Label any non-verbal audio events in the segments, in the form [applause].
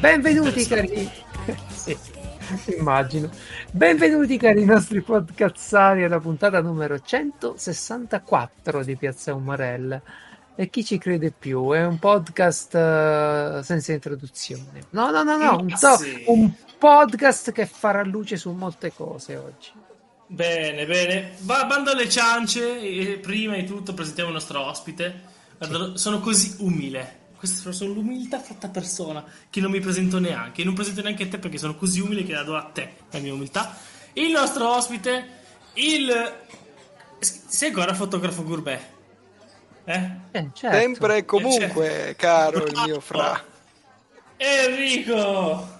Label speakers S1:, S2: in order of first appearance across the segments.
S1: Benvenuti cari... sì, [laughs] immagino. Benvenuti cari nostri podcazzari alla puntata numero 164 di Piazza Umarella. E chi ci crede più? È un podcast uh, senza introduzione. No, no, no, no, un, to- un podcast che farà luce su molte cose oggi.
S2: Bene, bene. Va, bando alle ciance. Prima di tutto presentiamo il nostro ospite. Guarda, sono così umile. Questa sono l'umiltà fatta persona che non mi presento neanche. E non presento neanche a te perché sono così umile che la do a te, la mia umiltà. Il nostro ospite, il. Sei ancora fotografo Gurbè?
S3: Eh? eh certo. Sempre e comunque, eh, caro il mio fra.
S2: Enrico!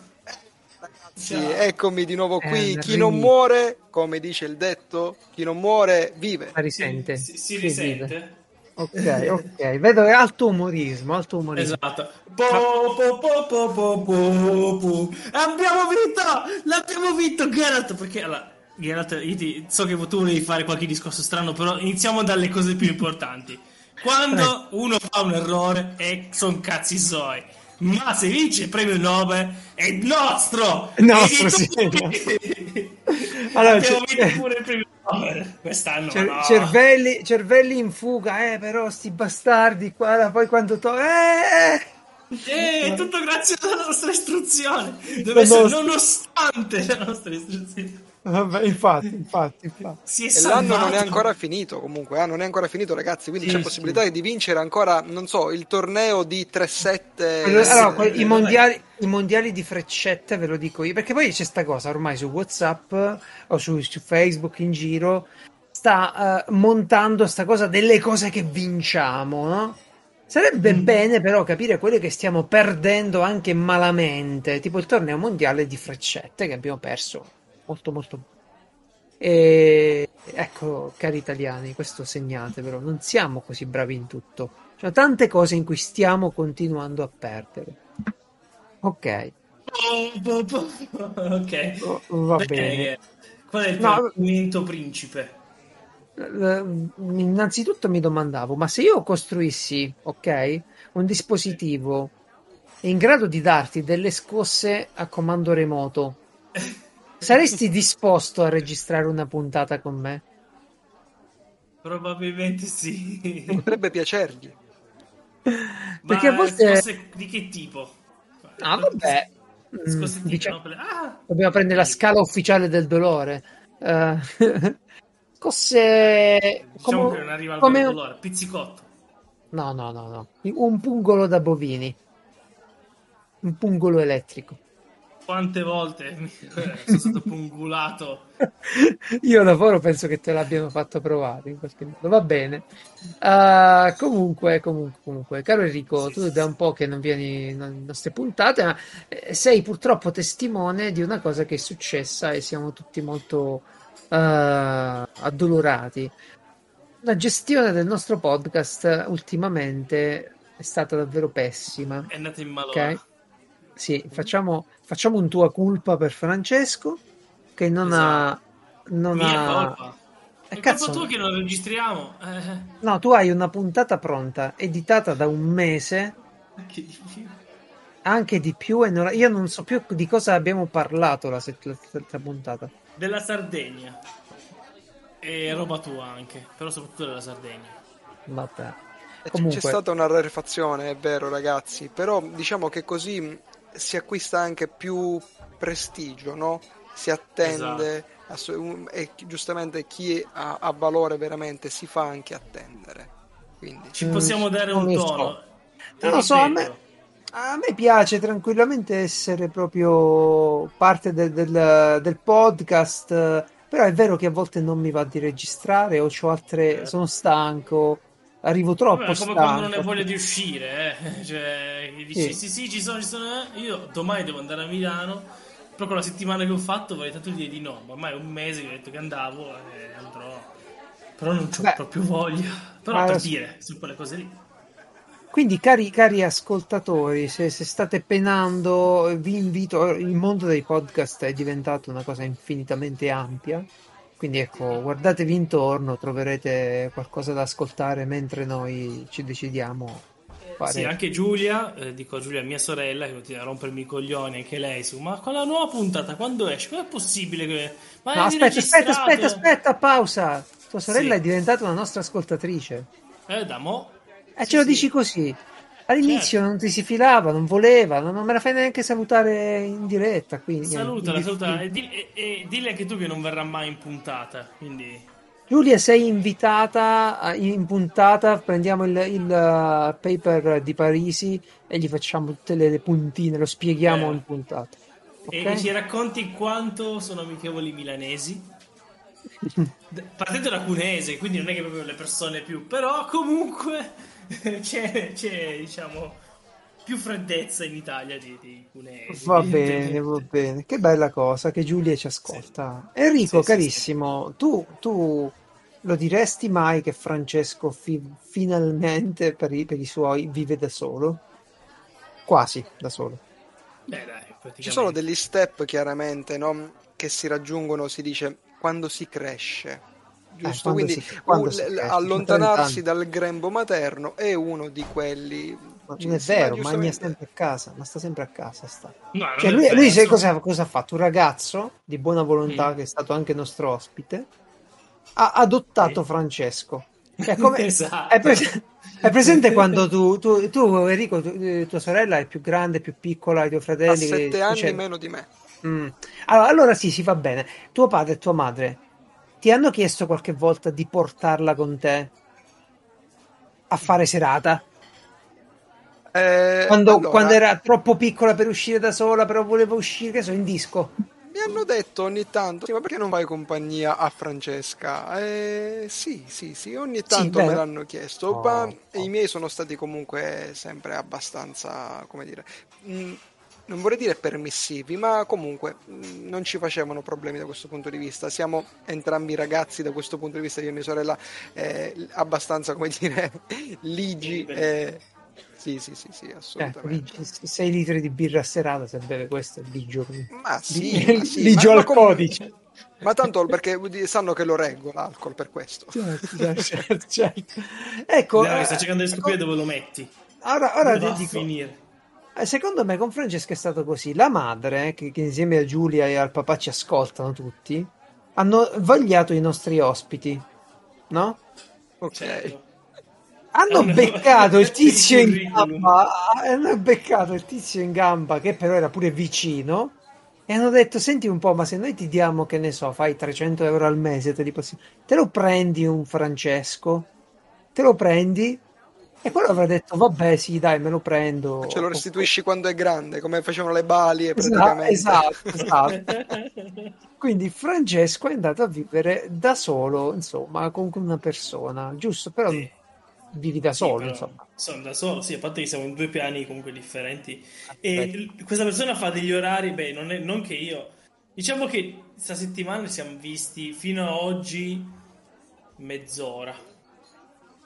S3: Sì, eccomi di nuovo qui. Eh, chi non muore, come dice il detto, chi non muore vive.
S1: Ma risente.
S2: Si, si risente. Vive.
S1: Ok, ok, vedo che alto umorismo, alto umorismo.
S2: Esatto. Po, po, po. Abbiamo vinto! L'abbiamo vinto, Geralt! Perché allora, Geralt, io ti, so che tu volevi fare qualche discorso strano, però iniziamo dalle cose più importanti. Quando uno fa un errore, e sono cazzi suoi. Ma se vince il premio Nobel è nostro!
S1: È nostro, sì. [laughs]
S2: allora, Abbiamo vinto pure il premio Nobel quest'anno. Cer-
S1: no. cervelli, cervelli, in fuga, eh, però sti bastardi qua, poi quando to- eh,
S2: eh, è tutto grazie alla nostra istruzione. Deve essere nonostante la nostra istruzione.
S1: Vabbè, infatti, infatti, infatti.
S3: e l'anno non è ancora finito comunque, eh? non è ancora finito ragazzi, quindi sì, c'è possibilità sì. di vincere ancora, non so, il torneo di 3-7.
S1: Allora, i, mondiali, i mondiali di freccette ve lo dico io, perché poi c'è sta cosa ormai su Whatsapp o su, su Facebook in giro, sta uh, montando sta cosa delle cose che vinciamo, no? Sarebbe mm. bene però capire quelle che stiamo perdendo anche malamente, tipo il torneo mondiale di freccette che abbiamo perso molto molto. E ecco cari italiani questo segnate però non siamo così bravi in tutto. Ci sono tante cose in cui stiamo continuando a perdere. Ok.
S2: Ok.
S1: Oh, va Beh, bene.
S2: qual è il tuo argomento principe?
S1: Innanzitutto mi domandavo ma se io costruissi ok un dispositivo in grado di darti delle scosse a comando remoto [laughs] Saresti disposto a registrare una puntata con me?
S2: Probabilmente sì.
S3: Potrebbe piacergli.
S1: Perché a volte...
S2: di che tipo?
S1: Ah, vabbè. Mm, diciamo... ah! Dobbiamo prendere la scala ufficiale del dolore. [laughs] Uh, scosse...
S2: Diciamo come... che non arriva al come... dolore. Pizzicotto.
S1: No, no, no, no. Un pungolo da bovini. Un pungolo elettrico
S2: quante volte [laughs] sono stato pungulato. [laughs]
S1: Io lavoro penso che te l'abbiano fatto provare in qualche modo. Va bene. Uh, comunque, comunque, comunque, caro Enrico, sì, tu sì, da un po' che non vieni nelle nostre puntate, ma eh, sei purtroppo testimone di una cosa che è successa e siamo tutti molto uh, addolorati. La gestione del nostro podcast ultimamente è stata davvero pessima.
S2: È andata in malora. Okay?
S1: Sì, facciamo, facciamo un tua colpa per Francesco che non esatto. ha... Non
S2: Mia ha... colpa. Eh, è cazzo tu che non registriamo. Eh.
S1: No, tu hai una puntata pronta, editata da un mese.
S2: Anche di più.
S1: Anche di più. E non... Io non so più di cosa abbiamo parlato la settimana puntata.
S2: Della Sardegna. E roba tua anche, però soprattutto della Sardegna.
S1: Vabbè.
S3: Comunque... C'è stata una rarefazione, è vero ragazzi, però diciamo che così si acquista anche più prestigio, no? Si attende esatto. e giustamente chi ha, ha, valore veramente si fa anche attendere. Quindi,
S2: Ci possiamo dare un tono.
S1: Non lo so, a me, a me, piace tranquillamente essere proprio parte del, del, del, podcast, però è vero che a volte non mi va di registrare o ho altre, sono stanco arrivo troppo Vabbè, come
S2: quando non hai voglia di uscire eh? [laughs] cioè dici sì. sì sì ci sono ci sono. Io domani devo andare a Milano. Però con la settimana che ho fatto vorrei tanto dire di no. Ma ormai è un mese che ho detto che andavo e andrò. Però non ho proprio voglia. Però per dire su quelle cose lì.
S1: Quindi cari, cari ascoltatori se, se, state penando vi invito il mondo dei podcast è diventato una cosa infinitamente ampia quindi ecco, guardatevi intorno, troverete qualcosa da ascoltare mentre noi ci decidiamo fare.
S2: Sì, anche Giulia, eh, dico a Giulia, mia sorella, che continua a rompermi i coglioni anche lei su, ma con la nuova puntata quando esce? Com'è possibile che... Ma
S1: no, aspetta,
S2: registrato?
S1: aspetta, aspetta, aspetta, pausa. Tua sorella
S2: Sì.
S1: è diventata una nostra ascoltatrice.
S2: Eh, da mo...
S1: E
S2: Sì,
S1: ce lo
S2: sì.
S1: dici così. All'inizio
S2: Certo.
S1: non ti si filava, non voleva, non, non me la fai neanche salutare in diretta. Quindi,
S2: Salutala,
S1: in-
S2: salutala. E, di- e- e dille anche tu che non verrà mai in puntata, quindi...
S1: Giulia, sei invitata in puntata. Prendiamo il, il, uh, paper di Parisi e gli facciamo tutte le, le puntine, lo spieghiamo
S2: Eh.
S1: in puntata.
S2: E,
S1: Ok?
S2: e ci racconti quanto sono amichevoli i milanesi? [laughs] Partendo da Cunese, quindi non è che proprio le persone più, però comunque [laughs] c'è, c'è, diciamo, più freddezza in Italia di, di Cunesi.
S1: Va bene, va bene. Che bella cosa che Giulia ci ascolta. Enrico,
S2: Sì, sì,
S1: carissimo, Tu, tu lo diresti mai che Francesco fi- finalmente per i, per i suoi vive da solo? Quasi da solo.
S2: Beh, dai, praticamente.
S3: Ci sono degli step chiaramente no? che si raggiungono, si dice, quando si cresce. Giusto?
S1: quando
S3: Quindi
S1: si- quando
S3: un-
S1: si cresce,
S3: allontanarsi
S1: 30
S3: dal grembo materno è uno di quelli.
S1: Ma
S3: Ci-
S1: non è
S3: sì, ma
S1: vero, Magna
S3: giustamente-
S1: sempre a casa, ma sta sempre a casa. Sta.
S2: No,
S1: Cioè,
S2: è
S1: lui, lui sai
S2: insomma.
S1: cosa, cosa ha fatto? Un ragazzo di buona volontà,
S2: Mm.
S1: che è stato anche nostro ospite, ha adottato
S2: Sì.
S1: Francesco. [laughs] Cioè, come-
S2: Esatto.
S1: è, pres- è presente quando tu, tu, tu, Enrico, tu- eh, tua sorella è più grande, più piccola, i tuoi
S3: Ha
S1: fratelli? che-
S3: sette anni
S1: cioè-
S3: meno di me.
S1: Mm. Allora, allora sì, si fa bene. Tuo padre e tua madre ti hanno chiesto qualche volta di portarla con te a fare serata?
S3: Eh,
S1: Quando,
S3: allora,
S1: quando era troppo piccola per uscire da sola, però voleva uscire, che so, in disco.
S3: Mi hanno detto ogni tanto, sì, ma perché non fai compagnia a Francesca? Eh, sì, sì, sì, ogni tanto
S1: vero.
S3: me l'hanno chiesto,
S1: Oh,
S3: ma
S1: oh.
S3: i miei sono stati comunque sempre abbastanza, come dire, mh, non vorrei dire permissivi, ma comunque mh, non ci facevano problemi da questo punto di vista. Siamo entrambi ragazzi da questo punto di vista, io e mia sorella, eh, abbastanza, come [laughs] dire, ligi. eh, sì, sì, sì, sì,
S1: Ecco,
S3: assolutamente.
S1: 6 litri di birra a serata se beve questo è ligio. [laughs]
S3: Ma sì, ma sì,
S1: ligio
S3: ma- ma
S1: al
S3: comunque-
S1: codice.
S3: Ma tanto perché sanno che lo reggo l'alcol per questo.
S1: Certo, certo, certo. Ecco,
S2: Dai,
S1: eh,
S2: sto cercando di scoprire dove lo metti.
S1: ora, ora ti dico,
S2: finire.
S1: Eh, Secondo me con Francesca è stato così. La madre, che, che insieme a Giulia e al papà ci ascoltano tutti, hanno vagliato i nostri ospiti, no?
S3: Ok.
S2: Certo.
S1: Hanno [laughs] beccato il tizio in gamba, hanno beccato il tizio in gamba che però era pure vicino e hanno detto senti un po' ma se noi ti diamo che ne so fai 300 euro al mese te li possiamo te lo prendi un Francesco te lo prendi e quello avrà detto vabbè sì dai me lo prendo
S3: Ce lo restituisci quando è grande, come facevano le balie
S1: Esatto,
S3: praticamente.
S1: esatto, [laughs] esatto. Quindi Francesco è andato a vivere da solo, insomma, con una persona, giusto? Però
S2: Sì.
S1: vivi da
S2: Sì,
S1: solo,
S2: però
S1: insomma.
S2: Sono da solo, sì, a parte che siamo in due piani comunque differenti. E
S1: Aspetta.
S2: l- questa persona fa degli orari, beh, non, è- non che io. Diciamo che questa settimana ci siamo visti fino a oggi mezz'ora.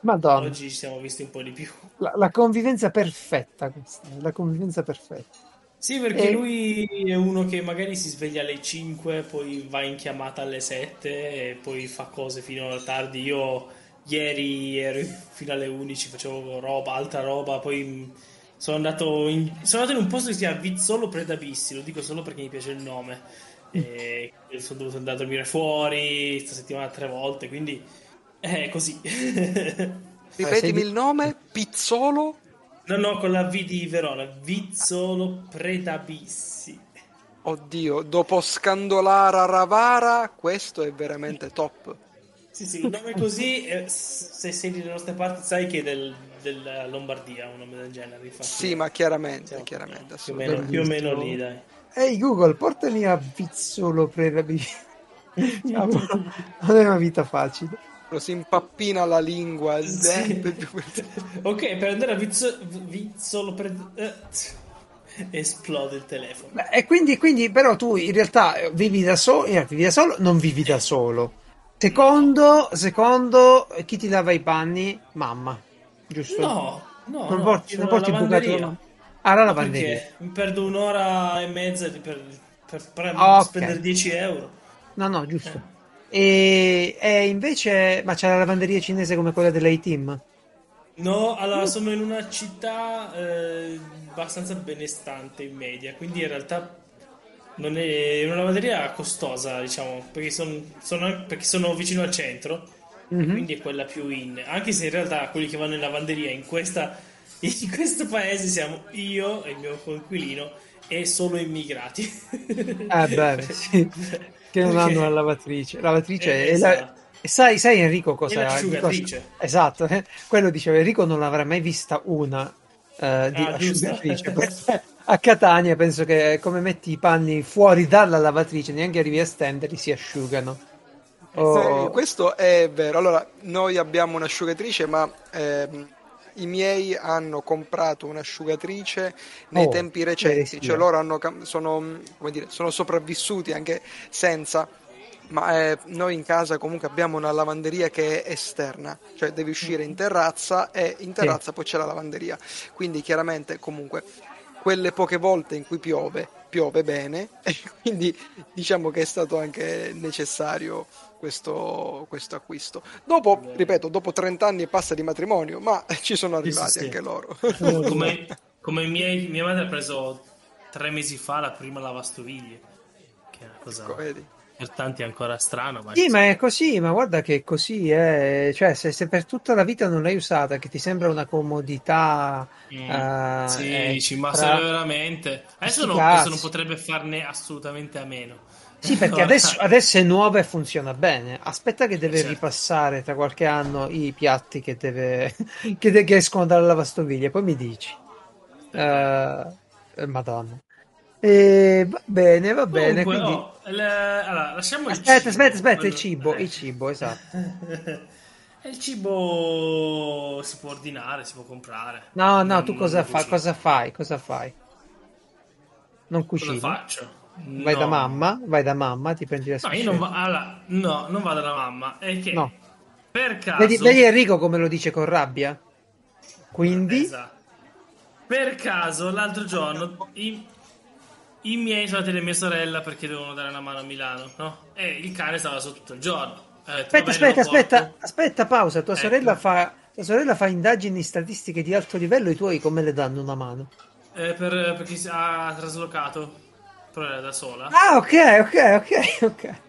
S1: Madonna,
S2: Oggi ci siamo visti un po' di più.
S1: la, la convivenza perfetta questa, la convivenza perfetta.
S2: Sì, perché
S1: E-
S2: lui è uno che magari si sveglia alle 5, poi va in chiamata alle 7 e poi fa cose fino a tardi. Io ieri ero fino alle 11, facevo roba, altra roba, poi sono andato in, sono andato in un posto che si chiama Vizzolo Predabissi, lo dico solo perché mi piace il nome. E sono dovuto andare a dormire fuori questa settimana tre volte, quindi è così. [laughs]
S3: Ripetimi
S1: di-
S3: il nome, Pizzolo.
S2: no, no, con la V di Verona, Vizzolo Predabissi.
S3: Oddio, dopo Scandolara Ravara, questo è veramente top.
S2: Sì, sì, un nome così, eh, se sei dalle nostre parti sai che è del, della Lombardia, un nome del genere. Infatti,
S3: Sì, ma chiaramente,
S2: siamo
S3: chiaramente,
S2: più o, meno, più o meno lì, dai.
S1: Ehi Google, portami a Vizzolo Predabi. [laughs] non è una vita facile.
S3: Lo si impappina la lingua.
S2: Sì.
S3: eh, [laughs]
S2: ok, per andare a Vizzo- Vizzolo pre- eh, [laughs] esplode il telefono.
S1: Beh, E quindi, quindi però tu in realtà eh, vivi da solo, eh, vivi da solo, non vivi da solo. Secondo, secondo, eh, chi ti lava i panni? Mamma, giusto?
S2: No, no,
S1: non
S2: no,
S1: porti, non porti bucato? Ah, la lavanderia.
S2: Perché mi perdo un'ora e mezza per, per, per
S1: Ah, ok.
S2: spendere 10 euro.
S1: No, no, giusto. E, e invece, ma c'è la lavanderia cinese come quella dell'A-Team?
S2: No, allora sono in una città eh, abbastanza benestante in media, quindi in realtà non è una lavanderia costosa, diciamo, perché, son, sono, perché sono vicino al centro,
S1: Mhm.
S2: quindi è quella più in. Anche se in realtà quelli che vanno in lavanderia in, questa, [laughs] in questo paese siamo io e il mio coinquilino e solo immigrati.
S1: Eh beh, sì, [laughs] che non [laughs] hanno la lavatrice. La lavatrice
S2: Eh,
S1: è la-
S2: esatto.
S1: e sai, sai Enrico cosa... Cosa- Esatto, eh, quello diceva Enrico non avrà mai vista una eh, di
S2: Ah,
S1: asciugatrice. [laughs] a Catania penso che come metti i panni fuori dalla lavatrice, neanche arrivi a stenderli, si asciugano. Oh,
S3: Sì, questo è vero. Allora, noi abbiamo un'asciugatrice, ma ehm, i miei hanno comprato un'asciugatrice nei
S1: Oh,
S3: tempi recenti,
S1: sì.
S3: cioè loro hanno, sono, dire, sono sopravvissuti anche senza. Ma eh, noi in casa comunque abbiamo una lavanderia che è esterna, cioè devi uscire in terrazza e in terrazza poi c'è la lavanderia. Quindi chiaramente comunque quelle poche volte in cui piove, piove bene [laughs] e quindi diciamo che è stato anche necessario questo, questo acquisto. Dopo, ripeto, dopo 30 anni e passa di matrimonio, ma [laughs] ci sono
S2: Sì, sì,
S3: arrivati
S2: sì.
S3: anche loro.
S2: come come miei- mia madre ha preso tre mesi fa la prima lavastoviglie, che è una cosa
S3: Ecco, vedi.
S2: per tanti ancora strana, ma
S1: Sì, ma è così, ma guarda che è così, eh. Cioè, se, se per tutta la vita non l'hai usata, che ti sembra una comodità,
S2: Mm.
S1: eh,
S2: sì,
S1: eh,
S2: dici, ma
S1: tra-
S2: se veramente adesso
S1: cazzi.
S2: questo non potrebbe farne assolutamente a meno.
S1: Sì, perché adesso, adesso è nuova e funziona bene. Aspetta che deve
S2: Certo.
S1: ripassare tra qualche anno i piatti che, deve, [laughs] che, de- che escono dalla lavastoviglie, poi mi dici. Eh, Madonna. E va bene, va bene.
S2: Comunque,
S1: Quindi...
S2: oh, il- allora, lasciamo il
S1: Aspetta,
S2: cibo,
S1: aspetta, aspetta, il
S2: quello-
S1: cibo,
S2: eh.
S1: il cibo, esatto. [laughs]
S2: E il cibo si può ordinare, si può comprare.
S1: No, no,
S2: Non-
S1: tu cosa, fa- cosa fai? Cosa fai? Non
S2: Cosa
S1: cucini?
S2: faccio?
S1: Vai da
S2: No.
S1: mamma, vai da mamma, ti prendi la
S2: No, io non, va- allora, no, non vado dalla mamma. È che
S1: No.
S2: per caso.
S1: Vedi, vedi Enrico come lo dice con rabbia? Quindi,
S2: Esatto. Per caso l'altro giorno i, i miei sono andati da mia sorella perché dovevano dare una mano a Milano, no? E il cane stava su tutto il giorno. Detto,
S1: aspetta, aspetta, aspetta, aspetta, pausa. Tua
S2: Ecco.
S1: sorella fa, tua sorella fa indagini statistiche di alto livello, i tuoi come le danno una mano?
S2: Eh, per, perché si- ha traslocato, però era da sola.
S1: Ah, ok, ok, ok, ok.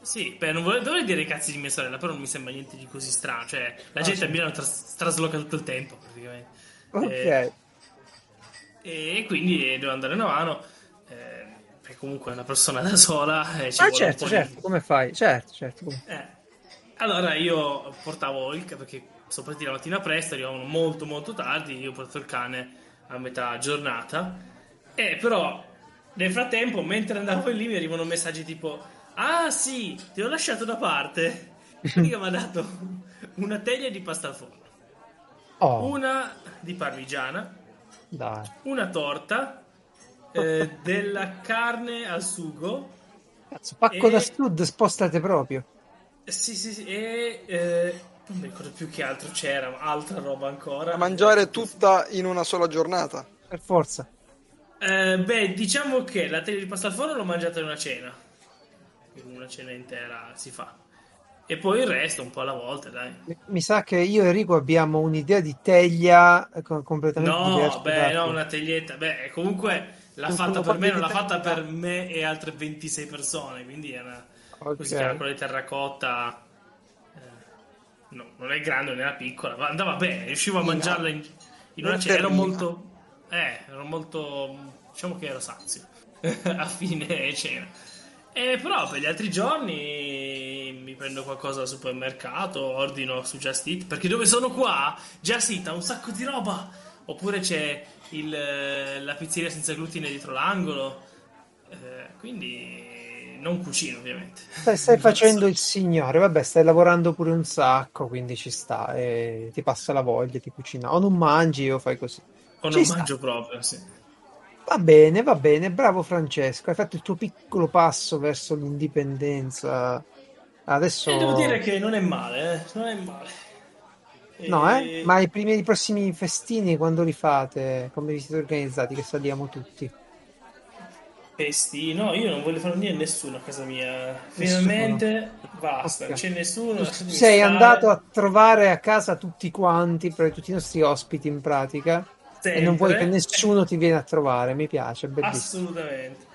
S2: Sì, beh, non volevo, dovevo dire i cazzi di mia sorella, però non mi sembra niente di così strano. Cioè, la
S1: Ah,
S2: gente
S1: sì.
S2: a Milano tras- trasloca tutto il tempo, praticamente.
S1: Ok.
S2: Eh, e quindi eh, devo andare una mano. eh, perché comunque è una persona da sola. eh, ci
S1: Ah, certo,
S2: po' di-
S1: certo, come fai? Certo, certo. come-
S2: Eh, Allora io portavo il cane perché sono partiti la mattina presto, arrivavano molto molto tardi, io ho portato il cane a metà giornata e però nel frattempo mentre andavo lì mi arrivano messaggi tipo ah sì, ti ho lasciato da parte quindi mi ha dato una teglia di pasta al forno,
S1: Oh,
S2: una di parmigiana,
S1: dai.
S2: una torta, eh, [laughs] della carne al sugo
S1: Cazzo, pacco
S2: E-
S1: da sud, spostate proprio.
S2: Sì, sì, sì, e eh, non mi ricordo più che altro c'era, altra roba ancora.
S3: Da mangiare tutta in una sola giornata.
S1: Per forza.
S2: Eh, beh, diciamo che la teglia di pasta al forno l'ho mangiata in una cena. Una cena intera si fa. E poi il resto un po' alla volta, dai.
S1: Mi- sa che io e Enrico abbiamo un'idea di teglia eh, co- completamente
S2: No,
S1: diversa.
S2: beh,
S1: da
S2: no, una teglietta. Beh, comunque l'ha
S1: Un
S2: fatta per me, non l'ha fatta per me e altre 26 persone. Quindi è una.
S1: Ok.
S2: Così chiama quella di terracotta. eh, no, non è grande, non era piccola, ma andava bene. Riuscivo a mangiarla in, in una
S3: Non
S2: cena. Ero molto. Eh, ero molto. Diciamo che ero sazio [laughs] a fine cena. E però per gli altri giorni mi prendo qualcosa al supermercato, ordino su Just Eat, perché dove sono qua Just Eat ha un sacco di roba. Oppure c'è il, eh, la pizzeria senza glutine dietro l'angolo. Eh, quindi non cucino ovviamente.
S1: Stai, stai [laughs] facendo il signore, vabbè, stai lavorando pure un sacco, quindi ci sta, e ti passa la voglia di cucinare. O non mangi o fai così.
S2: O
S1: Ci
S2: non
S1: sta.
S2: mangio proprio, sì.
S1: Va bene, va bene, bravo Francesco, hai fatto il tuo piccolo passo verso l'indipendenza. Adesso...
S2: E devo dire che non è male, eh, non è male.
S1: No,
S2: E-
S1: eh? Ma i primi i prossimi festini quando li fate? Come vi siete organizzati? Che saliamo tutti.
S2: Pesti, no, io non voglio fare niente a nessuno a casa mia. Finalmente, basta, non c'è nessuno.
S1: Sei andato a trovare a casa tutti quanti, tutti i nostri ospiti in pratica, Sempre. e non vuoi che nessuno ti viene a trovare. Mi piace, bellissimo.
S2: Assolutamente.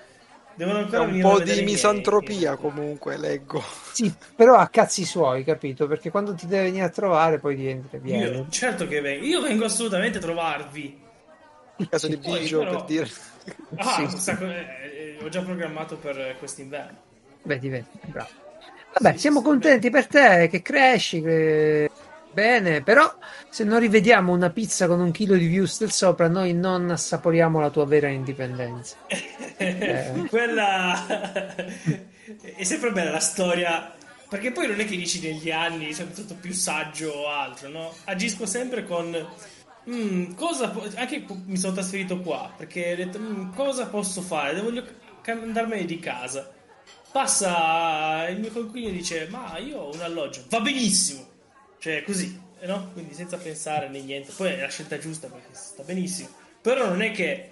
S2: Devono ancora
S3: un po' di misantropia comunque, leggo.
S1: Sì, però a cazzi suoi, capito? Perché quando ti deve venire a trovare poi diventa viene.
S2: Io, certo che vengo. Io vengo assolutamente a trovarvi.
S3: In caso di Biggio, però... per dire.
S2: Ah, sì, sì. Eh, eh, ho già programmato per quest'inverno.
S1: Vedi, vedi, bravo. Vabbè, sì, siamo contenti per te che cresci, che bene, però se non rivediamo una pizza con un chilo di wurstel sopra, noi non assaporiamo la tua vera indipendenza.
S2: eh. [laughs] Quella è sempre bella la storia, perché poi non è che dici negli anni sono stato più saggio o altro, no? Agisco sempre con mm, cosa po- anche mi sono trasferito qua, perché ho detto mm, cosa posso fare? Voglio andarmene di casa. Passa il mio coinquilino e dice: Ma io ho un alloggio, va benissimo cioè, così, no? Quindi senza pensare né niente. Poi è la scelta giusta perché sta benissimo. Però non è che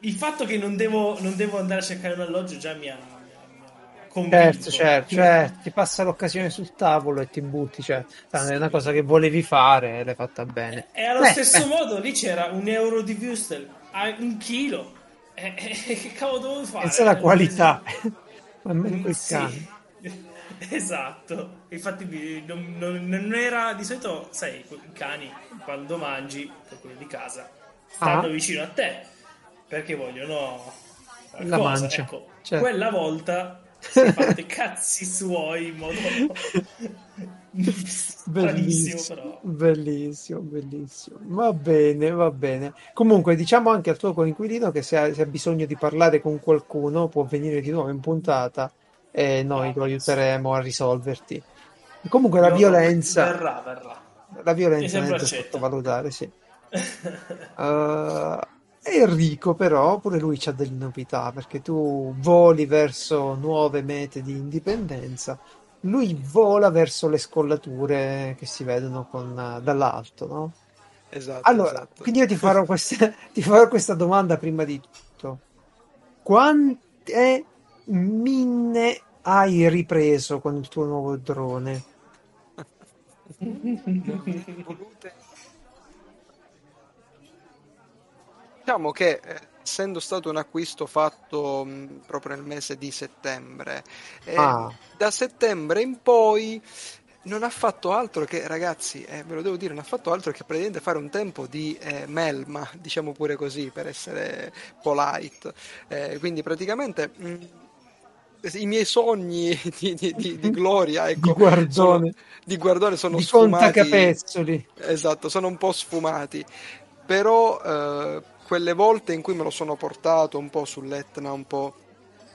S2: il fatto che non devo, non devo andare a cercare un alloggio già mi ha,
S1: Certo, certo, cioè, ti passa l'occasione sul tavolo e ti butti, cioè, è una cosa che volevi fare e l'hai fatta bene.
S2: E allo beh, stesso beh. modo lì c'era un euro di Wustel a un chilo. E, e, che cavolo dovevo fare?
S1: Questa è la qualità. [laughs] Ma me quel sì. [laughs]
S2: Esatto, infatti non, non, non, era di solito, sai, i cani quando mangi, quelli di casa, stanno ah. vicino a te perché vogliono qualcosa. La mancia. Ecco, certo. quella volta [laughs] si è fatto i cazzi suoi in modo [laughs]
S1: bellissimo, bellissimo, bellissimo. Va bene, va bene. Comunque, diciamo anche al tuo coinquilino che se ha, se ha bisogno di parlare con qualcuno può venire di nuovo in puntata e noi lo aiuteremo a risolverti. Comunque la violenza...
S2: Verrà, verrà.
S1: La violenza non è da sottovalutare, sì. uh, [laughs] Enrico però, pure lui ha delle novità, perché tu voli verso nuove mete di indipendenza, lui vola verso le scollature che si vedono con, dall'alto, no?
S3: Esatto.
S1: Allora,
S3: esatto.
S1: quindi io ti farò, questa, [laughs] ti farò questa domanda prima di tutto. Quante minne hai ripreso con il tuo nuovo drone?
S3: diciamo che eh, essendo stato un acquisto fatto mh, proprio nel mese di settembre, eh, ah. da settembre in poi non ha fatto altro che, ragazzi, eh, ve lo devo dire, non ha fatto altro che praticamente fare un tempo di eh, melma, diciamo pure così, per essere polite. Eh, quindi praticamente... Mh, i miei sogni [laughs] di, di, di, di gloria, ecco,
S1: di guardone,
S3: sono, di guardone sono
S1: di
S3: sfumati.
S1: Contacapezzoli.
S3: Esatto, sono un po' sfumati. Però eh, quelle volte in cui me lo sono portato un po' sull'Etna, un po'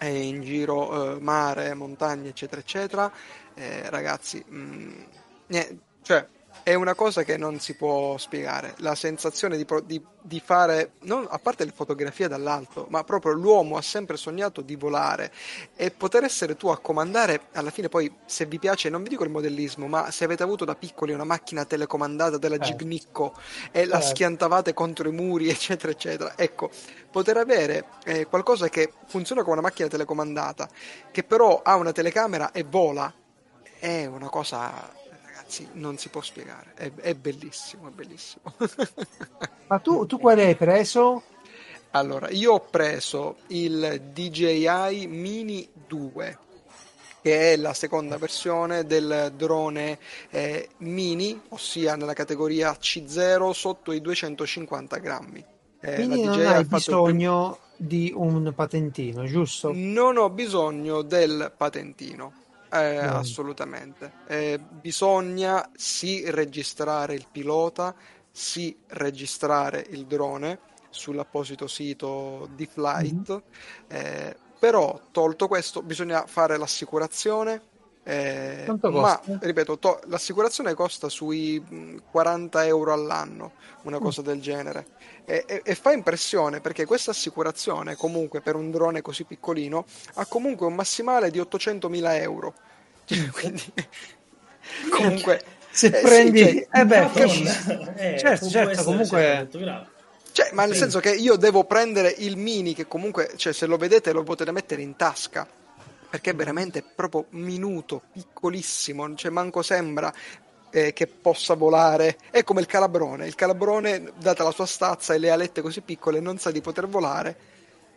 S3: in giro eh, mare, montagne, eccetera, eccetera, eh, ragazzi, mh, mm, niente, cioè è una cosa che non si può spiegare. La sensazione di, di, di, fare, non, a parte le fotografie dall'alto, ma proprio l'uomo ha sempre sognato di volare e poter essere tu a comandare, alla fine poi se vi piace, non vi dico il modellismo, ma se avete avuto da piccoli una macchina telecomandata della eh. Gignicco e eh. la certo. schiantavate contro i muri, [laughs] eccetera, eccetera, ecco, poter avere eh, qualcosa che funziona come una macchina telecomandata, che però ha una telecamera e vola, è una cosa ragazzi, non si può spiegare. È, è bellissimo, è bellissimo. [laughs]
S1: Ma tu, tu quale hai preso?
S3: Allora, io ho preso il DJI Mini 2 che è la seconda versione del drone eh, mini, ossia nella categoria C0 sotto i 250 grammi.
S1: Eh, Quindi non hai bisogno prim- di un patentino, giusto?
S3: Non ho bisogno del patentino. Eh. Assolutamente. Eh, bisogna sì registrare il pilota, sì registrare il drone sull'apposito sito di Flight, mm. eh, però tolto questo bisogna fare l'assicurazione. Eh, ma ripeto, to- l'assicurazione costa sui 40 mm, euro all'anno, una mm. cosa del genere. E, e, e, fa impressione perché questa assicurazione, comunque per un drone così piccolino, ha comunque un massimale di 800.000 euro. [laughs] Cioè, quindi, [laughs] comunque,
S1: se eh, prendi, sì, cioè, eh beh, [laughs] eh, certo, certo, comunque.
S3: Cioè, ma nel sì. senso che io devo prendere il mini, che comunque, cioè, se lo vedete, lo potete mettere in tasca perché è veramente proprio minuto, piccolissimo, cioè manco sembra eh, che possa volare. È come il calabrone. Il calabrone, data la sua stazza e le alette così piccole, non sa di poter volare,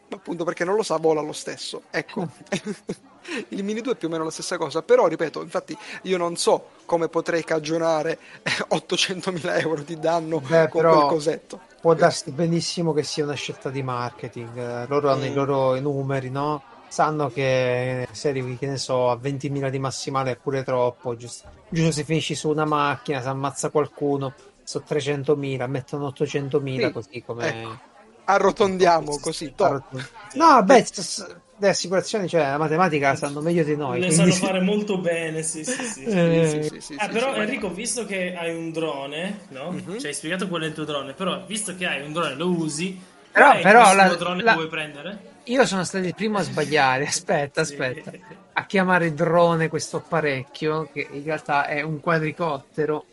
S3: ma appunto perché non lo sa, vola lo stesso. Ecco. [laughs] il Mini 2 è più o meno la stessa cosa, però ripeto, infatti io non so come potrei cagionare 800.000 euro di danno
S1: Beh,
S3: con quel cosetto.
S1: Può darsi benissimo che sia una scelta di marketing, loro hanno mm. i loro numeri, no? Sanno che se arrivi, che ne so, a 20.000 di massimale è pure troppo. Giusto, giusto se finisci su una macchina, si ammazza qualcuno, sono 300.000, mettono 800.000 sì, così come.
S3: Ecco. Arrotondiamo così.
S1: Arrotondiamo. No, beh, le assicurazioni, cioè la matematica, sanno meglio di noi.
S2: Le quindi... sanno fare molto bene, sì, sì, sì. eh, sì, sì ah, però Enrico, visto che hai un drone, no? Mm-hmm. Ci hai spiegato qual è il tuo drone, però visto che hai un drone, lo usi,
S1: però, però
S2: la, drone la... che vuoi prendere?
S1: Io sono stato il primo a sbagliare. [laughs] Aspetta, aspetta. A chiamare drone questo apparecchio, che in realtà è un quadricottero.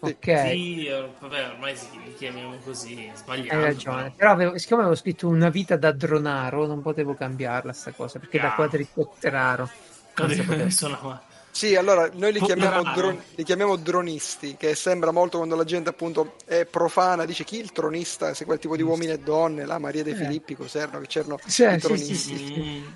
S1: Ok.
S2: Sì, vabbè, ormai li chiamiamo così, sbagliato.
S1: Hai ragione. Però avevo, siccome avevo scritto una vita da dronaro, non potevo cambiarla sta cosa, perché ah. da quadricotteraro.
S2: Sono [laughs]
S3: sì, allora noi li chiamiamo, dron- li chiamiamo, dronisti, che sembra molto quando la gente appunto è profana, dice chi il tronista, se quel tipo di uomini e donne, la Maria De eh. Filippi, cos'erano, che c'erano cioè, i tronisti. Sì, sì, sì.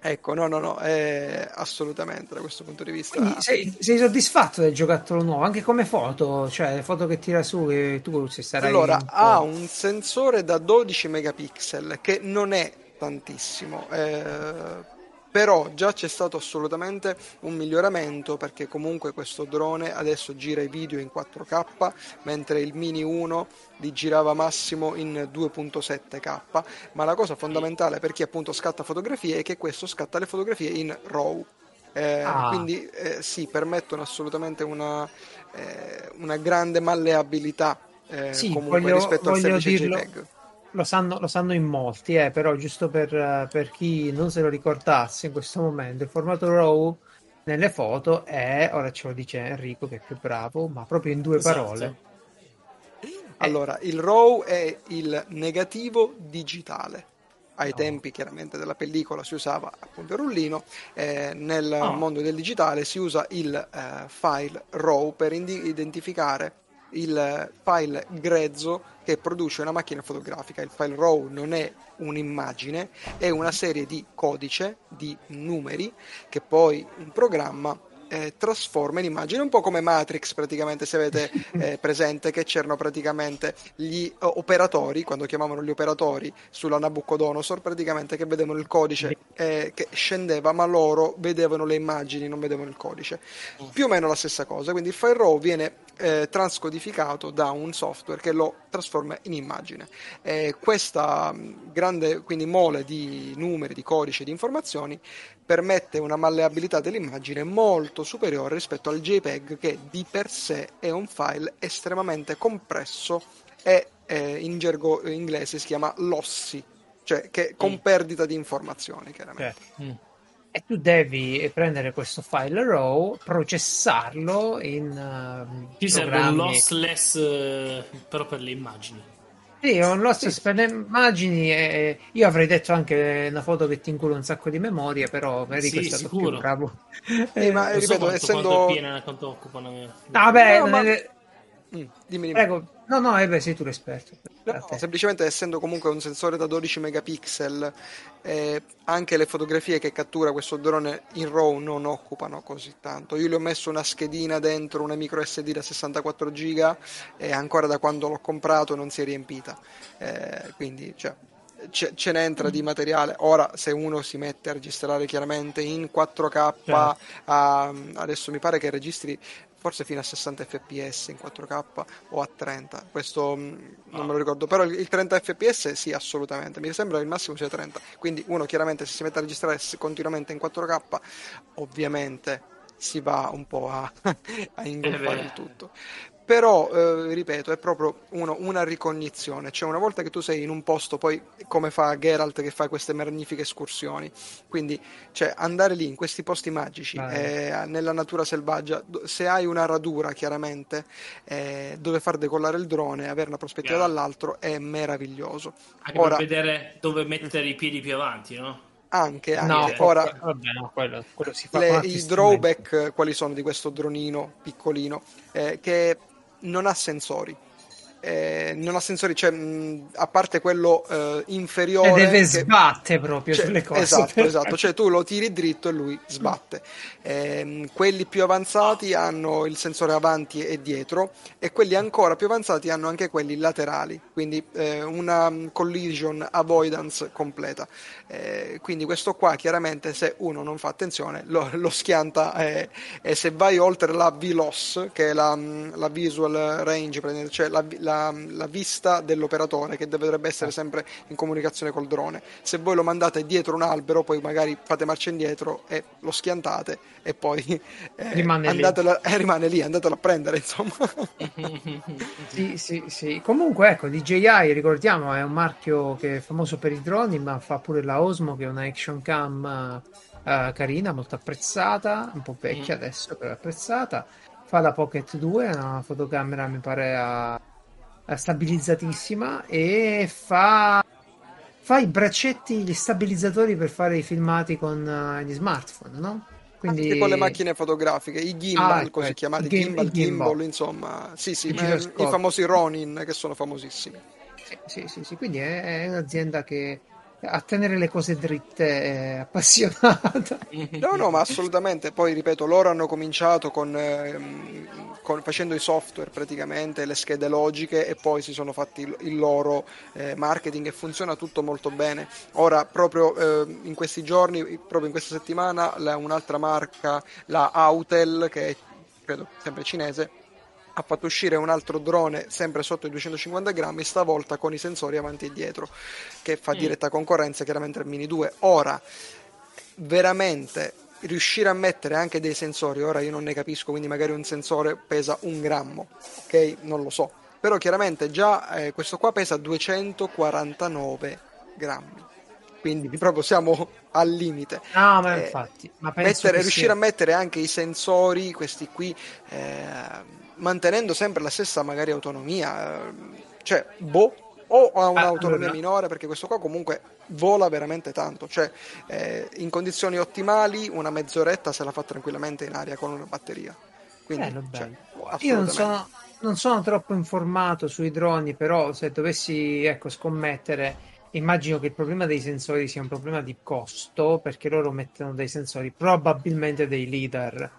S3: Ecco, no, no, no, eh, assolutamente da questo punto di vista.
S1: Sei, sei, soddisfatto del giocattolo nuovo, anche come foto, cioè le foto che tira su e tu se sarai...
S3: Allora, un ha un sensore da 12 megapixel che non è tantissimo, eh, però già c'è stato assolutamente un miglioramento perché comunque questo drone adesso gira i video in 4K mentre il Mini 1 li girava massimo in 2.7K ma la cosa fondamentale per chi appunto scatta fotografie è che questo scatta le fotografie in RAW eh, ah. quindi eh, sì permettono assolutamente una, eh, una grande malleabilità eh, sì, comunque voglio, rispetto al semplice dirlo. JPEG
S1: lo sanno, lo sanno in molti, eh, però giusto per, per, chi non se lo ricordasse in questo momento, il formato RAW nelle foto è, ora ce lo dice Enrico che è più bravo, ma proprio in due esatto. parole.
S3: Allora, il RAW è il negativo digitale. Ai no. tempi chiaramente della pellicola si usava appunto il rullino, eh, nel oh. mondo del digitale si usa il eh, file RAW per indi- identificare il file grezzo che produce una macchina fotografica. Il file RAW non è un'immagine, è una serie di codice, di numeri che poi un programma eh, trasforma in immagine, un po' come Matrix praticamente, se avete [laughs] eh, presente che c'erano praticamente gli uh, operatori, quando chiamavano gli operatori sulla Nabucodonosor, praticamente che vedevano il codice eh, che scendeva, ma loro vedevano le immagini, non vedevano il codice. Più o meno la stessa cosa, quindi il file RAW viene eh, transcodificato da un software che lo trasforma in immagine. questa grande quindi mole di numeri, di codice, di informazioni permette una malleabilità dell'immagine molto superiore rispetto al JPEG che di per sé è un file estremamente compresso e eh, in gergo inglese si chiama lossy, cioè che con mm. perdita di informazioni chiaramente.
S1: Certo. Mm. E tu devi prendere questo file RAW, processarlo in uh,
S2: Ci serve un lossless uh, però per le immagini.
S1: Sì, è un lost sì. per le immagini e io avrei detto anche una foto che ti incula un sacco di memoria, però Enrico sì, è stato sicuro. più bravo.
S3: Eh, ma ripeto, so quanto, essendo... Quanto, piena,
S1: quanto occupano... Ah, beh, no, ma... Mm, dimmi, dimmi. Prego. No, no, eh beh, sei tu l'esperto.
S3: No, semplicemente essendo comunque un sensore da 12 megapixel, eh, anche le fotografie che cattura questo drone in RAW non occupano così tanto. Io gli ho messo una schedina dentro, una micro SD da 64 giga e ancora da quando l'ho comprato non si è riempita. Eh, quindi, cioè, ce, ce ne entra di materiale. Ora, se uno si mette a registrare chiaramente in 4K, certo. a, adesso mi pare che registri forse fino a 60 fps in 4K o a 30, questo mm, non me lo ricordo, però il 30 fps sì assolutamente, mi sembra che il massimo sia 30, quindi uno chiaramente se si mette a registrare continuamente in 4K ovviamente si va un po' a, [laughs] a ingolfare il tutto però eh, ripeto è proprio uno, una ricognizione cioè una volta che tu sei in un posto poi come fa Geralt che fa queste magnifiche escursioni quindi cioè, andare lì in questi posti magici eh, nella natura selvaggia se hai una radura chiaramente eh, dove far decollare il drone avere una prospettiva yeah. dall'altro è meraviglioso
S2: anche Ora, per vedere dove mettere i piedi più avanti no?
S3: Anche, anche.
S1: No,
S3: ora
S1: vabbè, no, quello, quello si fa
S3: le- i drawback quali sono di questo dronino piccolino? Eh, che non ha sensori. Eh, non ha sensori, cioè, mh, a parte quello eh, inferiore.
S1: E deve
S3: che-
S1: sbatte proprio
S3: cioè,
S1: sulle cose.
S3: Esatto, esatto, [laughs] cioè tu lo tiri dritto e lui sbatte. Ehm, quelli più avanzati hanno il sensore avanti e dietro e quelli ancora più avanzati hanno anche quelli laterali, quindi eh, una collision avoidance completa. Eh, quindi questo qua chiaramente se uno non fa attenzione lo, [laughs] lo schianta eh, e se vai oltre la VLOS, che è la, la visual range, cioè la, la- la vista dell'operatore che dovrebbe essere sempre in comunicazione col drone. Se voi lo mandate dietro un albero, poi magari fate marcia indietro e lo schiantate e poi eh,
S1: Rimane lì.
S3: andatelo- eh, rimane lì, andatelo a prendere, insomma. [laughs]
S1: Sì, sì, sì. Comunque, ecco, DJI, ricordiamo, è un marchio che è famoso per i droni, ma fa pure la Osmo, che è una action cam eh, carina, molto apprezzata, un po' vecchia
S2: Mm.
S1: adesso, però apprezzata. Fa la Pocket 2, una fotocamera, mi pare, a stabilizzatissima, e fa... fa i braccetti, gli stabilizzatori per fare i filmati con eh, gli smartphone, no? Quindi...
S3: Anche con le macchine fotografiche, i gimbal,
S1: Ah, ecco,
S3: così
S1: ecco,
S3: chiamati
S1: gim-
S3: gimbal,
S1: gimbal.
S3: gimbal, insomma, sì, sì,
S1: i
S3: famosi Ronin che sono famosissimi.
S1: Sì, sì, sì, sì, quindi è, è un'azienda che a tenere le cose dritte è appassionata. [laughs]
S3: No, no, ma assolutamente. Poi ripeto, loro hanno cominciato con, ehm, con- facendo i software praticamente, le schede logiche e poi si sono fatti il, il loro eh, marketing e funziona tutto molto bene. Ora, proprio eh, in questi giorni, proprio in questa settimana, la- un'altra marca, la Autel, che è credo sempre cinese, ha fatto uscire un altro drone sempre sotto i 250 grammi, stavolta con i sensori avanti e dietro, che fa
S2: Mm.
S3: diretta concorrenza chiaramente al Mini 2. Ora, veramente riuscire a mettere anche dei sensori, ora io non ne capisco, quindi magari un sensore pesa un grammo, ok? Non lo so. Però chiaramente già eh, questo qua pesa 249 grammi, quindi [laughs] proprio siamo al limite.
S1: No, ma
S3: Eh,
S1: infatti, ma penso
S3: mettere- riuscire
S1: sia-
S3: a mettere anche i sensori, questi qui, eh, mantenendo sempre la stessa magari autonomia, eh, cioè, boh, o ha un'autonomia
S1: allora-
S3: minore perché questo qua comunque vola veramente tanto, cioè eh, in condizioni ottimali una mezz'oretta se la fa tranquillamente in aria con una batteria. Quindi,
S1: Bello,
S3: cioè,
S1: bello. Io non sono, non sono troppo informato sui droni, però se dovessi, ecco, scommettere, immagino che il problema dei sensori sia un problema di costo, perché loro mettono dei sensori, probabilmente dei leader,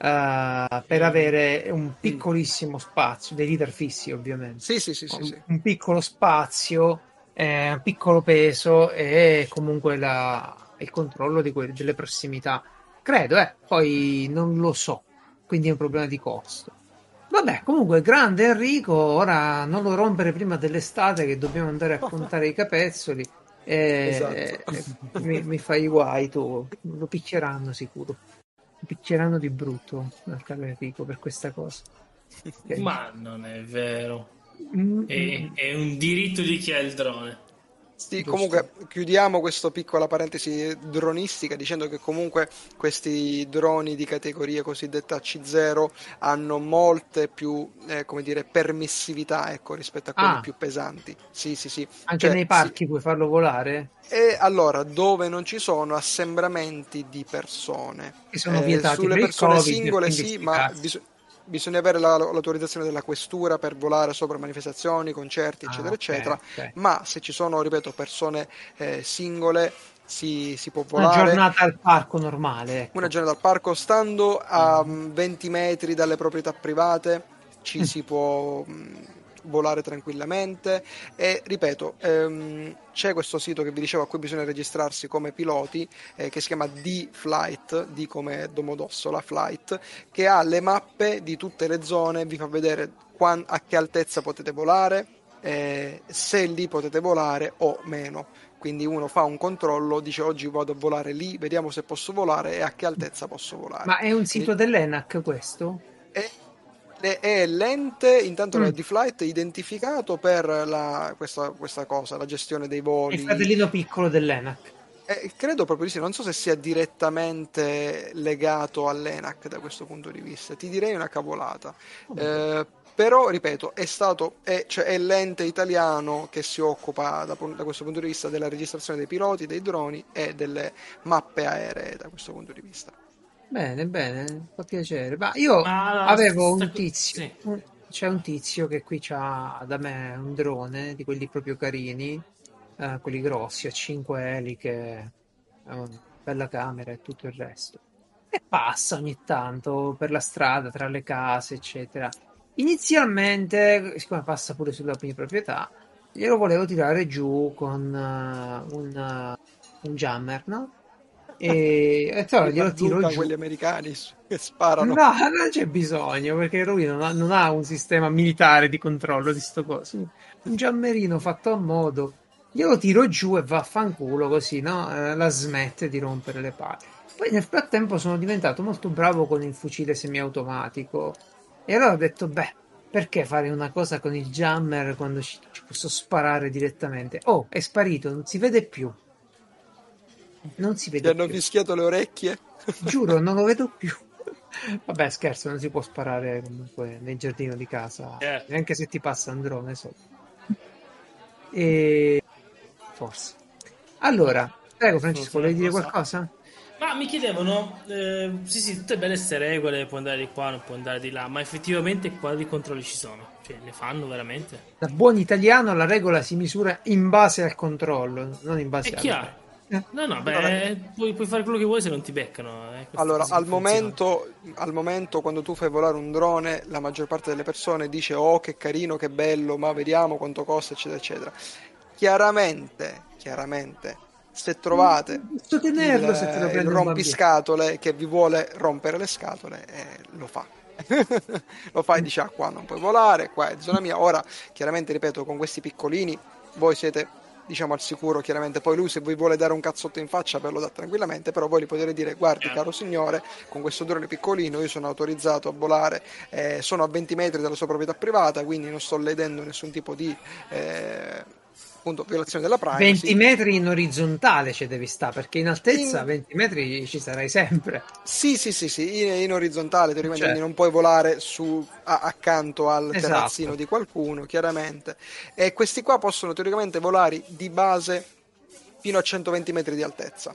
S1: eh, per avere un piccolissimo spazio, dei leader fissi ovviamente,
S3: Sì, sì, sì,
S1: un, un piccolo spazio, eh, un piccolo peso e comunque la- il controllo que- delle prossimità. Credo, eh, poi non lo so, quindi è un problema di costo. Vabbè, comunque, grande Enrico, ora non lo rompere prima dell'estate che dobbiamo andare a contare i capezzoli. E,
S3: Esatto.
S1: e mi, mi fai guai tu, lo picchieranno sicuro. Lo picchieranno di brutto caro Enrico per questa cosa. [laughs] Ok.
S2: Ma non è vero.
S1: Mm,
S2: È,
S1: mm,
S2: è un diritto di chi ha il drone.
S3: Sì, comunque chiudiamo questa piccola parentesi dronistica dicendo che comunque questi droni di categoria cosiddetta C0 hanno molte più, eh, come dire, permissività, ecco, rispetto a quelli
S1: Ah.
S3: più pesanti. Sì, sì, sì.
S1: Anche
S3: Cioè,
S1: nei parchi puoi farlo volare?
S3: sì. E allora, dove non ci sono assembramenti di persone,
S1: Che sono
S3: eh,
S1: vietati
S3: sulle persone
S1: Covid,
S3: singole sì, ma
S1: cazzi.
S3: Bis- bisogna avere la- l'autorizzazione della questura per volare sopra manifestazioni, concerti,
S1: Ah,
S3: eccetera,
S1: ok,
S3: eccetera.
S1: ok.
S3: Ma se ci sono, ripeto, persone eh, singole, si, si può
S1: Una
S3: volare.
S1: giornata al parco normale, ecco.
S3: Una giornata al parco, stando a mm, 20 metri dalle proprietà private, ci
S1: Mm.
S3: si può mm, volare tranquillamente. E ripeto, ehm, c'è questo sito che vi dicevo a cui bisogna registrarsi come piloti, eh, che si chiama D-Flight, D come Domodossola Flight, che ha le mappe di tutte le zone, vi fa vedere quan- a che altezza potete volare, eh, se lì potete volare o meno. Quindi uno fa un controllo, dice oggi vado a volare lì, vediamo se posso volare e a che altezza posso volare.
S1: Ma è un sito dell'ENAC questo?
S3: E, e- è l'ente, intanto
S1: Mm.
S3: la D-Flight, identificato per la- questa, questa cosa, la gestione dei voli.
S1: il fratellino piccolo dell'ENAC.
S3: Eh, credo proprio di sì, non so se sia direttamente legato all'ENAC da questo punto di vista. Ti direi una cavolata. Eh, però ripeto è stato è, cioè, è l'ente italiano che si occupa da, da, questo punto di vista della registrazione dei piloti dei droni e delle mappe aeree da questo punto di vista
S1: bene bene fa piacere ma io Ma avevo un tizio sì. un, c'è un tizio che qui ha da me un drone di quelli proprio carini eh, quelli grossi a 5 eliche eh, bella camera e tutto il resto e passa ogni tanto per la strada tra le case eccetera Inizialmente, siccome passa pure sulla mia proprietà, glielo volevo tirare giù con uh, un, uh, un jammer, no? E, allora glielo tiro giù.
S3: quelli americani che sparano.
S1: No, non c'è bisogno perché lui non ha, non ha un sistema militare di controllo di sto coso. Un jammerino fatto a modo. Glielo tiro giù e vaffanculo così, no? Eh, la smette di rompere le palle. Poi nel frattempo sono diventato molto bravo con il fucile semiautomatico e allora ho detto, beh, perché fare una cosa con il jammer quando ci, ci posso sparare direttamente? Oh, è sparito, non si vede più. Non si vede
S3: Ti hanno fischiato le orecchie?
S1: Giuro, non lo vedo [laughs] più. Vabbè, scherzo, non si può sparare comunque nel giardino di casa, yeah. neanche se ti passa un drone sotto. E forse. Allora, prego Francesco, vuoi dire qualcosa?
S2: Ma mi chiedevano, eh, sì sì, tutte belle queste regole, può andare di qua, non può andare di là, ma effettivamente quali controlli ci sono? Cioè, le fanno veramente?
S1: Da buon italiano la regola si misura in base al controllo, non in base
S2: È chiaro. No, no, beh, puoi, puoi, fare quello che vuoi se non ti beccano.
S3: Eh. Allora, al momento, al momento, quando tu fai volare un drone, la maggior parte delle persone dice oh che carino, che bello, ma vediamo quanto costa, eccetera, eccetera. Chiaramente, chiaramente, se trovate
S1: tenerlo,
S3: il, se te il rompiscatole che vi vuole rompere le scatole, eh, lo fa. [laughs] lo fa e dice ah qua non puoi volare, qua è zona mia. Ora, chiaramente, ripeto, con questi piccolini voi siete diciamo al sicuro chiaramente. Poi lui se vi vuole dare un cazzotto in faccia ve lo dà tranquillamente però voi gli potete dire guardi caro signore con questo drone piccolino io sono autorizzato a volare eh, sono a 20 metri dalla sua proprietà privata quindi non sto ledendo nessun tipo di eh, appunto violazione della privacy.
S1: 20 metri in orizzontale ci devi stare, perché in altezza in... 20 metri ci sarai sempre.
S3: Sì, sì, sì, sì, in, in orizzontale, teoricamente certo. non puoi volare su, a, accanto al esatto. terrazzino di qualcuno, chiaramente. E questi qua possono teoricamente volare di base fino a 120 metri di altezza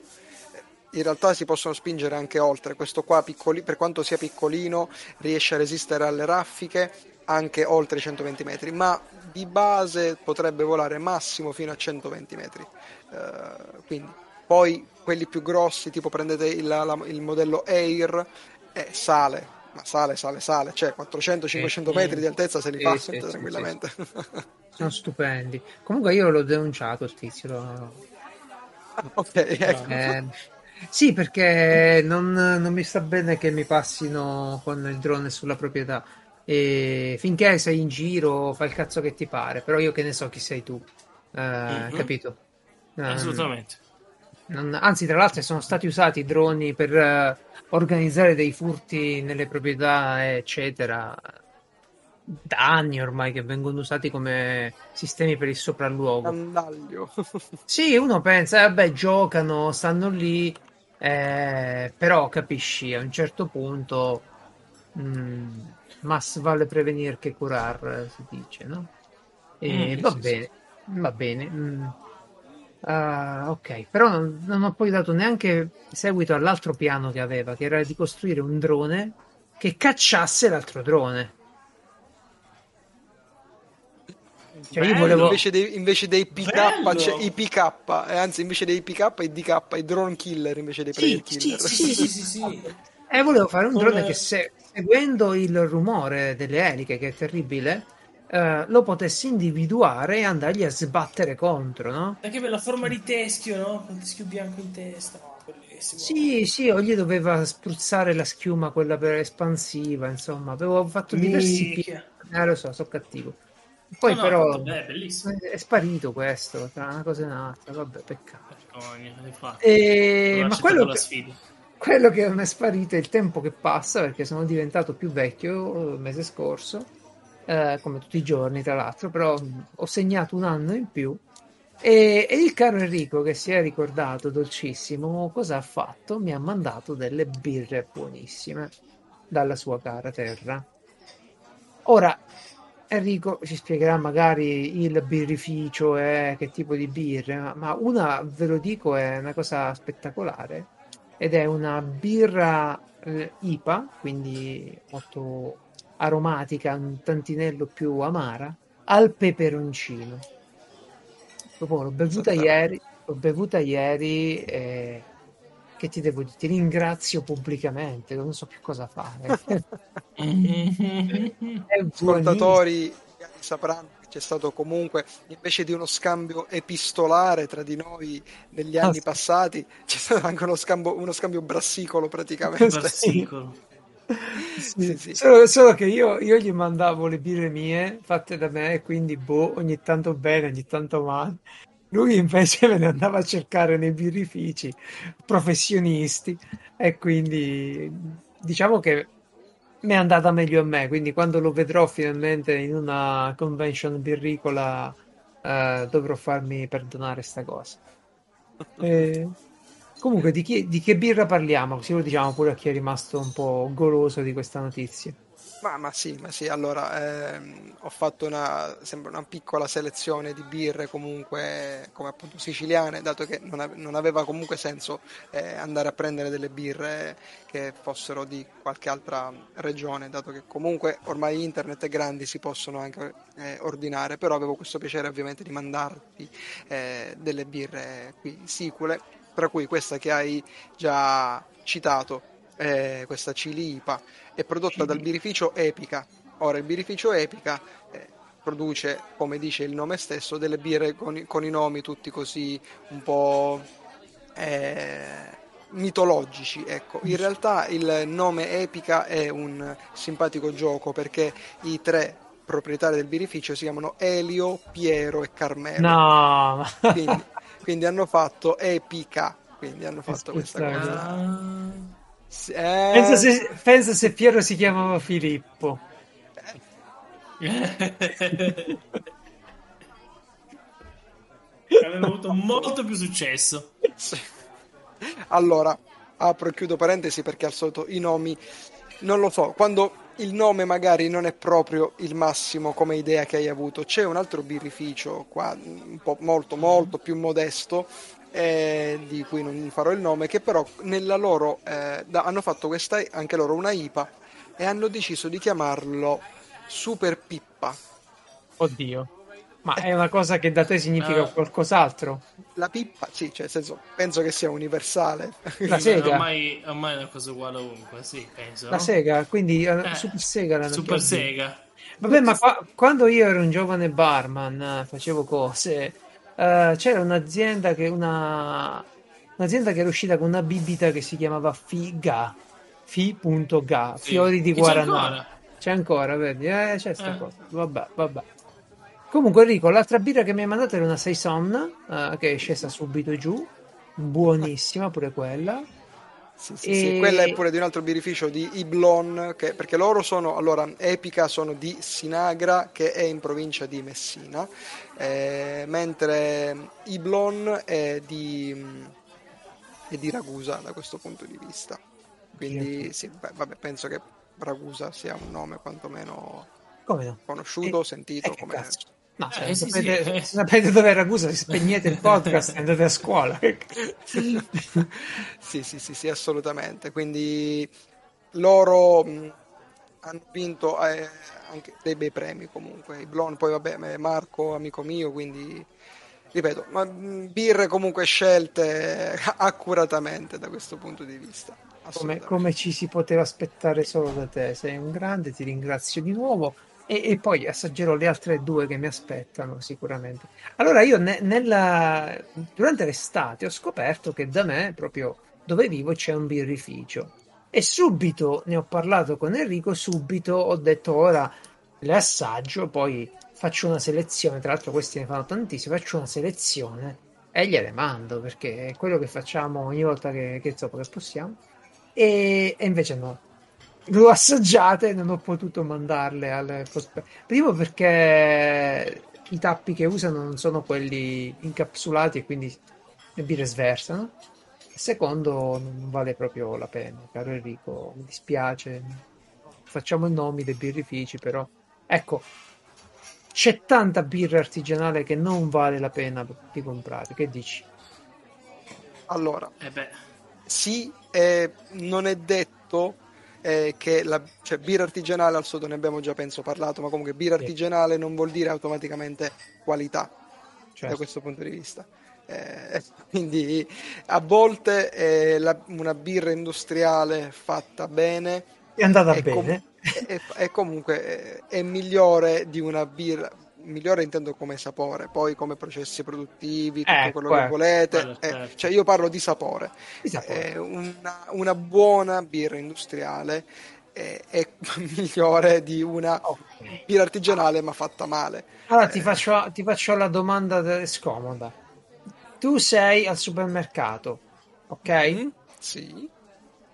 S3: in realtà si possono spingere anche oltre. Questo qua, piccoli, per quanto sia piccolino, riesce a resistere alle raffiche anche oltre i 120 metri, ma di base potrebbe volare massimo fino a 120 metri. Uh, quindi poi quelli più grossi, tipo prendete il, la, il modello Air, eh, sale, ma sale, sale, sale, cioè 400-500 eh, metri di altezza se li eh, passa tranquillamente.
S1: Sono stupendi. Comunque io l'ho denunciato il tizio. Lo... [laughs]
S3: ok, ecco.
S1: Eh, sì, perché non, non, mi sta bene che mi passino con il drone sulla proprietà. E finché sei in giro, fai il cazzo che ti pare, però io che ne so chi sei tu, uh, mm-hmm. capito?
S2: Um, Assolutamente.
S1: Non, anzi, tra l'altro, sono stati usati i droni per uh, organizzare dei furti nelle proprietà, eccetera. Da anni ormai che vengono usati come sistemi per il sopralluogo.
S3: Andaglio. [laughs]
S1: sì, uno pensa, eh, vabbè, giocano, stanno lì, eh, però capisci, a un certo punto. Mh, mm, Mas vale prevenire che curar, si dice, no? E mm, va, sì, bene, sì. va bene, mm. Uh, ok, però non, non, ho poi dato neanche seguito all'altro piano che aveva, che era di costruire un drone che cacciasse l'altro drone.
S3: Cioè io volevo... invece, dei, invece dei PK c'è i PK, eh, anzi invece dei PK i DK, i drone killer invece dei
S1: sì,
S3: killer.
S1: Sì, sì, sì, sì, sì. [laughs] E eh, volevo fare un drone che se, seguendo il rumore delle eliche, che è terribile, eh, lo potessi individuare e andargli a sbattere contro, no?
S2: Anche per la forma di teschio, no? Con teschio bianco in testa.
S1: bellissimo. Sì, sì, o gli doveva spruzzare la schiuma, quella per espansiva, insomma, avevo fatto diversi piani. Eh, lo so, sono cattivo. Poi no, però no, beh, è sparito questo tra una cosa e un'altra, vabbè, peccato. Vergogna, e... Ma quello che... Quello che non è sparito è il tempo che passa perché sono diventato più vecchio il mese scorso, eh, come tutti i giorni tra l'altro, però ho segnato un anno in più e, e, il caro Enrico che si è ricordato dolcissimo cosa ha fatto? Mi ha mandato delle birre buonissime dalla sua cara terra. Ora, Enrico ci spiegherà magari il birrificio e che tipo di birra, ma una, ve lo dico, è una cosa spettacolare ed è una birra eh, IPA, quindi molto aromatica, un tantinello più amara, al peperoncino. Proprio l'ho bevuta ieri, l'ho bevuta ieri e che ti devo dire? Ti ringrazio pubblicamente, non so più cosa fare. [laughs]
S3: Ascoltatori sapranno c'è stato comunque, invece di uno scambio epistolare tra di noi negli anni ah, passati, c'è stato anche uno scambio, uno scambio brassicolo praticamente.
S2: Brassicolo.
S1: Sì, sì, sì. Solo, solo, che io, io, gli mandavo le birre mie fatte da me, quindi boh, ogni tanto bene, ogni tanto male. Lui invece [laughs] me ne andava a cercare nei birrifici professionisti e quindi diciamo che mi è andata meglio a me, quindi quando lo vedrò finalmente in una convention birricola eh, dovrò farmi perdonare sta cosa. [laughs] E... Comunque, di, chi, di, che birra parliamo? Così lo diciamo pure a chi è rimasto un po' goloso di questa notizia.
S3: Ma, ma sì, ma sì, allora ehm, ho fatto una, una piccola selezione di birre comunque come appunto siciliane, dato che non, ave- non aveva comunque senso eh, andare a prendere delle birre che fossero di qualche altra regione, dato che comunque ormai internet è grandi, si possono anche eh, ordinare, però avevo questo piacere ovviamente di mandarti eh, delle birre qui sicule, tra cui questa che hai già citato eh, questa Cilipa, è prodotta dal birrificio Epica. Ora, il birrificio Epica eh, produce, come dice il nome stesso, delle birre con, con i nomi tutti così un po' eh, mitologici. Ecco. In realtà il nome Epica è un simpatico gioco perché i tre proprietari del birrificio si chiamano Elio, Piero e Carmelo.
S1: No!
S3: Quindi, quindi hanno fatto Epica, quindi hanno fatto questa cosa.
S1: Eh... Pensa, se, pensa se Piero si chiamava Filippo. [laughs]
S2: Aveva avuto molto più successo.
S3: Allora, apro e chiudo parentesi perché al solito i nomi non lo so, quando il nome magari non è proprio il massimo come idea che hai avuto, c'è un altro birrificio qua, un po' molto molto più modesto eh, di cui non farò il nome, che però nella loro, eh, da, hanno fatto questa, anche loro una IPA e hanno deciso di chiamarlo Super Pippa.
S1: Oddio. Ma è una cosa che da te significa uh, qualcos'altro?
S3: La pippa, sì, cioè, nel senso, penso che sia universale. [laughs]
S1: La sega.
S2: Ormai, ormai è una cosa uguale ovunque, sì, penso.
S1: La sega, quindi eh, Super Sega. La
S2: super Sega.
S1: Vabbè, ma qua, quando io ero un giovane barman, facevo cose, uh, c'era un'azienda che, una, un'azienda che era uscita con una bibita che si chiamava Figa, Fi.ga, sì. fiori di guaranà. C'è ancora, c'è ancora vedi? Eh, c'è sta eh. cosa. Vabbè, vabbè. Comunque Enrico, l'altra birra che mi hai mandato era una Saison, uh, che è scesa subito giù, buonissima pure quella.
S3: Sì, sì, e... sì, quella è pure di un altro birrificio di Iblon, che, perché loro sono, allora, Epica sono di Sinagra, che è in provincia di Messina, eh, mentre Iblon è di, è di, Ragusa da questo punto di vista. Quindi sì, beh, vabbè, penso che Ragusa sia un nome quantomeno
S1: no?
S3: conosciuto, e, sentito. E come...
S1: No, cioè, eh, se, sì, sapete, sì. se sapete dove è Ragusa, spegnete il podcast e andate a scuola.
S3: sì, sì, sì, sì, assolutamente. Quindi loro mh, hanno vinto eh, anche dei bei premi comunque. I Blon, poi vabbè, Marco, amico mio, quindi ripeto, ma birre comunque scelte [laughs] accuratamente da questo punto di vista.
S1: Come, come ci si poteva aspettare solo da te, sei un grande, ti ringrazio di nuovo e, e, poi assaggerò le altre due che mi aspettano sicuramente. Allora io ne, nella, durante l'estate ho scoperto che da me, proprio dove vivo, c'è un birrificio e subito ne ho parlato con Enrico, subito ho detto ora le assaggio, poi faccio una selezione, tra l'altro questi ne fanno tantissimi, faccio una selezione e gliele mando perché è quello che facciamo ogni volta che, che, che possiamo. E, e invece no, l'ho assaggiate non ho potuto mandarle al prospetto. Primo perché i tappi che usano non sono quelli incapsulati e quindi le birre sversano. Secondo, non vale proprio la pena, caro Enrico, mi dispiace. Facciamo i nomi dei birrifici, però Ecco, c'è tanta birra artigianale che non vale la pena di comprare. Che dici?
S3: Allora,
S2: Eh beh,
S3: sì, eh, non è detto eh, che la cioè, birra artigianale al sodo ne abbiamo già penso parlato, ma comunque birra artigianale non vuol dire automaticamente qualità da
S1: Certo.
S3: questo punto di vista. Eh, [laughs] quindi a volte eh, la- una birra industriale fatta bene
S1: È andata
S3: è, com-
S1: bene.
S3: è- è comunque eh, è migliore di una birra, migliore intendo come sapore, poi come processi produttivi, tutto
S1: Eh,
S3: quello
S1: quello-
S3: che volete.
S2: quello
S3: eh,
S2: certo.
S3: cioè io parlo di sapore.
S1: Di sapore.
S3: Eh, una, una buona birra industriale è, è [laughs] migliore di una
S1: Ok.
S3: birra artigianale ma fatta male.
S1: Allora ti
S3: Eh,
S1: faccio, ti faccio la domanda scomoda. Tu sei al supermercato, ok?
S3: mm, Sì.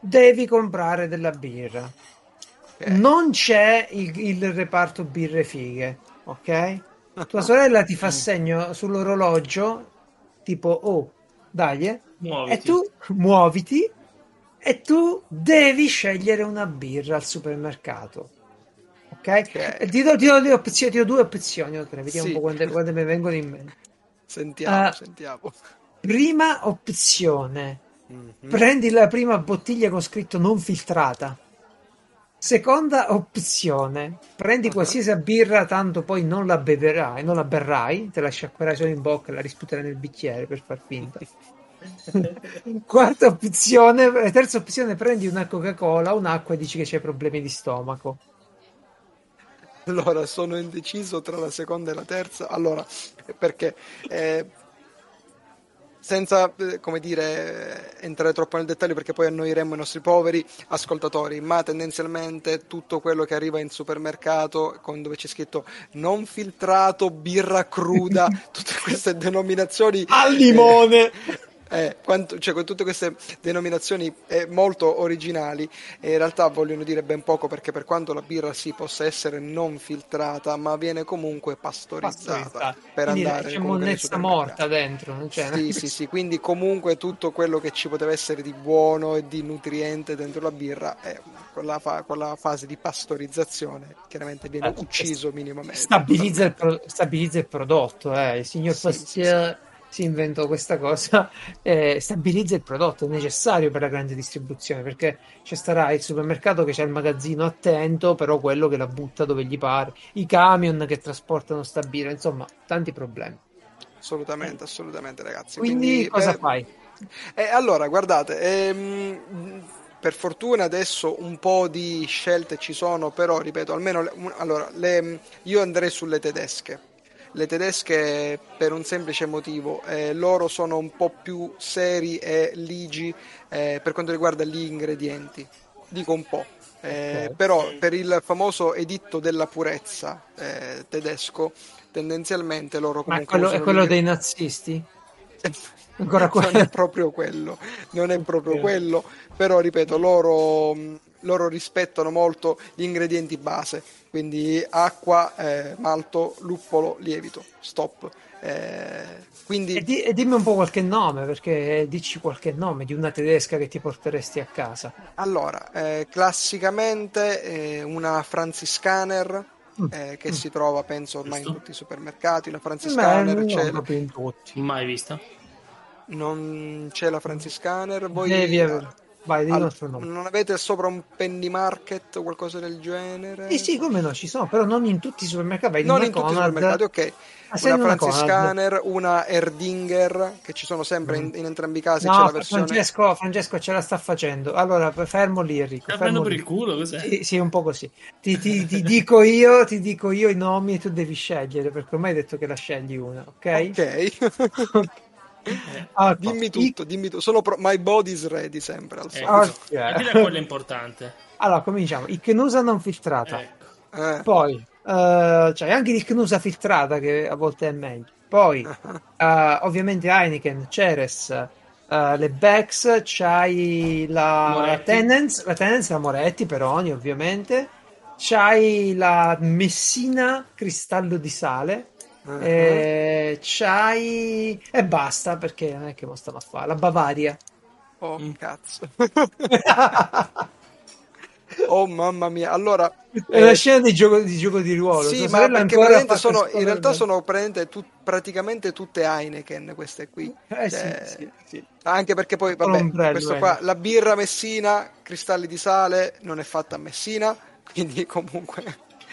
S1: Devi comprare della birra.
S3: ok.
S1: Non c'è il, il reparto birre fighe, ok? Tua sorella ti fa [laughs] segno sull'orologio, tipo, oh, dai, eh.
S2: muoviti.
S1: E tu muoviti e tu devi scegliere una birra al supermercato. Ok? E Ti do, ti do due opzioni, ti do due opzioni tre, vediamo
S3: Sì.
S1: un po' quante, quante mi vengono in mente.
S3: Sentiamo,
S1: Eh,
S3: sentiamo.
S1: Prima opzione,
S3: Mhm.
S1: prendi la prima bottiglia con scritto non filtrata. Seconda opzione, prendi
S3: Ah.
S1: qualsiasi birra, tanto poi non la beverai, non la berrai, te la sciacquerai solo in bocca e la risputerai nel bicchiere per far finta. [laughs] Quarta opzione, terza opzione, prendi una Coca-Cola, un'acqua e dici che c'hai problemi di stomaco.
S3: Allora, sono indeciso tra la seconda e la terza. Allora, perché eh, senza, eh, come dire, eh, entrare troppo nel dettaglio, perché poi annoieremmo i nostri poveri ascoltatori, ma tendenzialmente tutto quello che arriva in supermercato, con dove c'è scritto non filtrato, birra cruda, [laughs] tutte queste denominazioni
S1: Al limone!
S3: eh, quanto- cioè, con tutte queste denominazioni eh, molto originali, eh, in realtà vogliono dire ben poco perché per quanto la birra si possa essere non filtrata, ma viene comunque pastorizzata,
S1: Pastorizzata.
S3: per
S1: Quindi
S3: andare
S1: c'è monnezza morta dentro, non c'è
S3: Sì, sì, sì, quindi comunque tutto quello che ci poteva essere di buono e di nutriente dentro la birra, è con, la fa- con la fase di pastorizzazione, chiaramente viene
S1: Eh,
S3: ucciso minimamente.
S1: stabilizza il, pro- stabilizza il prodotto, eh. il signor
S3: Sì,
S1: Pastier si inventò questa cosa, eh, stabilizza il prodotto, è necessario per la grande distribuzione, perché ci starà il supermercato che c'è il magazzino attento, però quello che la butta dove gli pare, i camion che trasportano sta birra, insomma, tanti problemi.
S3: Assolutamente, assolutamente ragazzi.
S1: Quindi, cosa
S3: beh,
S1: fai?
S3: Eh, allora, guardate, ehm, per fortuna adesso un po' di scelte ci sono, però ripeto, almeno le- un- allora, le- io andrei sulle tedesche. Le tedesche per un semplice motivo, eh, loro sono un po' più seri e ligi eh, per quanto riguarda gli ingredienti. Dico un po'. Eh,
S1: Ok.
S3: Però per il famoso editto della purezza eh, tedesco, tendenzialmente loro
S1: Ma
S3: comunque
S1: quello, è quello dei nazisti? [laughs] Ancora
S3: non
S1: quello?
S3: è proprio quello, non è proprio quello, però ripeto, loro, mh, loro rispettano molto gli ingredienti base, quindi acqua, eh, malto, luppolo, lievito, stop. Eh, quindi
S1: E, di- e dimmi un po' qualche nome, perché dici qualche nome di una tedesca che ti porteresti a casa.
S3: allora, eh, classicamente eh, una Franziscaner eh, che si trova penso ormai in
S2: Giusto.
S3: tutti i supermercati, la
S1: Beh,
S3: Franziscaner
S1: non
S3: c'è,
S1: proprio in tutti.
S2: Mai vista?
S3: non c'è la Franziscaner, voi
S1: Devi aver- Vai, di un
S3: Al-
S1: nome.
S3: non avete sopra un penny market o qualcosa del genere?
S1: Sì, sì, come no, ci sono, però non in tutti i supermercati. Vai
S3: non in tutti i supermercati, ok.
S1: Ah,
S3: Una
S1: in una
S3: Erdinger, che ci sono sempre in, in entrambi i casi. c'è
S1: No,
S3: la versione.
S1: Francesco, Francesco ce la sta facendo. Allora, fermo lì, Enrico.
S2: Sta prendendo per il culo, cos'è?
S1: Sì, sì, un po' così. Ti, ti- ti [laughs] dico io, ti dico io i nomi e tu devi scegliere, perché ormai hai detto che la scegli una, ok?
S3: Ok. [laughs] [laughs]
S1: Ah, [laughs]
S3: dimmi tutto, dimmi tutto. Sono pro- my body's ready sempre al
S2: Eh,
S3: solito.
S1: Ok.
S2: Ma dire quello è importante. [laughs]
S1: Allora, cominciamo. Iknusa non filtrata.
S2: Ecco.
S3: Eh,
S1: Poi, eh, c'hai anche l'Iknusa filtrata che a volte è meglio. Poi, [laughs] eh, ovviamente Heineken, Ceres, eh, le Becks, c'hai la. Tenens, la Tenens, la Moretti, Peroni ovviamente. C'hai la Messina Cristallo di Sale.
S3: Uh-huh.
S1: eh, c'hai e basta perché non è che mo stanno a fare la Bavaria
S3: Oh,
S2: Mm.
S3: cazzo. [laughs] Oh mamma mia, allora
S1: è la eh, scena di gioco, di gioco di ruolo.
S3: Sì, ma perché praticamente sono, in realtà sono praticamente, tu, praticamente, tutte Heineken queste qui.
S1: Eh, cioè, sì, sì, sì.
S3: Anche perché poi, vabbè, questo qua, la birra Messina, cristalli di sale, non è fatta a Messina, quindi comunque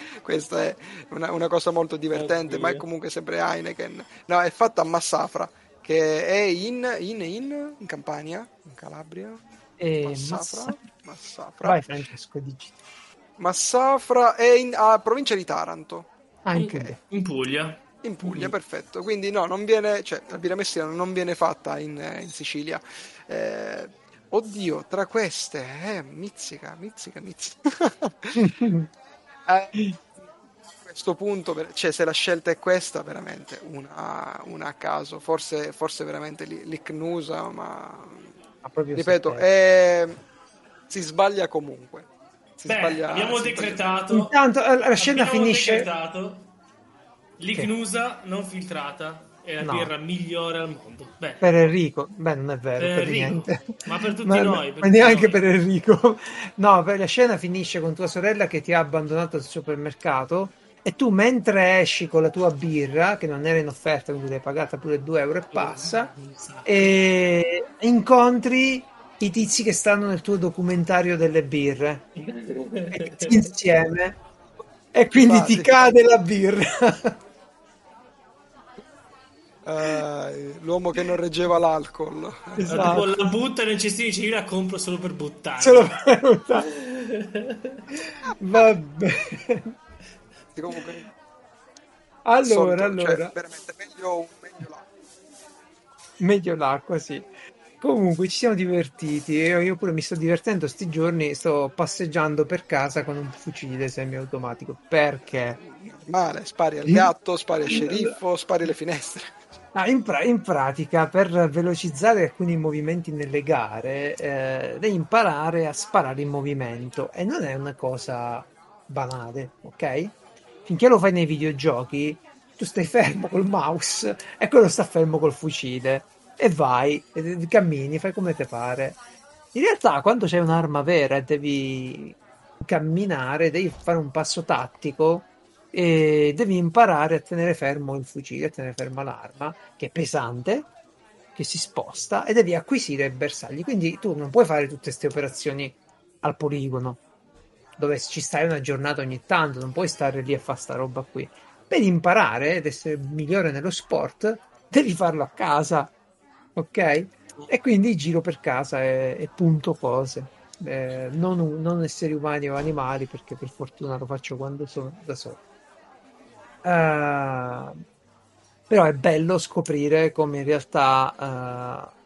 S3: [laughs] questa è una, una cosa molto divertente, ma è comunque sempre Heineken. No, è fatta a Massafra, che è in, in, in, in Campania, in Calabria.
S1: E Massafra.
S3: Massafra.
S1: Vai Francesco, dici.
S3: Massafra è in a provincia di Taranto.
S1: Ah, in Puglia.
S2: In Puglia.
S3: In Puglia, mm. perfetto. Quindi no, non viene, cioè la birra messina non viene fatta in, in Sicilia. Eh, oddio, tra queste, eh, mizzica, mizzica, mizzica. [laughs] a questo punto, cioè se la scelta è questa, veramente una, una a caso. Forse, forse veramente l'Icnusa, ma... Ripeto, è si sbaglia comunque. Si
S2: Beh,
S3: sbaglia,
S2: abbiamo decretato.
S1: Intanto eh, la scena finisce.
S2: Decretato, l'Icnusa non filtrata è la no. birra migliore al mondo. Beh.
S1: Per Enrico, beh, non è vero, per, per niente.
S2: Ma per tutti ma, noi.
S1: Per ma neanche noi. per Enrico. No, la scena finisce con tua sorella che ti ha abbandonato al supermercato e tu mentre esci con la tua birra, che non era in offerta, quindi l'hai pagata pure 2 euro e passa, esatto. e incontri i tizi che stanno nel tuo documentario delle birre [laughs] insieme e quindi Infatti. ti cade la birra
S3: uh, l'uomo che non reggeva l'alcol.
S2: Esatto. la butta nel cestino e dice io la compro solo per buttare
S1: solo per buttare. [laughs] Vabbè.
S3: Comunque
S1: allora solito, cioè, allora.
S3: cioè, veramente meglio, meglio l'acqua.
S1: Meglio l'acqua sì. Comunque ci siamo divertiti. Io, io pure mi sto divertendo. Sti giorni, sto passeggiando per casa con un fucile semiautomatico. Perché?
S3: Male, spari al gatto, spari al sceriffo, spari alle finestre.
S1: Ah, in, pra- in, pratica, per velocizzare alcuni movimenti nelle gare, eh, devi imparare a sparare in movimento e non è una cosa banale, ok? Finché lo fai nei videogiochi, tu stai fermo col mouse e quello sta fermo col fucile e vai, e cammini, fai come ti pare. In realtà, quando c'è un'arma vera e devi camminare, devi fare un passo tattico e devi imparare a tenere fermo il fucile, a tenere ferma l'arma, che è pesante, che si sposta e devi acquisire bersagli. Quindi tu non puoi fare tutte queste operazioni al poligono, dove ci stai una giornata ogni tanto, non puoi stare lì a fare sta roba qui. Per imparare ed essere migliore nello sport, devi farlo a casa ok? E quindi giro per casa e, e punto cose. Eh, non, non, esseri umani o animali, perché per fortuna lo faccio quando sono da solo. Uh, però è bello scoprire come in realtà uh,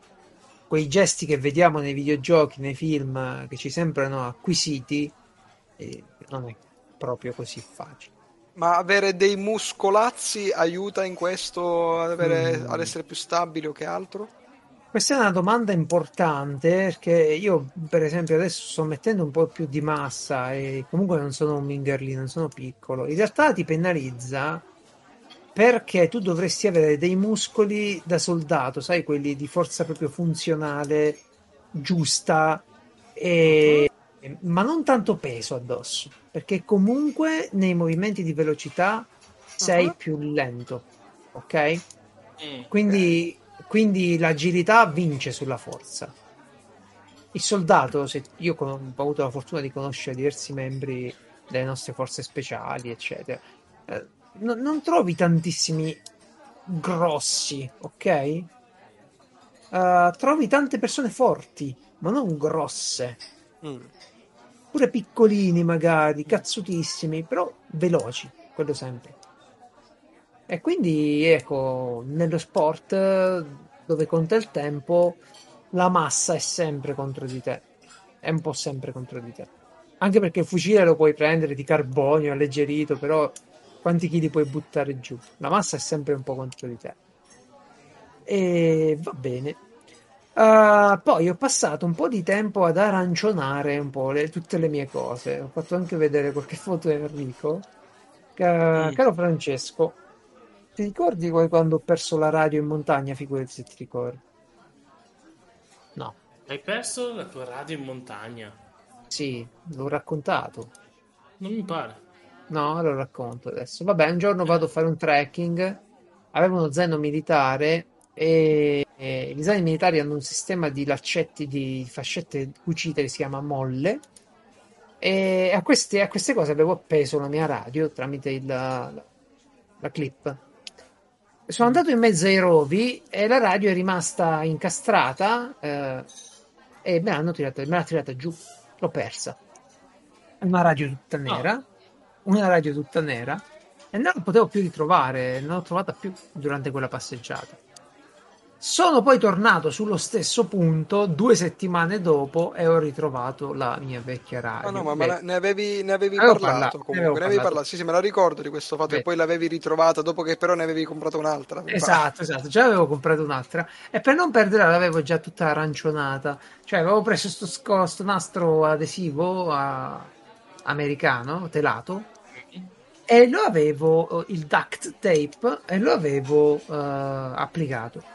S1: quei gesti che vediamo nei videogiochi, nei film, che ci sembrano acquisiti, eh, non è proprio così facile.
S3: Ma avere dei muscolazzi aiuta in questo ad, avere, mm. ad essere più stabili o che altro?
S1: Questa è una domanda importante perché io, per esempio, adesso sto mettendo un po' più di massa e comunque non sono un mingerlino, non sono piccolo. In realtà ti penalizza perché tu dovresti avere dei muscoli da soldato, sai, quelli di forza proprio funzionale, giusta, e... ma non tanto peso addosso, perché comunque nei movimenti di velocità sei uh-huh. più lento, ok? Mm, Quindi quindi l'agilità vince sulla forza. Il soldato, se io ho avuto la fortuna di conoscere diversi membri delle nostre forze speciali, eccetera, eh, no, non trovi tantissimi grossi, ok? Uh, trovi tante persone forti, ma non grosse. Mm. Pure piccolini, magari, cazzutissimi, però veloci, quello sempre. E quindi, ecco, nello sport dove conta il tempo, la massa è sempre contro di te. È un po' sempre contro di te. Anche perché il fucile lo puoi prendere di carbonio alleggerito, però quanti chili puoi buttare giù? La massa è sempre un po' contro di te. E va bene. Uh, poi ho passato un po' di tempo ad arancionare un po' le, tutte le mie cose. Ho fatto anche vedere qualche foto a Enrico. Uh, mm. Caro Francesco, ti ricordi quando ho perso la radio in montagna? Figurati se ti ricordi. No.
S2: Hai perso la tua radio in montagna?
S1: Sì, l'ho raccontato.
S2: Non mi pare.
S1: No, lo racconto adesso. Vabbè, un giorno vado a fare un trekking. Avevo uno zaino militare e, e gli zaini militari hanno un sistema di laccetti, di fascette cucite che si chiama molle. E a queste, a queste cose avevo appeso la mia radio tramite il, la, la clip. Sono andato in mezzo ai rovi e la radio è rimasta incastrata eh, e me l'hanno tirata, me l'ha tirata giù. L'ho persa. Una radio tutta nera. Una radio tutta nera. E non la potevo più ritrovare. Non l'ho trovata più durante quella passeggiata. Sono poi tornato sullo stesso punto due settimane dopo e ho ritrovato la mia vecchia radio.
S3: Ah, no, ma, ma ne avevi, ne avevi parlato
S1: parlato, ne
S3: comunque, ne avevi
S1: parlato.
S3: parlato. Sì, sì, me la ricordo di questo fatto
S1: Beh.
S3: che poi l'avevi ritrovata dopo che però ne avevi comprato un'altra.
S1: Esatto, esatto, già avevo comprato un'altra e per non perderla l'avevo già tutta arancionata, cioè avevo preso sto, sco- sto nastro adesivo a- americano, telato, e lo avevo, eh, il duct tape, e lo avevo eh, applicato.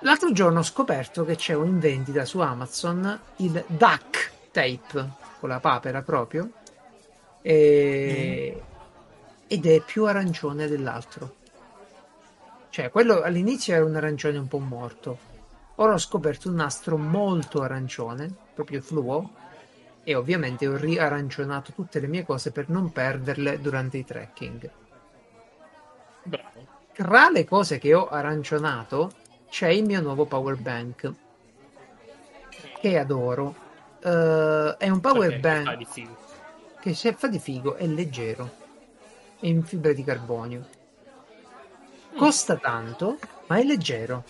S1: L'altro giorno ho scoperto che c'è in vendita su Amazon il duck tape, con la papera proprio, e- ed è più arancione dell'altro. Cioè, quello all'inizio era un arancione un po' morto. Ora ho scoperto un nastro molto arancione, proprio fluo, e ovviamente ho riarancionato tutte le mie cose per non perderle durante i trekking.
S2: Bravo.
S1: Tra le cose che ho arancionato c'è il mio nuovo power bank, che adoro. Eh, è un power
S2: Perché
S1: bank
S2: fa
S1: che se fa di figo è leggero, è in fibra di carbonio. Costa tanto, ma è leggero.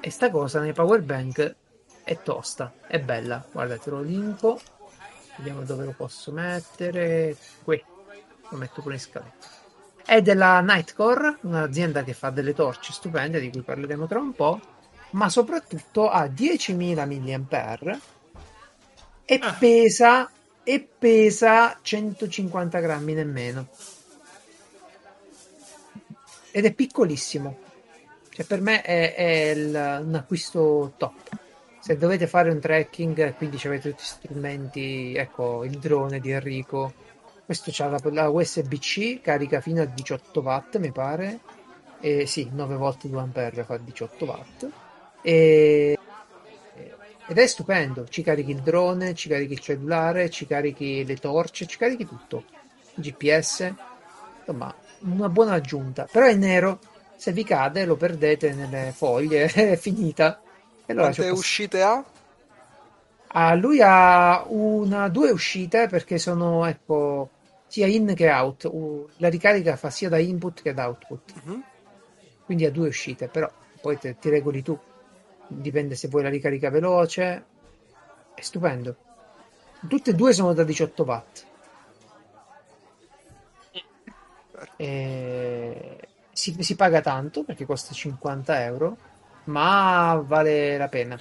S1: E sta cosa nei power bank è tosta, è bella. Guarda, te lo linko. Vediamo dove lo posso mettere. Qui, lo metto pure in scaletta. È della Nightcore, un'azienda che fa delle torce stupende di cui parleremo tra un po', ma soprattutto ha 10.000 mAh e
S2: Ah.
S1: pesa e pesa 150 grammi nemmeno. Ed è piccolissimo. Cioè, per me è, è il- un acquisto top. Se dovete fare un trekking, quindi ci avete tutti gli strumenti, ecco il drone di Enrico. Questo c'ha la, la USB-C, carica fino a 18 watt, mi pare. E sì, 9 volt 2 ampere fa 18 watt. E, ed è stupendo. Ci carichi il drone, ci carichi il cellulare, ci carichi le torce, ci carichi tutto. GPS. Insomma, una buona aggiunta. Però è nero. Se vi cade lo perdete nelle foglie, [laughs] è finita. E allora
S3: Quante uscite ha?
S1: Ah, lui ha una, due uscite perché sono ecco, sia in che out. La ricarica fa sia da input che da output.
S3: Mhm.
S1: Quindi ha due uscite, però poi te- ti regoli tu. Dipende se vuoi la ricarica veloce. È stupendo. Tutte e due sono da 18 watt. E si, si paga tanto perché costa 50 euro, ma vale la pena.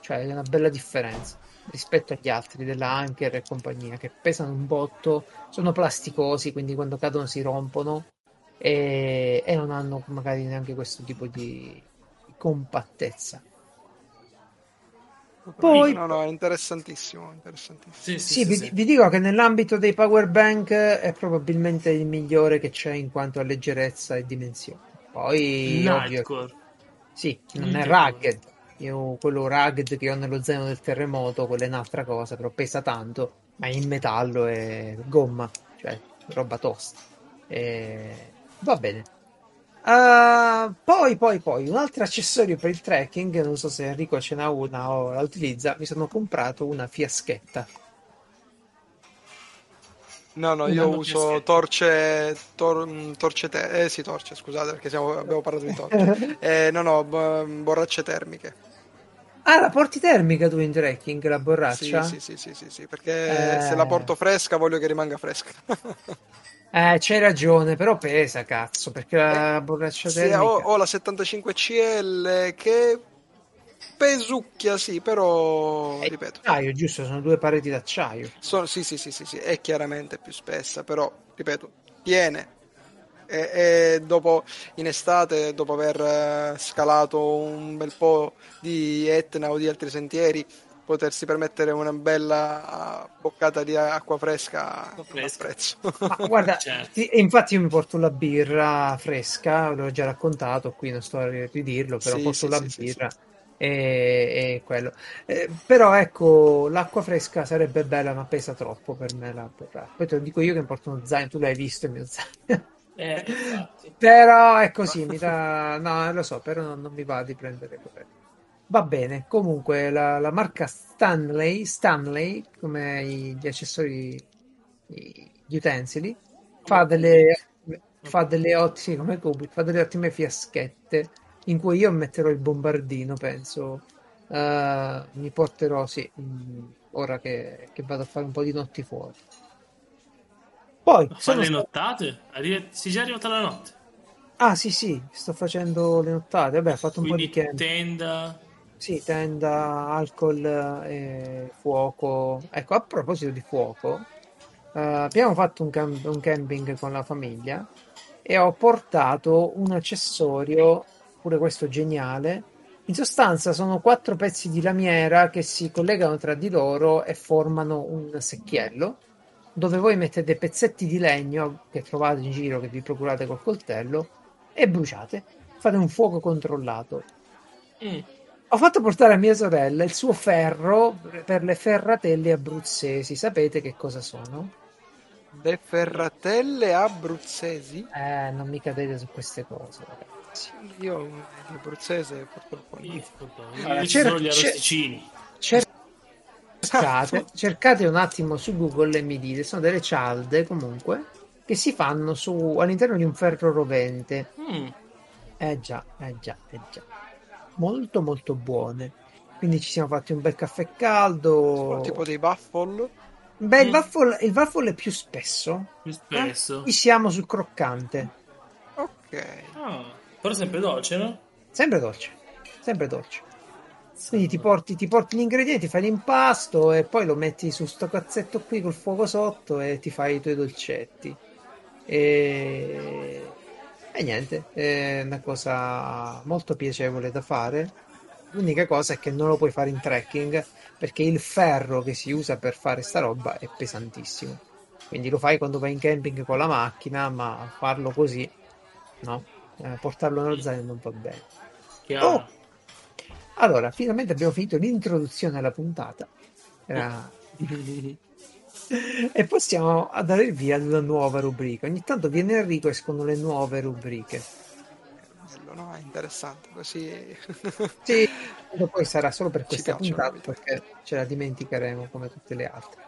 S1: Cioè, è una bella differenza rispetto agli altri della Anker e compagnia che pesano un botto, sono plasticosi, quindi quando cadono si rompono e, e non hanno magari neanche questo tipo di compattezza. Poi-
S3: No, no, è interessantissimo, interessantissimo.
S2: Sì, sì,
S1: Sì,
S2: sì,
S1: vi,
S2: sì.
S1: vi dico che nell'ambito dei power bank è probabilmente il migliore che c'è in quanto a leggerezza e dimensioni. Poi, ovvio,
S2: Nightcore.
S1: sì, non
S2: Il
S1: è rugged. Io quello rugged che ho nello zaino del terremoto, quella è un'altra cosa, però pesa tanto, ma in metallo e gomma, cioè roba tosta. E... Va bene. Ah, poi, poi, poi, un altro accessorio per il trekking, non so se Enrico ce n'ha una o la utilizza, mi sono comprato una fiaschetta.
S3: No, no, io uso torce, tor- mm, torce te- eh sì, torce, scusate, perché siamo- abbiamo parlato di torce. [laughs] Eh, no, no, bo- borracce termiche.
S1: Ah, la porti termica tu in trekking, la borraccia?
S3: sì, sì, sì, sì, sì, perché
S1: Eh.
S3: se la porto fresca voglio che rimanga fresca. [laughs]
S1: Eh, c'hai ragione, però pesa, cazzo, perché la borraccia
S3: Sì,
S1: termica...
S3: ho, la 75 CL che pesucchia, sì, però
S1: è
S3: ripeto,
S1: acciaio, giusto? Sono due pareti d'acciaio.
S3: sì, sì, sì, sì, è chiaramente più spessa, però ripeto, tiene. E, e dopo in estate, dopo aver eh, scalato un bel po' di Etna o di altri sentieri, potersi permettere una bella boccata di acqua fresca
S2: Acqua fresca.
S3: a prezzo.
S1: Ma [laughs] guarda,
S2: Certo.
S1: ti- e infatti io mi porto la birra fresca, l'ho già raccontato, qui non sto a ridirlo, però
S3: Sì,
S1: porto
S3: sì,
S1: la
S3: sì, sì,
S1: birra e, e quello. Eh, però ecco, l'acqua fresca sarebbe bella, ma pesa troppo per me la birra. Poi te lo dico io che mi porto uno zaino, tu l'hai visto il mio zaino.
S2: Eh. [laughs]
S1: Però è così, mi dà... No, lo so, però non, non mi va di prendere quello. Va bene, comunque la, la marca Stanley, Stanley, come gli accessori, gli utensili, fa delle, fa delle ottime, come Kubrick, fa delle ottime fiaschette in cui io metterò il bombardino, penso. Eh, mi porterò, sì, mm, ora che, che vado a fare un po' di notti fuori. Poi,
S2: Ma
S1: sono
S2: le
S1: stato-
S2: nottate? Arri- Sei già arrivata la notte.
S1: Ah, sì, sì, sto facendo le nottate. Vabbè, ho fatto un po'
S2: Quindi
S1: di camp.
S2: tenda.
S1: Sì, tenda, alcol e fuoco. Ecco, a proposito di fuoco, eh, abbiamo fatto un, cam- un camping con la famiglia e ho portato un accessorio, pure questo geniale. In sostanza sono quattro pezzi di lamiera che si collegano tra di loro e formano un secchiello dove voi mettete pezzetti di legno che trovate in giro, che vi procurate col coltello e bruciate. Fate un fuoco controllato.
S2: Mm.
S1: Ho fatto portare a mia sorella il suo ferro per le ferratelle abruzzesi. Sapete che cosa sono?
S3: Le ferratelle abruzzesi?
S1: Eh, non mi cadete su queste cose, ragazzi.
S3: Io l'abruzzese purtroppo no.
S2: Io
S1: Allora,
S2: ci
S1: c'era-
S2: sono gli arrosticini.
S1: Cercate, cercate un attimo su Google e mi dite, sono delle cialde comunque che si fanno su, all'interno di un ferro rovente.
S2: Mm.
S1: Eh già, eh già, eh già. Molto molto buone. Quindi ci siamo fatti un bel caffè caldo.
S3: Tipo dei waffle.
S1: Beh, il
S2: Mm.
S1: waffle, il waffle è più spesso.
S2: Più spesso.
S1: Qui siamo sul croccante.
S3: Ok.
S2: Ah, però sempre dolce, no?
S1: Sempre dolce, sempre dolce. Quindi ti porti, ti porti gli ingredienti, fai l'impasto e poi lo metti su sto cazzetto qui col fuoco sotto e ti fai i tuoi dolcetti. E, e niente, è una cosa molto piacevole da fare. L'unica cosa è che non lo puoi fare in trekking perché il ferro che si usa per fare sta roba è pesantissimo. Quindi lo fai quando vai in camping con la macchina, ma farlo così, no? Eh, portarlo nello zaino non va bene.
S2: Chiaro.
S1: Oh! Allora, finalmente abbiamo finito l'introduzione alla puntata. Era- [laughs] e possiamo andare via ad una nuova rubrica. Ogni tanto viene Enrico e escono le nuove rubriche.
S3: Bello, no? È interessante. Così. [laughs]
S1: Sì, poi sarà solo per questa puntata perché ce la dimenticheremo come tutte le altre.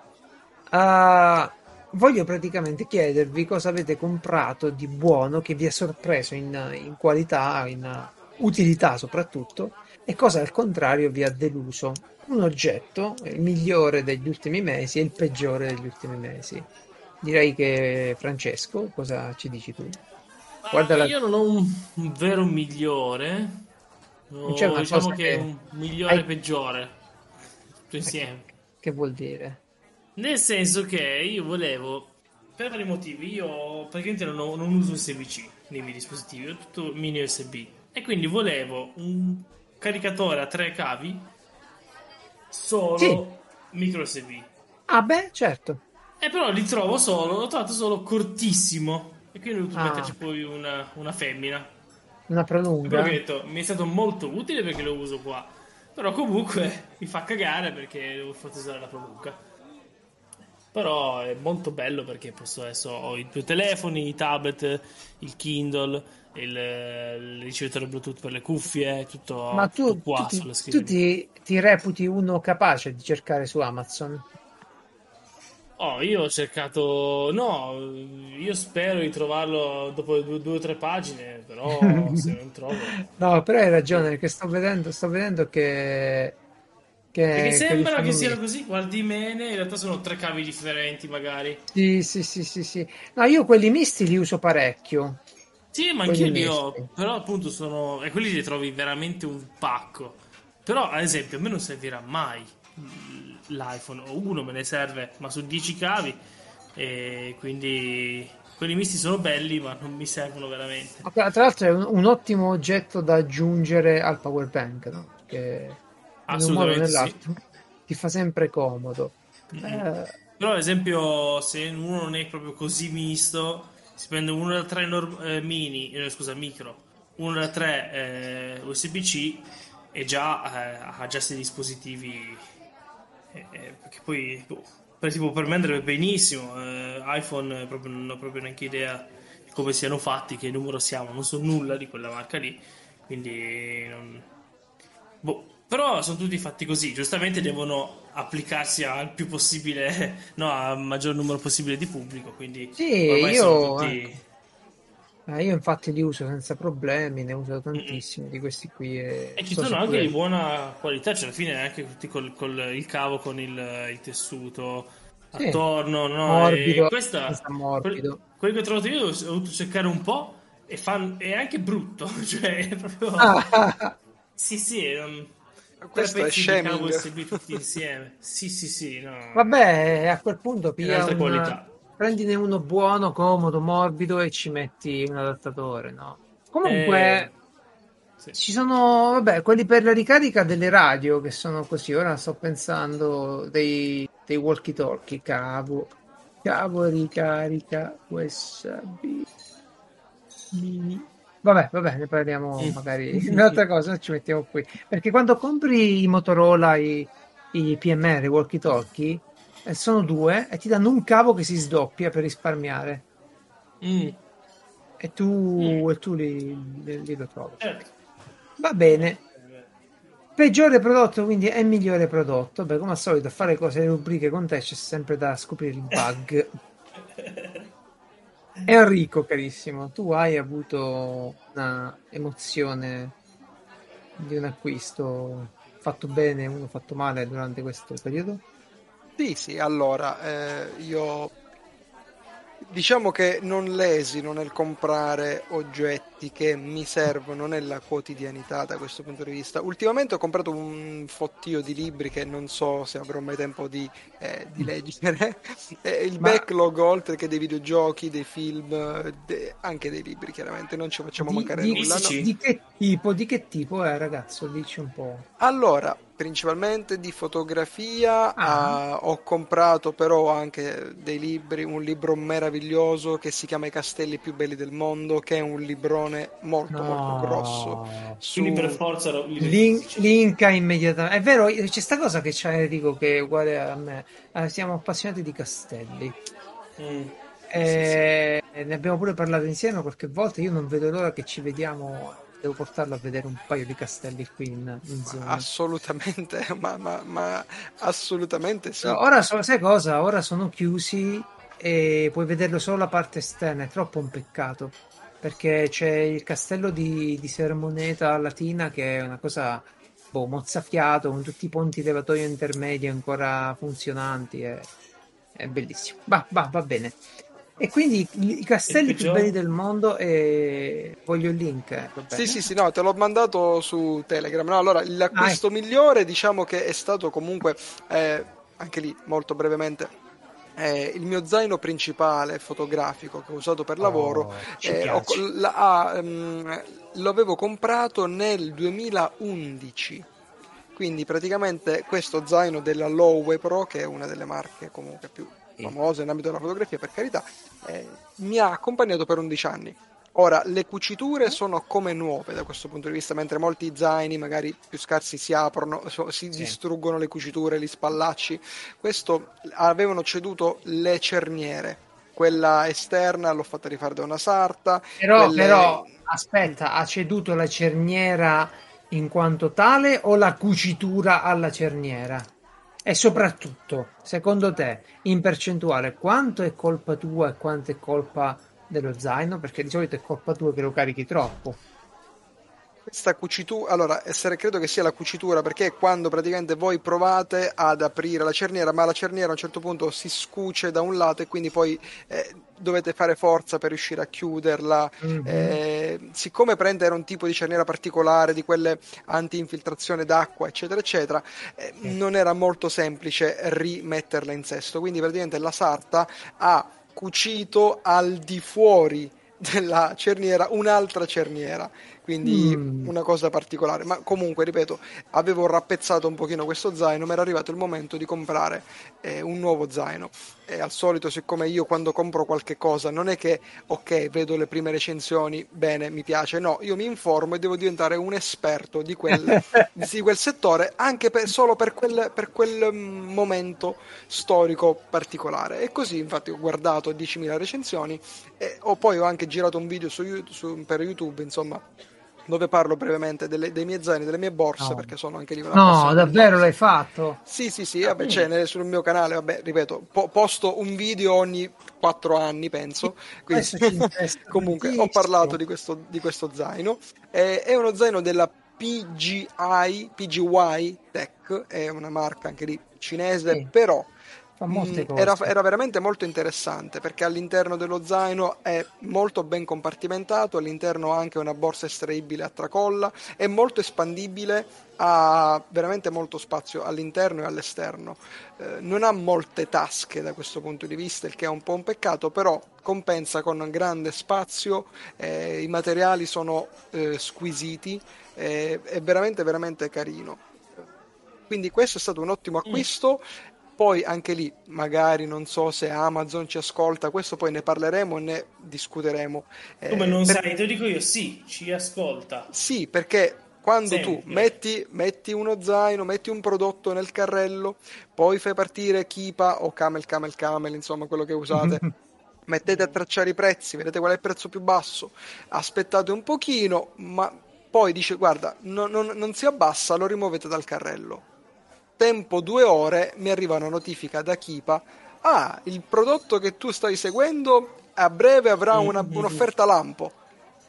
S1: Ah, voglio praticamente chiedervi cosa avete comprato di buono che vi ha sorpreso in, in qualità, in utilità soprattutto, e cosa al contrario vi ha deluso. Un oggetto, il migliore degli ultimi mesi e il peggiore degli ultimi mesi. Direi che Francesco, cosa ci dici tu? Guarda la-
S2: Io non ho un, un vero migliore.
S1: Una
S2: diciamo che
S1: che
S2: è un migliore
S1: hai-
S2: e peggiore. Tutto insieme.
S1: Che vuol dire?
S2: Nel senso che io volevo, per vari motivi, io praticamente non, ho- non uso USB-C nei miei dispositivi, ho tutto mini USB. E quindi volevo un caricatore a tre cavi solo
S1: Sì.
S2: micro USB.
S1: Ah beh, certo.
S2: E però li trovo solo, l'ho trovato solo cortissimo. E quindi ho dovuto
S1: Ah.
S2: metterci poi una, una femmina.
S1: Una prolunga.
S2: Detto, mi è stato molto utile perché lo uso qua. Però comunque mi fa cagare perché devo far usare la prolunga. Però è molto bello perché posso adesso ho i due telefoni, i tablet, il Kindle, il, il ricevitore Bluetooth per le cuffie, tutto,
S1: Ma tu,
S2: tutto qua
S1: tu ti- tu ti, ti reputi uno capace di cercare su Amazon?
S2: Oh, io ho cercato. No, io spero di trovarlo dopo due, due o tre pagine, però [laughs] se non trovo.
S1: No, però hai ragione, perché sto vedendo, sto vedendo che... che che
S2: sembra
S1: fanno
S2: che siano così, guardi bene, in realtà sono tre cavi differenti, magari.
S1: Sì, sì, sì, sì, sì. No, io quelli misti li uso parecchio.
S2: Sì, ma anch'io li ho, però appunto sono... E quelli li trovi veramente un pacco. Però, ad esempio, a me non servirà mai l'iPhone, o uno me ne serve, ma su 10 cavi, e quindi quelli misti sono belli, ma non mi servono veramente.
S1: Tra l'altro è un, un ottimo oggetto da aggiungere al power bank, no? Che in un modo o
S2: Assolutamente sì.
S1: nell'altro ti fa sempre comodo.
S2: Mm-hmm. Eh, però ad esempio se uno non è proprio così misto, si prende uno da 3 norm- eh, mini, eh, scusa, micro, uno da 3 eh, USB-C e già eh, ha già questi dispositivi eh, perché poi boh, per, tipo, per me andrebbe benissimo iPhone proprio, non ho proprio neanche idea di come siano fatti che numero siamo non so nulla di quella marca lì quindi non... boh però sono tutti fatti così, giustamente devono applicarsi al più possibile, [laughs] no, al maggior numero possibile di pubblico. Quindi
S1: sì, io, tutti... eh, io infatti li uso senza problemi, ne uso tantissimi mm-hmm. di questi qui.
S2: E, e ci so sono anche di buona qualità, cioè alla fine anche tutti col, col il cavo con il, il tessuto sì. attorno, no?
S1: Morbido,
S2: e questa, morbido. Quello che ho trovato io ho dovuto cercare un po' e fa, è anche brutto, [laughs] cioè è proprio... Ah. sì, sì, è,
S3: questo è shaming.
S2: tutti insieme. Sì, sì, sì. No.
S1: Vabbè, a quel punto piglia una... prendine uno buono, comodo, morbido e ci metti un adattatore, no? Comunque eh... sì. ci sono, vabbè, quelli per la ricarica delle radio che sono così. Ora sto pensando dei, dei walkie-talkie, cavo, cavo ricarica USB mini Vabbè, vabbè, ne parliamo magari in un'altra cosa, ci mettiamo qui. Perché quando compri i Motorola, i, i PMR, i walkie talkie, eh, sono due e ti danno un cavo che si sdoppia per risparmiare. Mm. E tu, mm. e tu li, li, li, lo trovi. Certo. Va bene. Peggiore prodotto, quindi è migliore prodotto. Beh, come al solito, fare cose rubriche con te c'è sempre da scoprire il bug. [laughs] Enrico, carissimo, tu hai avuto una emozione di un acquisto fatto bene, uno fatto male durante questo periodo?
S3: Sì, sì, allora, eh, io diciamo che non lesino nel comprare oggetti che mi servono nella quotidianità da questo punto di vista. Ultimamente ho comprato un fottio di libri che non so se avrò mai tempo di, eh, di leggere. [laughs] Eh, il Ma... backlog, oltre che dei videogiochi, dei film, de... anche dei libri, chiaramente, non ci facciamo di, mancare
S1: di,
S3: nulla.
S1: Sì, no? Di che tipo? Di che tipo è, ragazzo? Dici un po'.
S3: Allora, principalmente di fotografia. Ah. Uh, ho comprato però anche dei libri, un libro meraviglioso che si chiama I castelli più belli del mondo, che è un librone molto no. molto grosso.
S2: Su... Quindi per forza lo...
S1: Link, linka immediatamente. È vero, c'è sta cosa che c'è Enrico che è uguale a me. Eh, siamo appassionati di castelli. Mm. Eh, sì, sì. Ne abbiamo pure parlato insieme qualche volta. Io non vedo l'ora che ci vediamo devo portarlo a vedere un paio di castelli qui in, in zona.
S3: Assolutamente, [laughs] ma, ma, ma assolutamente sì.
S1: Ora so, sai cosa? Ora sono chiusi e puoi vederlo solo la parte esterna, è troppo un peccato. Perché c'è il castello di, di Sermoneta Latina che è una cosa boh, mozzafiato con tutti i ponti levatoio intermedi ancora funzionanti. È, è bellissimo. Va, va, va bene. E quindi i castelli più belli del mondo e voglio il link. Eh,
S3: sì, sì, sì, no, te l'ho mandato su Telegram. No, allora, l'acquisto ah, migliore diciamo che è stato comunque, eh, anche lì molto brevemente, eh, il mio zaino principale fotografico che ho usato per lavoro oh, eh, ho, la, ah, um, lo avevo comprato nel 2011 quindi praticamente questo zaino della Lowe Pro che è una delle marche comunque più famosa in ambito della fotografia, per carità, eh, mi ha accompagnato per 11 anni. Ora, le cuciture sono come nuove da questo punto di vista, mentre molti zaini magari più scarsi si aprono, si distruggono le cuciture, gli spallacci. Questo avevano ceduto le cerniere, quella esterna l'ho fatta rifare da una sarta.
S1: Però, quelle... però aspetta, ha ceduto la cerniera in quanto tale o la cucitura alla cerniera? E soprattutto, secondo te, in percentuale, quanto è colpa tua e quanto è colpa dello zaino? Perché di solito è colpa tua che lo carichi troppo
S3: questa cucitura, allora essere, credo che sia la cucitura perché è quando praticamente voi provate ad aprire la cerniera, ma la cerniera a un certo punto si scuce da un lato e quindi poi eh, dovete fare forza per riuscire a chiuderla. Mm-hmm. Eh, siccome prende era un tipo di cerniera particolare, di quelle anti-infiltrazione d'acqua, eccetera, eccetera, eh, mm. non era molto semplice rimetterla in sesto. Quindi praticamente la sarta ha cucito al di fuori della cerniera un'altra cerniera quindi mm. una cosa particolare. Ma comunque, ripeto, avevo rappezzato un pochino questo zaino, mi era arrivato il momento di comprare eh, un nuovo zaino. E al solito, siccome io quando compro qualche cosa non è che, ok, vedo le prime recensioni, bene, mi piace, no, io mi informo e devo diventare un esperto di quel, [laughs] di quel settore, anche per, solo per quel, per quel mm, momento storico particolare. E così, infatti, ho guardato 10.000 recensioni e ho poi ho anche girato un video su, su, per YouTube, insomma dove parlo brevemente delle, dei miei zaini, delle mie borse, no. perché sono anche lì una
S1: No, davvero l'hai fatto?
S3: Sì, sì, sì, vabbè, c'è sul mio canale, vabbè, ripeto, po- posto un video ogni quattro anni, penso. Quindi, [laughs] comunque, ho parlato di questo, di questo zaino. Eh, è uno zaino della PGI, PGY Tech, è una marca anche lì cinese, sì. però era, era, veramente molto interessante perché all'interno dello zaino è molto ben compartimentato, all'interno ha anche una borsa estraibile a tracolla, è molto espandibile, ha veramente molto spazio all'interno e all'esterno. Eh, non ha molte tasche da questo punto di vista, il che è un po' un peccato, però compensa con grande spazio, eh, i materiali sono eh, squisiti, eh, è veramente veramente carino. Quindi questo è stato un ottimo mm. Poi anche lì, magari non so se Amazon ci ascolta, questo poi ne parleremo e ne discuteremo.
S2: Eh, Come non per... sai, te lo dico io, sì, ci ascolta.
S3: Sì, perché quando Sempre. tu metti, metti, uno zaino, metti un prodotto nel carrello, poi fai partire Kipa o Camel Camel Camel, insomma quello che usate. [laughs] mettete a tracciare i prezzi, vedete qual è il prezzo più basso, aspettate un pochino, ma poi dice guarda, non, non, non si abbassa, lo rimuovete dal carrello tempo due ore mi arriva una notifica da Kipa. Ah il prodotto che tu stai seguendo a breve avrà una, un'offerta lampo.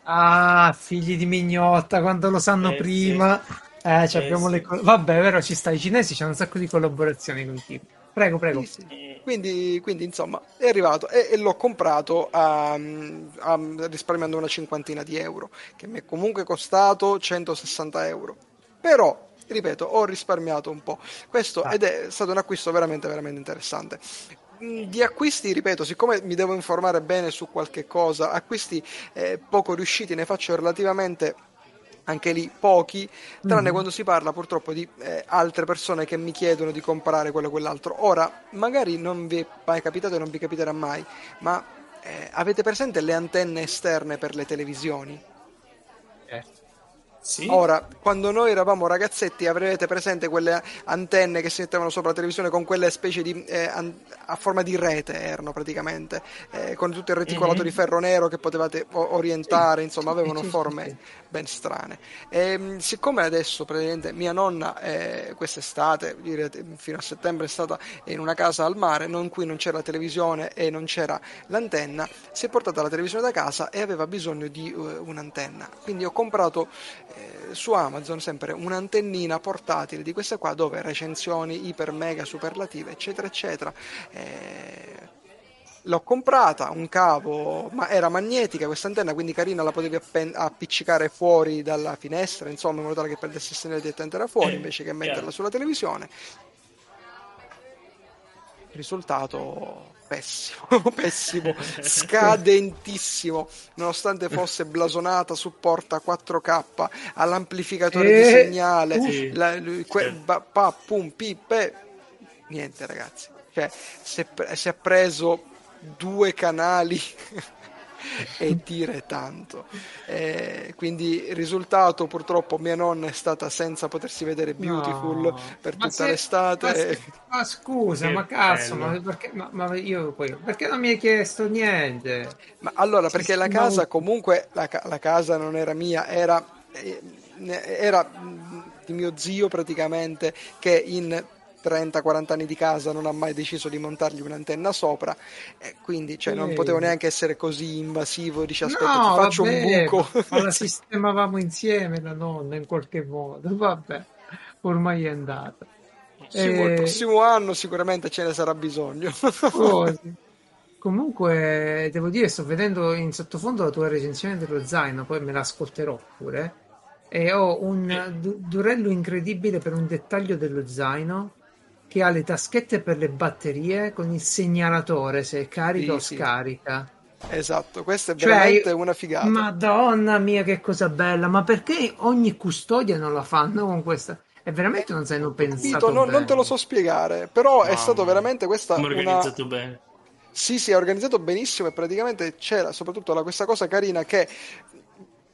S1: Ah figli di mignotta quando lo sanno eh, prima. Sì. eh, eh abbiamo sì. le co- vabbè vero ci sta i cinesi c'hanno un sacco di collaborazioni con Kipa prego prego. Sì,
S3: quindi, quindi, insomma è arrivato e, e l'ho comprato a, a, risparmiando una cinquantina di euro che mi è comunque costato 160 euro. Però ripeto, ho risparmiato un po'. Questo ah. ed è stato un acquisto veramente, veramente interessante. Mm, di acquisti, ripeto, siccome mi devo informare bene su qualche cosa, acquisti eh, poco riusciti ne faccio relativamente anche lì pochi, tranne mm. quando si parla purtroppo di eh, altre persone che mi chiedono di comprare quello o quell'altro. Ora, magari non vi è mai capitato e non vi capiterà mai, ma eh, avete presente le antenne esterne per le televisioni? Sì? Ora, quando noi eravamo ragazzetti, avrete presente quelle antenne che si mettevano sopra la televisione con quelle specie di eh, an- a forma di rete erano praticamente, eh, con tutto il reticolato mm-hmm. di ferro nero che potevate o- orientare, sì. insomma, avevano sì, forme ben strane. E, ehm, siccome adesso praticamente mia nonna eh, quest'estate, direte, fino a settembre è stata in una casa al mare, in cui non c'era la televisione e non c'era l'antenna, si è portata la televisione da casa e aveva bisogno di uh, un'antenna. Quindi ho comprato eh, su Amazon sempre un'antennina portatile di questa qua dove recensioni iper mega superlative eccetera eccetera. Eh, l'ho comprata un cavo ma era magnetica questa antenna quindi carina la potevi appen- appiccicare fuori dalla finestra insomma in modo tale che prendesse segnale direttamente da fuori invece che metterla sulla televisione. Risultato pessimo, [laughs] pessimo, scadentissimo, nonostante fosse blasonata, supporta 4K, all'amplificatore e... di segnale, uh, la, que, ba, pa, pum, pi, pe. niente ragazzi, cioè, si, è, si è preso due canali [laughs] e dire tanto. Eh, quindi il risultato purtroppo mia nonna è stata senza potersi vedere Beautiful no, per tutta se, l'estate.
S1: Ma, ma scusa, che ma cazzo, ma perché, ma, ma io poi, perché non mi hai chiesto niente?
S3: Ma allora, perché la casa comunque, la, la casa non era mia, era, eh, era di mio zio praticamente che in 30-40 anni di casa non ha mai deciso di montargli un'antenna sopra. E quindi cioè, non potevo neanche essere così invasivo dice aspetta no, ti faccio vabbè, un buco
S1: ma la [laughs] sistemavamo insieme la nonna in qualche modo. Vabbè ormai è andata.
S3: Sì, e... il prossimo anno sicuramente ce ne sarà bisogno.
S1: Oh, sì. [laughs] comunque devo dire sto vedendo in sottofondo la tua recensione dello zaino poi me l'ascolterò pure. E ho un du- durello incredibile per un dettaglio dello zaino che ha le taschette per le batterie con il segnalatore se carica sì, o sì. scarica.
S3: Esatto, questa è
S1: Cioè,
S3: veramente una figata.
S1: Madonna mia, che cosa bella! Ma perché ogni custodia non la fanno con questa? E veramente non se ne hanno
S3: Capito?
S1: pensato
S3: Non, non te lo so spiegare, però è
S2: Mamma
S3: stato veramente questa
S2: Come
S3: una...
S2: organizzato bene.
S3: Sì, sì, è organizzato benissimo e praticamente c'era soprattutto la- questa cosa carina che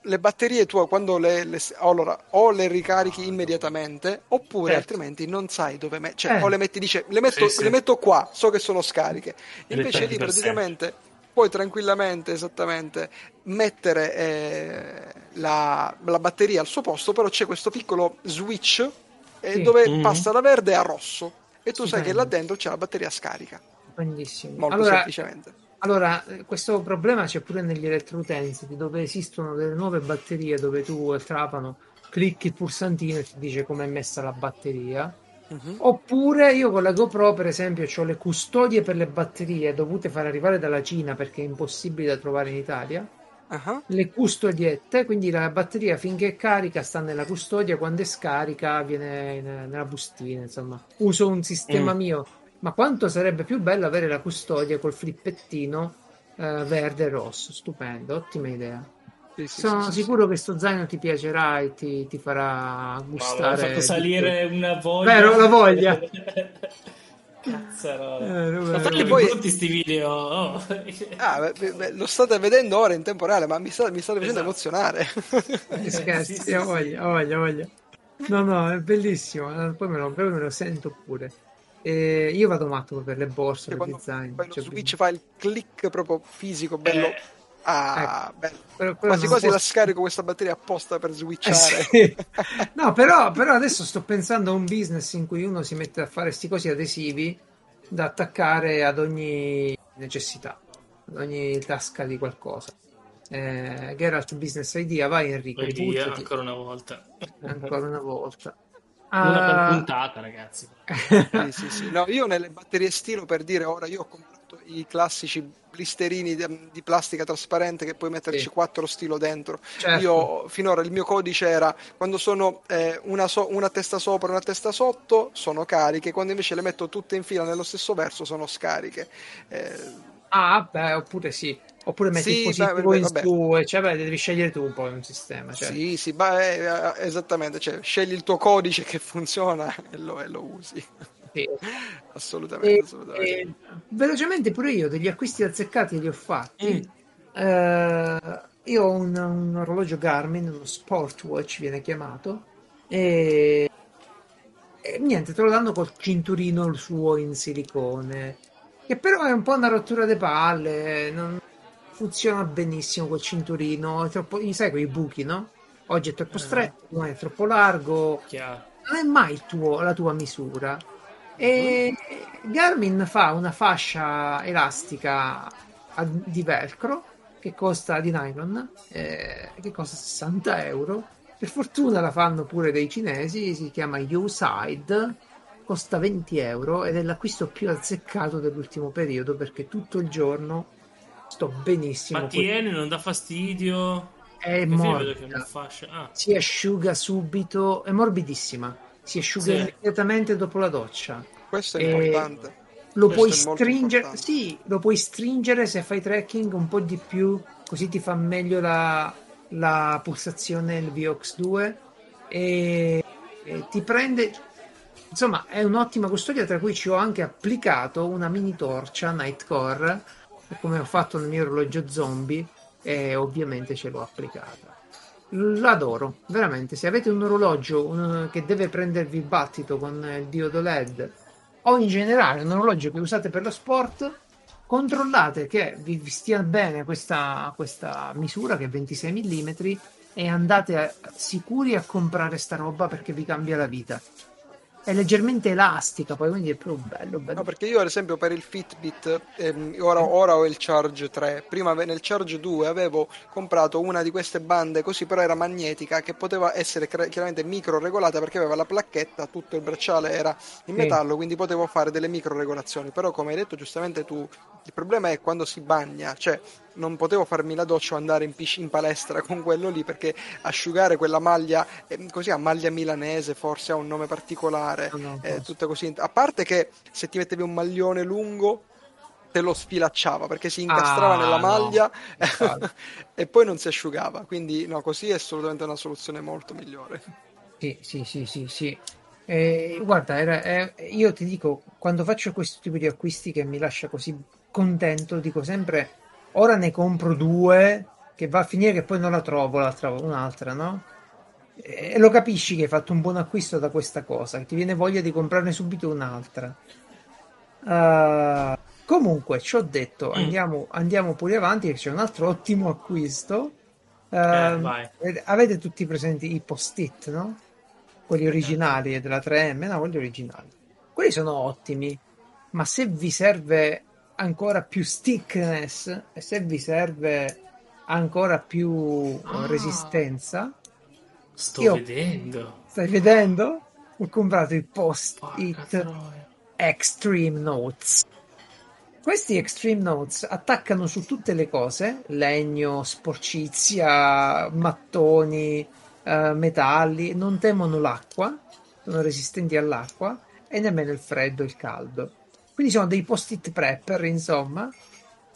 S3: le batterie tu quando le, le- allora, o le ricarichi immediatamente oppure
S1: Certo.
S3: altrimenti non sai dove mettere, cioè
S1: Eh.
S3: o le metti, dice, le metto,
S2: Sì, sì.
S3: le metto qua, so che sono scariche. Invece lì praticamente puoi tranquillamente, esattamente, mettere eh, la, la batteria al suo posto, però c'è questo piccolo switch eh,
S1: Sì.
S3: dove
S2: Mhm.
S3: passa da verde a rosso e tu sai che
S1: Stupendo.
S3: là dentro c'è la batteria scarica,
S1: Bellissimo.
S3: molto
S1: Allora,
S3: semplicemente.
S1: Allora, questo problema c'è pure negli elettroutensili, dove esistono delle nuove batterie dove tu al trapano clicchi il pulsantino e ti dice come è messa la batteria.
S3: Mhm.
S1: Oppure io con la GoPro, per esempio, ho le custodie per le batterie dovute far arrivare dalla Cina perché è impossibile da trovare in Italia.
S3: Ah,
S1: Le custodiette, quindi la batteria finché è carica sta nella custodia, quando è scarica viene in- nella bustina. Insomma, uso un sistema
S2: Mm.
S1: mio. Ma quanto sarebbe più bello avere la custodia col flippettino eh, verde e rosso? Stupendo, ottima idea.
S3: Sì, sì,
S1: Sono
S3: sì, sì,
S1: sicuro che sto zaino ti piacerà e ti, ti farà
S2: Ma mi ha
S1: gustare.
S2: fatto
S1: di
S2: salire una voglia.
S1: Vero, la voglia. [laughs]
S2: Cazzarola.
S1: Eh,
S2: Ma.
S3: Poi-
S2: brutti sti video. oh.
S3: Ah, beh, beh, lo state vedendo ora in tempo reale, ma mi, sta- mi state facendo
S2: Esatto.
S3: emozionare.
S1: Che scherzi,
S2: Sì, sì,
S1: voglia, ho voglia, voglia. No, no, è bellissimo. eh, Poi me lo, poi me lo sento pure. E io vado matto per le borse,
S3: Cioè,
S1: per
S3: quando fai lo
S1: cioè,
S3: switch fa il click proprio fisico, bello.
S2: Eh.
S3: Ah, bello.
S1: però- però
S3: Quasi quasi la
S1: posso-
S3: scarico questa batteria apposta per
S1: Eh,
S3: switchare.
S1: sì. [laughs] No, però, però adesso sto pensando a un business in cui uno si mette a fare questi cosi adesivi da attaccare ad ogni necessità, ad ogni tasca di qualcosa. Eh, Geralt Business Idea, vai Enrico, buttati
S2: ancora una volta.
S1: ancora una volta.
S2: Una per
S1: Ah,
S2: puntata, ragazzi.
S3: Sì, sì, sì. No, io nelle batterie stilo per dire ora io ho comprato i classici blisterini di, di plastica trasparente che puoi metterci
S1: Sì.
S3: quattro stilo dentro.
S1: Certo.
S3: Io finora il mio codice era quando sono eh, una, so- una testa sopra e una testa sotto sono cariche, quando invece le metto tutte in fila nello stesso verso sono scariche. Eh,
S1: Ah, beh, oppure sì. Oppure metti
S3: Sì,
S1: il positivo
S3: beh,
S1: in
S3: vabbè.
S1: su, e cioè, beh, devi scegliere tu poi un sistema. Cioè.
S3: Sì, sì, ma eh, esattamente, cioè, scegli il tuo codice che funziona [laughs] e lo, e lo usi.
S1: Sì. [laughs]
S3: Assolutamente,
S1: E-
S3: assolutamente.
S1: e velocemente pure io degli acquisti azzeccati li ho fatti.
S2: Mm.
S1: Eh, io ho un, un orologio Garmin, uno Sportwatch viene chiamato, e, e niente, te lo danno col cinturino suo in silicone, che però è un po' una rottura di palle, non funziona benissimo col cinturino, è troppo, sai quei buchi, no? Oggi è troppo
S2: Eh.
S1: stretto, non è troppo largo,
S2: Chiaro.
S1: non è mai il tuo- la tua misura. E Garmin fa una fascia elastica a- di velcro che costa di nylon, eh, che costa 60 euro. Per fortuna la fanno pure dei cinesi, si chiama U-Side, costa 20 euro ed è l'acquisto più azzeccato dell'ultimo periodo perché tutto il giorno sto benissimo.
S2: Ma tiene, non dà fastidio.
S1: È
S2: fascia. Ah,
S1: si asciuga subito, è morbidissima, si asciuga
S2: Sì.
S1: immediatamente dopo la doccia.
S3: Questo è
S1: e-
S3: importante.
S1: Lo
S3: Questo
S1: puoi stringere, sì, lo puoi stringere se fai trekking un po' di più, così ti fa meglio la, la pulsazione il VOX2 e, e ti prende. Insomma, è un'ottima custodia, tra cui ci ho anche applicato una mini torcia Nightcore, come ho fatto nel mio orologio zombie, e ovviamente ce l'ho applicata. L'adoro, veramente. Se avete un orologio un- che deve prendervi il battito con il diodo LED o in generale un orologio che usate per lo sport, controllate che vi, vi stia bene questa, questa misura che è 26 mm e andate a- sicuri a comprare sta roba perché vi cambia la vita. È leggermente elastica, poi quindi è proprio bello, bello.
S3: No, perché io ad esempio per il Fitbit, ehm, ora, ora ho il Charge 3, prima nel Charge 2 avevo comprato una di queste bande così, però era magnetica, che poteva essere cra- chiaramente micro regolata perché aveva la placchetta, tutto il bracciale era in
S1: Sì.
S3: metallo, quindi potevo fare delle micro regolazioni, però come hai detto giustamente tu, il problema è quando si bagna, cioè non potevo farmi la doccia o andare in, pisc- in palestra con quello lì perché asciugare quella maglia, ehm, così a maglia milanese forse ha un nome particolare,
S1: No, no,
S3: eh, tutte così. A parte che se ti mettevi un maglione lungo te lo sfilacciava perché si incastrava
S1: Ah,
S3: nella
S1: no.
S3: maglia
S1: Infatti. [laughs]
S3: e poi non si asciugava. Quindi, no, così è assolutamente una soluzione molto migliore.
S1: Sì, sì, sì, sì, sì. Eh, guarda, era- eh, io ti dico, quando faccio questo tipo di acquisti che mi lascia così contento, dico sempre, ora ne compro due, che va a finire che poi non la trovo l'altra, un'altra, no? E lo capisci che hai fatto un buon acquisto da questa cosa, che ti viene voglia di comprarne subito un'altra. Ah, comunque, ci ho detto,
S2: Mm.
S1: andiamo, andiamo pure avanti, che c'è un altro ottimo acquisto.
S2: Eh,
S1: Ehm, avete tutti presenti i post-it, no? Quelli originali della 3M, no, quelli originali. Quelli sono ottimi, ma se vi serve ancora più stickness e se vi serve ancora più
S2: Ah.
S1: resistenza,
S2: Sto
S1: Io-
S2: vedendo.
S1: stai vedendo? Ho comprato i post-it. Extreme Notes. Questi Extreme Notes attaccano su tutte le cose, legno, sporcizia, mattoni, eh, metalli, non temono l'acqua, sono resistenti all'acqua e nemmeno il freddo e il caldo. Quindi sono dei post-it prepper, insomma.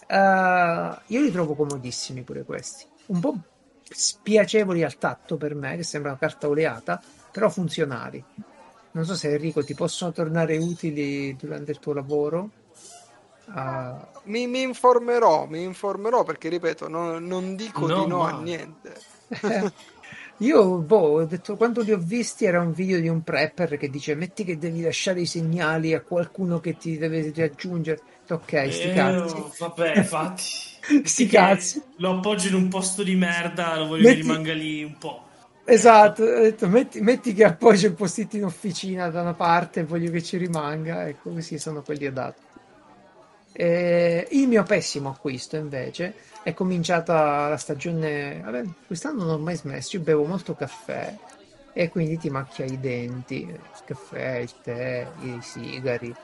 S1: Eh, io li trovo comodissimi pure questi. Un po' spiacevoli al tatto per me, che sembra una carta oleata, però funzionali. Non so se Enrico ti possono tornare utili durante il tuo lavoro. Ah,
S3: Mi, mi informerò, mi informerò perché, ripeto, non, non dico
S2: No,
S3: di no a
S2: ma-
S3: niente. [laughs] [laughs]
S1: io boh, ho detto quando li ho visti era un video di un prepper che dice metti che devi lasciare i segnali a qualcuno che ti deve raggiungere. Ok, sti
S2: Eh,
S1: cazzi.
S2: vabbè, infatti. [laughs]
S1: Sti cazzi.
S2: Lo appoggio in un posto di merda, lo voglio
S1: Metti-
S2: che rimanga lì un po'.
S1: Esatto, ho detto, metti, metti che appoggio il post-it in officina da una parte e voglio che ci rimanga. Ecco, così sono quelli adatti. Eh, il mio pessimo acquisto invece è cominciata la stagione. Vabbè, quest'anno non ho mai smesso. Io bevo molto caffè e quindi ti macchia i denti, il caffè, il tè, i sigari.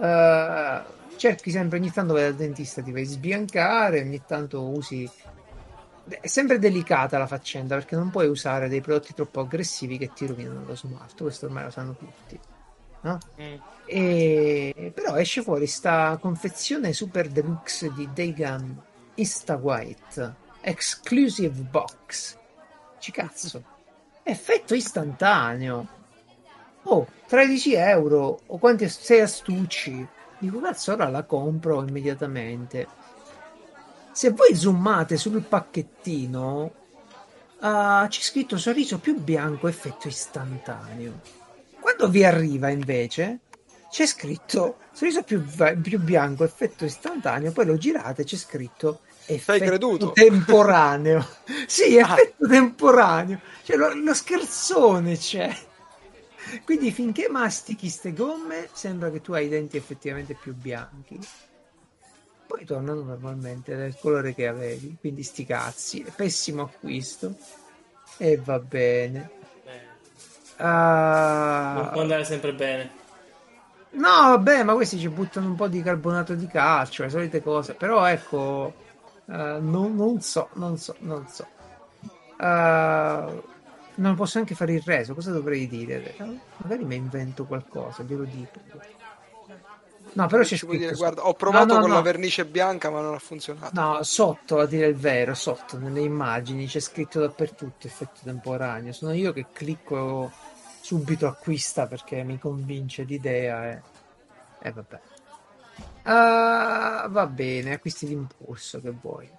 S1: Eh, cerchi sempre ogni tanto vai dal dentista, ti vai a sbiancare, ogni tanto usi. È sempre delicata la faccenda perché non puoi usare dei prodotti troppo aggressivi che ti rovinano lo smalto. Questo ormai lo sanno tutti, no?
S2: Mm.
S1: E... Però esce fuori sta confezione super deluxe di Daygun Insta White Exclusive Box. Ci cazzo. Effetto istantaneo. Oh, 13 euro. O quanti 6 astucci. Dico cazzo, ora la compro immediatamente. Se voi zoomate sul pacchettino, ah, c'è scritto sorriso più bianco, effetto istantaneo. Quando vi arriva invece, c'è scritto sorriso più, più bianco, effetto istantaneo, poi lo girate, c'è scritto effetto
S3: creduto?
S1: temporaneo. [laughs] sì,
S3: Ah.
S1: effetto temporaneo. Cioè, lo, lo scherzone c'è. Quindi finché mastichi ste gomme, sembra che tu hai i denti effettivamente più bianchi. Poi tornano normalmente del colore che avevi. Quindi sti cazzi. Pessimo acquisto. E va bene.
S2: Eh,
S1: Ah,
S2: non può andare sempre bene.
S1: No, vabbè, ma questi ci buttano un po' di carbonato di calcio, le solite cose. Però ecco, eh, non, non so, non so, non so. Eh, non posso neanche fare il reso, cosa dovrei dire? Magari mi invento qualcosa, glielo dico. No, però c'è scritto
S3: dire, guarda, ho provato
S1: No, no,
S3: con
S1: no.
S3: la vernice bianca, ma non ha funzionato.
S1: No, sotto, a dire il vero, sotto, nelle immagini c'è scritto dappertutto effetto temporaneo. Sono io che clicco subito acquista perché mi convince l'idea e, e vabbè. Ah, va bene, acquisti d'impulso che vuoi.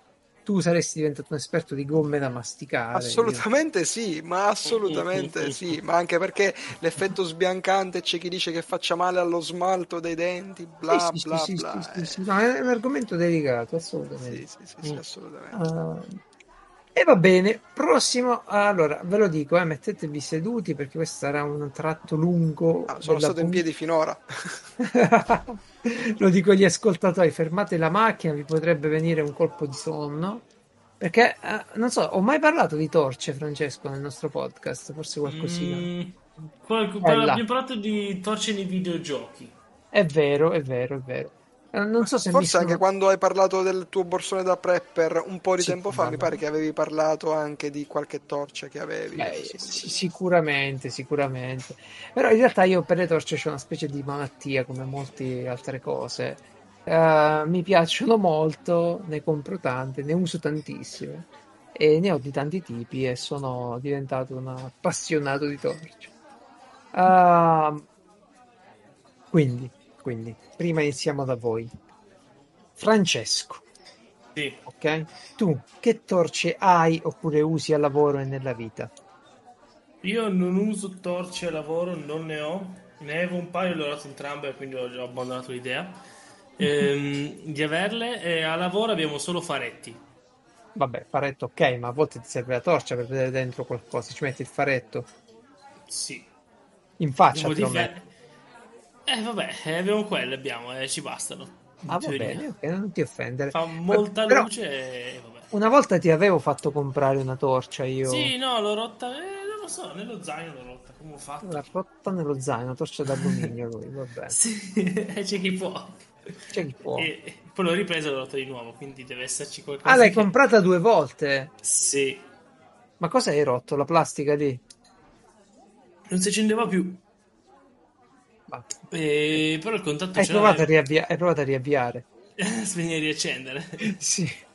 S1: Tu saresti diventato un esperto di gomme da masticare. io-
S3: Assolutamente sì, ma assolutamente [laughs] sì, ma anche perché l'effetto sbiancante c'è chi dice che faccia male allo smalto dei denti, bla
S1: Sì, sì,
S3: bla
S1: sì,
S3: bla.
S1: sì, sì,
S3: eh.
S1: sì, no, è un argomento delicato,
S3: Sì,
S1: assolutamente.
S3: sì, sì, sì,
S2: Mm.
S3: assolutamente.
S1: Ah, e va bene, prossimo. Allora, ve lo dico, eh, mettetevi seduti perché questo sarà un tratto lungo.
S3: Ah, sono stato in
S1: pun-
S3: piedi finora. [laughs]
S1: Lo dico agli ascoltatori, fermate la macchina, vi potrebbe venire un colpo di sonno. Perché, eh, non so, ho mai parlato di torce, Francesco, nel nostro podcast? Forse qualcosina.
S2: Mm, qual- parla-
S1: là.
S2: abbiamo parlato di torce nei videogiochi.
S1: È vero, è vero, è vero. Eh, non so se
S3: Forse
S1: sono...
S3: anche quando hai parlato del tuo borsone da prepper un po' di
S1: Sì,
S3: tempo fa,
S1: vabbè.
S3: mi pare che avevi parlato anche di qualche torcia che avevi.
S1: Eh,
S3: non
S1: sì, sicuramente, sicuramente. Però in realtà io per le torce c'ho una specie di malattia, come molte altre cose. Uh, mi piacciono molto, ne compro tante, ne uso tantissime e ne ho di tanti tipi e sono diventato un appassionato di torce. Uh, quindi, quindi, prima iniziamo da voi. Francesco.
S2: Sì.
S1: Ok? Tu che torce hai oppure usi al lavoro e nella vita?
S2: Io non uso torce al lavoro, non ne ho. Ne avevo un paio, le ho dato entrambe, quindi ho già abbandonato l'idea [laughs] ehm, di averle. E a lavoro abbiamo solo faretti.
S1: Vabbè, faretto ok, ma a volte ti serve la torcia per vedere dentro qualcosa. Ci metti il faretto?
S2: Sì.
S1: In faccia,
S2: Modifica... Eh vabbè, eh, abbiamo quelle, abbiamo, eh, ci bastano.
S1: Ah, va bene, ok, non ti offendere.
S2: Fa molta
S1: Però,
S2: luce e vabbè.
S1: Una volta ti avevo fatto comprare una torcia io.
S2: Sì, no, l'ho rotta, eh, non lo so, nello zaino l'ho rotta, come ho fatto?
S1: L'ha rotta nello zaino, torcia d'alluminio lui, vabbè. [laughs]
S2: sì, c'è chi può.
S1: C'è chi può.
S2: E poi l'ho ripresa e l'ho rotta di nuovo, quindi deve esserci qualcosa.
S1: Ah, l'hai
S2: che...
S1: comprata due volte?
S2: Sì.
S1: Ma cosa hai rotto? La plastica lì?
S2: Non si accendeva più. E... Però il contatto
S1: hai provato, riavvia... hai provato a riavviare. [laughs]
S2: Spegnere e riaccendere.
S1: sì.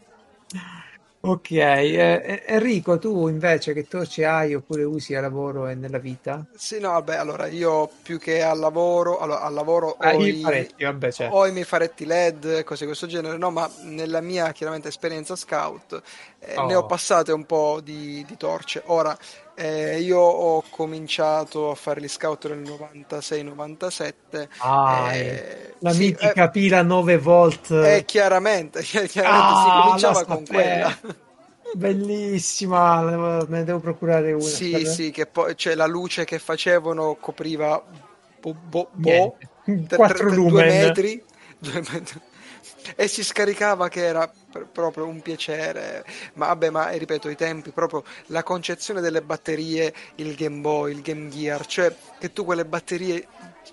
S1: Ok, eh, Enrico, tu invece che torce hai oppure usi a lavoro e nella vita?
S3: Sì, no, vabbè, allora io più che al lavoro, allora, al lavoro
S1: ah,
S3: ho,
S1: i faretti, vabbè, certo.
S3: ho i miei faretti LED, cose di questo genere, no, ma nella mia chiaramente esperienza scout eh, oh. ne ho passate un po' di, di torce. Ora, eh, io ho cominciato a fare gli scout nel 96-97.
S1: Ah, eh, la sì, mitica eh, pila 9 volt.
S3: Eh, chiaramente, [laughs] chiaramente ah, si cominciava con quella.
S1: Bellissima, ne devo procurare una.
S3: Sì, per... sì, che poi cioè, la luce che facevano copriva bo, bo, bo,
S1: 4 lumen.
S3: metri. [laughs] Due metri e si scaricava che era proprio un piacere. Ma vabbè ma ripeto i tempi proprio la concezione delle batterie il Game Boy il Game Gear cioè che tu quelle batterie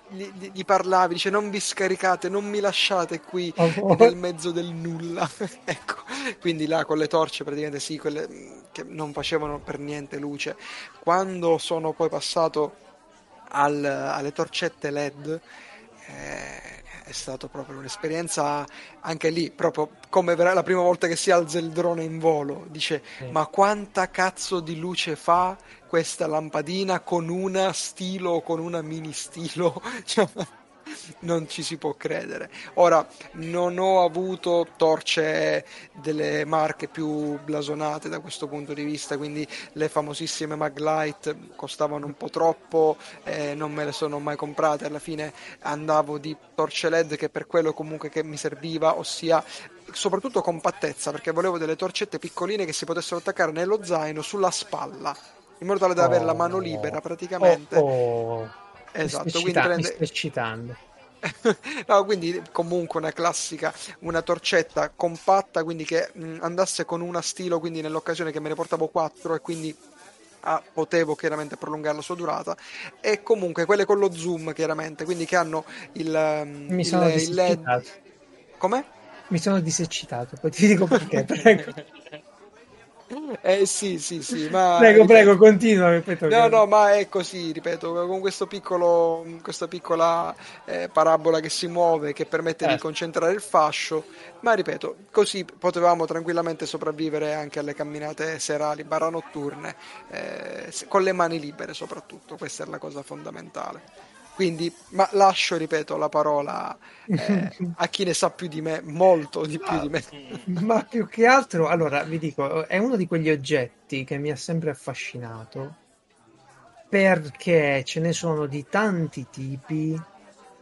S3: gli, gli parlavi dice non vi scaricate non mi lasciate qui oh, [laughs] nel mezzo del nulla. [laughs] Ecco. Quindi là con le torce praticamente sì quelle che non facevano per niente luce. Quando sono poi passato al, alle torcette led eh, è stata proprio un'esperienza anche lì, proprio come la prima volta che si alza il drone in volo, dice sì. ma quanta cazzo di luce fa questa lampadina con una stilo con una mini stilo? [laughs] Non ci si può credere. Ora, non ho avuto torce delle marche più blasonate da questo punto di vista, quindi le famosissime Maglite costavano un po' troppo, eh, non me le sono mai comprate, alla fine andavo di torce LED che per quello comunque che mi serviva, ossia soprattutto compattezza, perché volevo delle torcette piccoline che si potessero attaccare nello zaino sulla spalla, in modo tale da avere la mano libera praticamente.
S1: Oh, oh.
S3: Esatto,
S1: mi
S3: quindi prende...
S1: mi eccitando. [laughs]
S3: no, quindi comunque una classica, una torcetta compatta, quindi che mh, andasse con una stilo, quindi nell'occasione che me ne portavo 4 e quindi ah, potevo chiaramente prolungare la sua durata e comunque quelle con lo zoom chiaramente, quindi che hanno il,
S1: Mi sono
S3: il, il LED. Come?
S1: Mi sono diseccitato, poi ti dico perché, prego. [laughs]
S3: Eh sì, sì, sì, [laughs] ma...
S1: Prego, ripeto, prego, continua.
S3: Ripeto, no, no, ma è così, ripeto, con questo piccolo, questa piccola eh, parabola che si muove, che permette eh. di concentrare il fascio, ma ripeto, così potevamo tranquillamente sopravvivere anche alle camminate serali, barra notturne, eh, con le mani libere soprattutto, questa è la cosa fondamentale. Quindi, ma lascio, ripeto, la parola eh, a chi ne sa più di me, molto di più di me.
S1: Ma più che altro, allora, vi dico, è uno di quegli oggetti che mi ha sempre affascinato perché ce ne sono di tanti tipi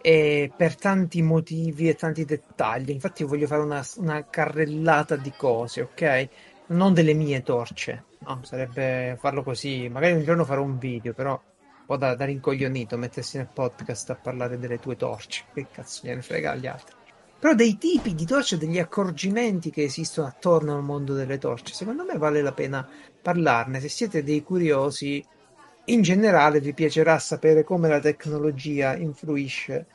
S1: e per tanti motivi e tanti dettagli. Infatti, io voglio fare una, una carrellata di cose, ok? Non delle mie torce, no, sarebbe farlo così. Magari un giorno farò un video, però po' da, da rincoglionito mettersi nel podcast a parlare delle tue torce. Che cazzo gliene frega agli altri. Però dei tipi di torce, degli accorgimenti che esistono attorno al mondo delle torce, secondo me vale la pena parlarne. Se siete dei curiosi, in generale vi piacerà sapere come la tecnologia influisce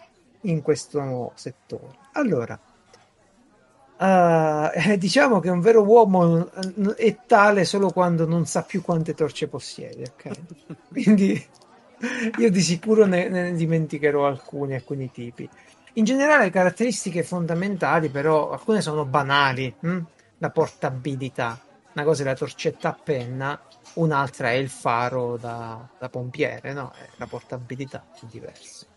S1: in questo settore. Allora, uh, diciamo che un vero uomo è tale solo quando non sa più quante torce possiede, ok? [laughs] Quindi io di sicuro ne, ne dimenticherò alcuni, alcuni tipi. In generale, caratteristiche fondamentali, però, alcune sono banali. Hm? La portabilità. Una cosa è la torcetta a penna, un'altra è il faro da, da pompiere, no? La portabilità è diversa.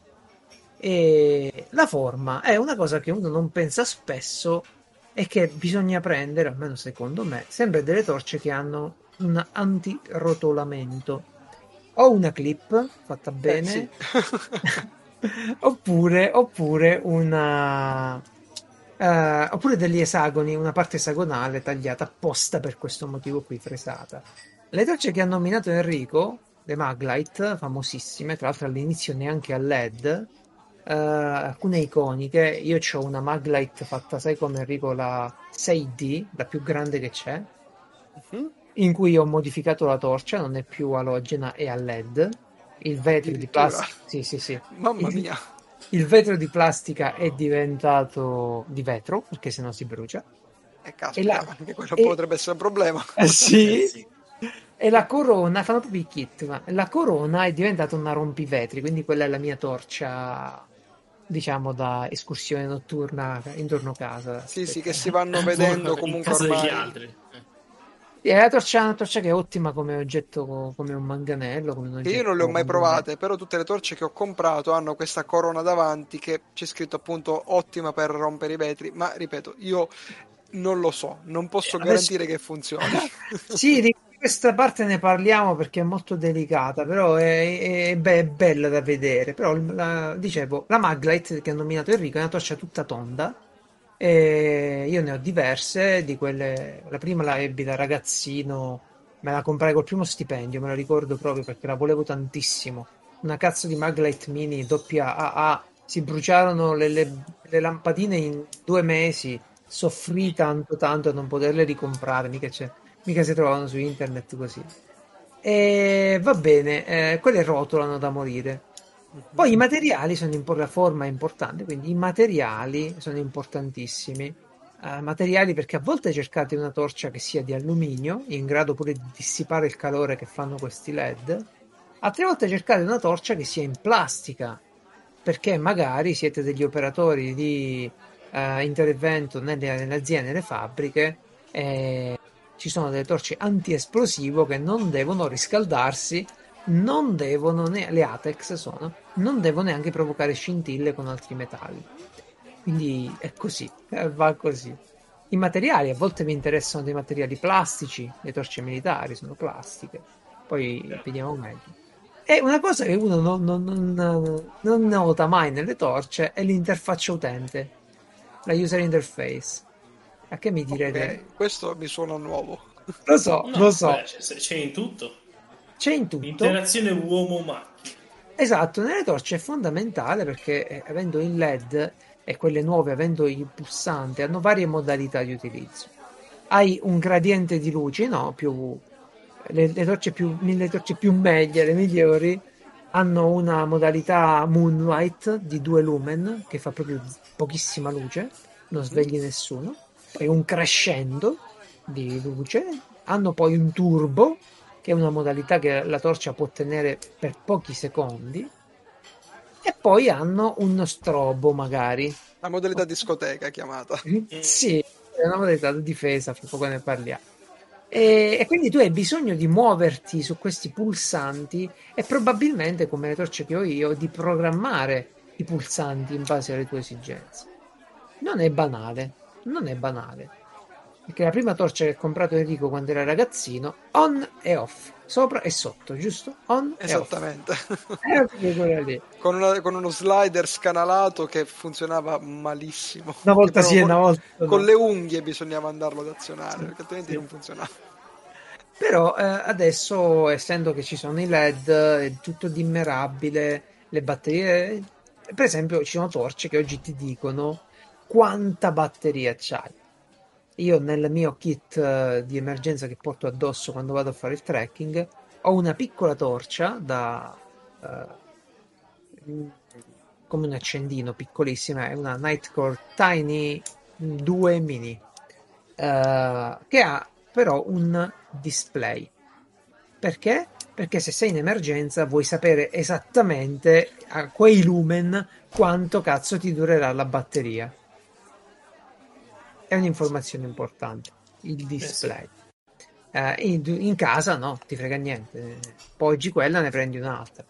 S1: E la forma è una cosa che uno non pensa spesso e che bisogna prendere, almeno secondo me, sempre delle torce che hanno un antirotolamento o una clip fatta bene. eh, sì. [laughs] oppure, oppure una uh, oppure degli esagoni una parte esagonale tagliata apposta per questo motivo qui fresata. Le torce che ha nominato Enrico le Maglite famosissime tra l'altro all'inizio neanche a LED uh, alcune iconiche. Io ho una Maglite fatta sai come Enrico la 6D la più grande che c'è. Uh-huh in cui ho modificato la torcia, non è più alogena, è a LED. Il vetro di plastica. Sì, sì, sì.
S3: Mamma mia.
S1: Il, il vetro di plastica è diventato di vetro, perché sennò si brucia.
S3: E caspita, la... anche quello e... potrebbe essere un problema.
S1: Eh, [laughs] sì. Eh, sì. E la corona, fanno proprio i kit, ma la corona è diventata una rompivetri, quindi quella è la mia torcia diciamo da escursione notturna intorno a casa.
S3: Sì, sì, che si vanno [laughs] vedendo comunque ormai. altri.
S1: Sì, è la torcia, una torcia che è ottima come oggetto, come un manganello. Come un
S3: io non le ho mai provate, però tutte le torce che ho comprato hanno questa corona davanti che c'è scritto appunto ottima per rompere i vetri, ma ripeto, io non lo so, non posso Adesso... garantire che funzioni. [laughs]
S1: sì, di questa parte ne parliamo perché è molto delicata, però è, è, è bella da vedere. Però la, dicevo, la Maglite che ha nominato Enrico è una torcia tutta tonda e io ne ho diverse, di quelle, la prima la ebbi da ragazzino, me la comprai col primo stipendio, me la ricordo proprio perché la volevo tantissimo. Una cazzo di Maglite Mini doppia AA, si bruciarono le, le, le lampadine in due mesi, soffrì tanto tanto a non poterle ricomprare, mica, mica si trovavano su internet così. E va bene, eh, quelle rotolano da morire. Poi i materiali sono impor- la forma è importante, quindi i materiali sono importantissimi. Uh, materiali perché a volte cercate una torcia che sia di alluminio, in grado pure di dissipare il calore che fanno questi LED. Altre volte cercate una torcia che sia in plastica, perché magari siete degli operatori di uh, intervento nelle, nelle aziende, nelle fabbriche, e ci sono delle torce anti-esplosivo che non devono riscaldarsi non devono, ne- le ATEX sono, non devono neanche provocare scintille con altri metalli. Quindi è così, eh, va così. I materiali, a volte mi interessano dei materiali plastici, le torce militari sono plastiche, poi vediamo meglio. E una cosa che uno non, non, non, non nota mai nelle torce è l'interfaccia utente, la user interface. A che mi direte? Okay,
S3: questo mi suona nuovo.
S1: Lo so, no, lo so. Beh,
S2: c'è, c'è in tutto.
S1: C'è in tutto.
S2: Interazione uomo-macchina.
S1: Esatto, nelle torce è fondamentale perché eh, avendo il LED e quelle nuove avendo il pulsante hanno varie modalità di utilizzo. Hai un gradiente di luce, no? Più, le, le, torce più, le torce più meglio, le migliori, hanno una modalità Moonlight di 2 lumen che fa proprio pochissima luce, non svegli nessuno. Poi un crescendo di luce, hanno poi un turbo che è una modalità che la torcia può tenere per pochi secondi, e poi hanno uno strobo magari.
S3: La modalità discoteca chiamata. [laughs]
S1: sì, è una modalità di difesa, fra poco ne parliamo. E, e, quindi tu hai bisogno di muoverti su questi pulsanti e probabilmente, come le torce che ho io, di programmare i pulsanti in base alle tue esigenze. Non è banale, non è banale perché la prima torcia che ha comprato Enrico quando era ragazzino, on e off, sopra e sotto, giusto? On
S3: Esattamente. Eh, con, una, con, uno slider scanalato che funzionava malissimo.
S1: Una volta sì, una volta
S3: con no. le unghie bisognava andarlo ad azionare, perché altrimenti sì. non funzionava.
S1: Però eh, adesso, essendo che ci sono i LED, è tutto dimmerabile, le batterie... Per esempio, ci sono torce che oggi ti dicono quanta batteria c'hai io nel mio kit uh, di emergenza che porto addosso quando vado a fare il trekking ho una piccola torcia da uh, come un accendino piccolissima, è una Nightcore Tiny 2 mini uh, che ha però un display. Perché? perché se sei in emergenza vuoi sapere esattamente a quei lumen quanto cazzo ti durerà la batteria. È un'informazione importante, il display. Uh, in, in, casa no, ti frega niente. Poggi quella, ne prendi un'altra.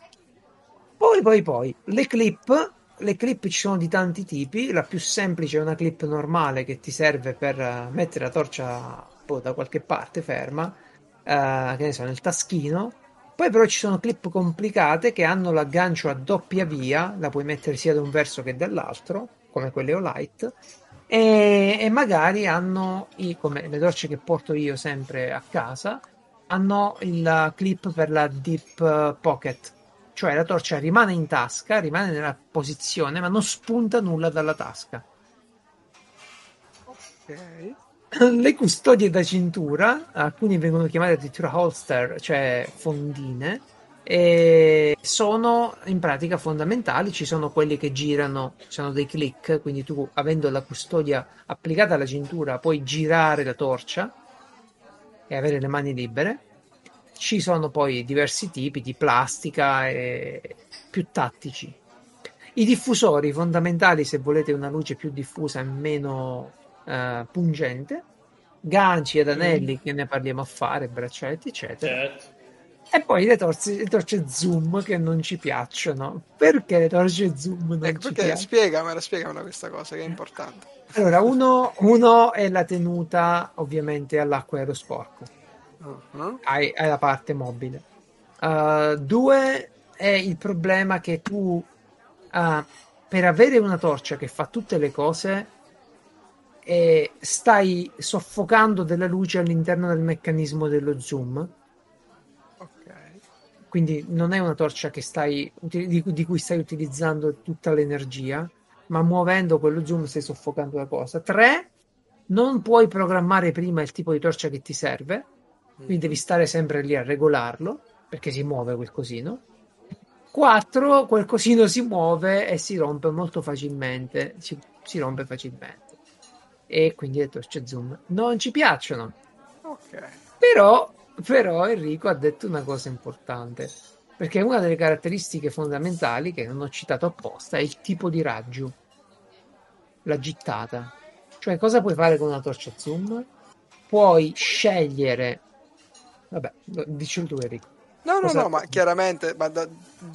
S1: Poi, poi, poi, le clip le clip ci sono di tanti tipi, la più semplice è una clip normale che ti serve per uh, mettere la torcia boh, da qualche parte ferma, uh, che ne so, nel taschino. Poi però ci sono clip complicate che hanno l'aggancio a doppia via, la puoi mettere sia da un verso che dall'altro, come quelle Olight, e, e magari hanno, i, come le torce che porto io sempre a casa, hanno il clip per la Deep Pocket, cioè la torcia rimane in tasca, rimane nella posizione, ma non spunta nulla dalla tasca.
S3: Ok.
S1: Le custodie da cintura, alcuni vengono chiamate addirittura holster, cioè fondine, e sono in pratica fondamentali. Ci sono quelli che girano, sono dei click, quindi tu avendo la custodia applicata alla cintura puoi girare la torcia e avere le mani libere ci sono poi diversi tipi di plastica e più tattici. I diffusori fondamentali se volete una luce più diffusa e meno uh, pungente, ganci ed anelli mm. che ne parliamo a fare, braccialetti, eccetera.
S2: Certo.
S1: E poi le torce, le torce, zoom che non ci piacciono. Perché le torce zoom non ecco, ci piacciono?
S3: Spiegamela, spiegamela questa cosa che è importante.
S1: Allora, uno, uno è la tenuta ovviamente all'acqua aerosporco uh-huh. hai, hai, la parte mobile. Uh, due è il problema che tu uh, per avere una torcia che fa tutte le cose e stai soffocando della luce all'interno del meccanismo dello zoom. Quindi non è una torcia stai, di, di cui stai utilizzando tutta l'energia, ma muovendo quello zoom stai soffocando la cosa. Tre, non puoi programmare prima il tipo di torcia che ti serve quindi devi stare sempre lì a regolarlo perché si muove quel cosino. 4 quel cosino si muove e si rompe molto facilmente si, si rompe facilmente e quindi le torce zoom non ci piacciono
S3: ok
S1: però, però Enrico ha detto una cosa importante perché una delle caratteristiche fondamentali che non ho citato apposta è il tipo di raggio la gittata cioè cosa puoi fare con una torcia zoom puoi scegliere Vabbè, dici tu Enrico.
S3: No, no, no, ma chiaramente, ma da,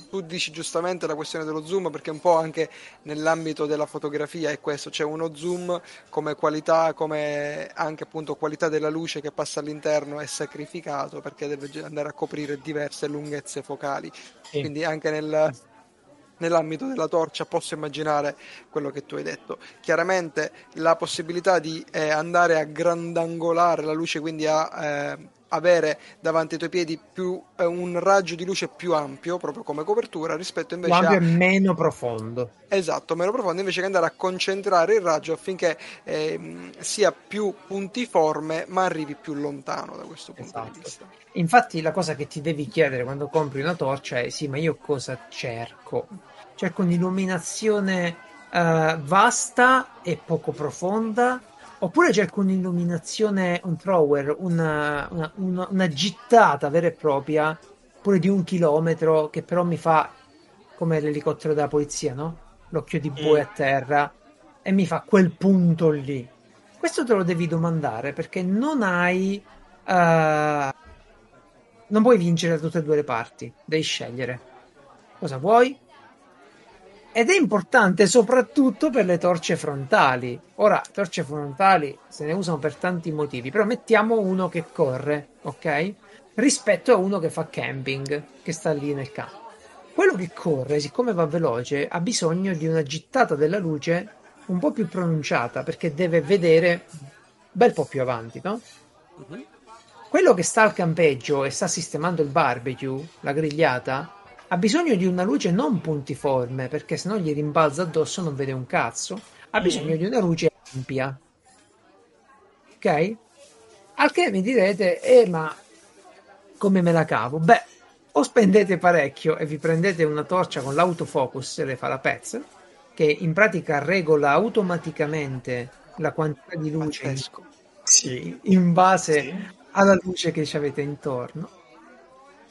S3: tu dici giustamente la questione dello zoom perché un po' anche nell'ambito della fotografia è questo, c'è uno zoom come qualità, come anche appunto qualità della luce che passa all'interno è sacrificato perché deve andare a coprire diverse lunghezze focali. Sì. Quindi anche nel, nell'ambito della torcia posso immaginare quello che tu hai detto. Chiaramente la possibilità di eh, andare a grandangolare la luce, quindi a... Eh, avere davanti ai tuoi piedi più, eh, un raggio di luce più ampio, proprio come copertura, rispetto invece
S1: Quando
S3: a...
S1: meno profondo.
S3: Esatto, meno profondo, invece che andare a concentrare il raggio affinché eh, sia più puntiforme, ma arrivi più lontano da questo punto esatto. di vista.
S1: Infatti la cosa che ti devi chiedere quando compri una torcia è sì, ma io cosa cerco? Cerco un'illuminazione uh, vasta e poco profonda Oppure cerco un'illuminazione, un thrower, una, una, una, una, gittata vera e propria, pure di un chilometro, che però mi fa come l'elicottero della polizia, no? L'occhio di bue mm. a terra e mi fa quel punto lì. Questo te lo devi domandare perché non hai. Uh, non puoi vincere da tutte e due le parti, devi scegliere. Cosa vuoi? Ed è importante soprattutto per le torce frontali. Ora, torce frontali se ne usano per tanti motivi, però mettiamo uno che corre, ok? Rispetto a uno che fa camping, che sta lì nel campo. Quello che corre, siccome va veloce, ha bisogno di una gittata della luce un po' più pronunciata perché deve vedere un bel po' più avanti, no? Uh-huh. Quello che sta al campeggio e sta sistemando il barbecue, la grigliata, ha bisogno di una luce non puntiforme, perché se no gli rimbalza addosso non vede un cazzo. Ha mm. bisogno di una luce ampia. Ok? Al che mi direte, eh, ma come me la cavo? Beh, o spendete parecchio e vi prendete una torcia con l'autofocus le fa la Pez, che in pratica regola automaticamente la quantità di luce in, sì, in base sì. alla luce che ci avete intorno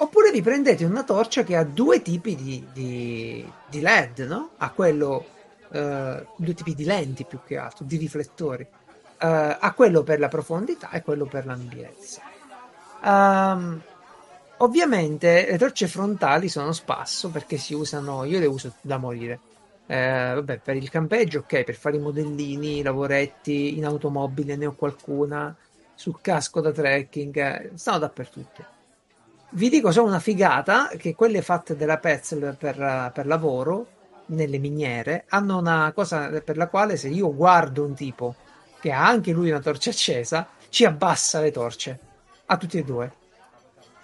S1: Oppure vi prendete una torcia che ha due tipi di, di, di LED, no? Ha quello, uh, due tipi di lenti più che altro, di riflettori. Uh, ha quello per la profondità e quello per l'ampiezza. Um, ovviamente le torce frontali sono spasso perché si usano, io le uso da morire. Eh, vabbè, per il campeggio, ok, per fare i modellini, i lavoretti, in automobile ne ho qualcuna, sul casco da trekking, eh, stanno dappertutto. Vi dico solo una figata che quelle fatte della Petzl per, per lavoro nelle miniere hanno una cosa per la quale se io guardo un tipo che ha anche lui una torcia accesa, ci abbassa le torce a tutti e due.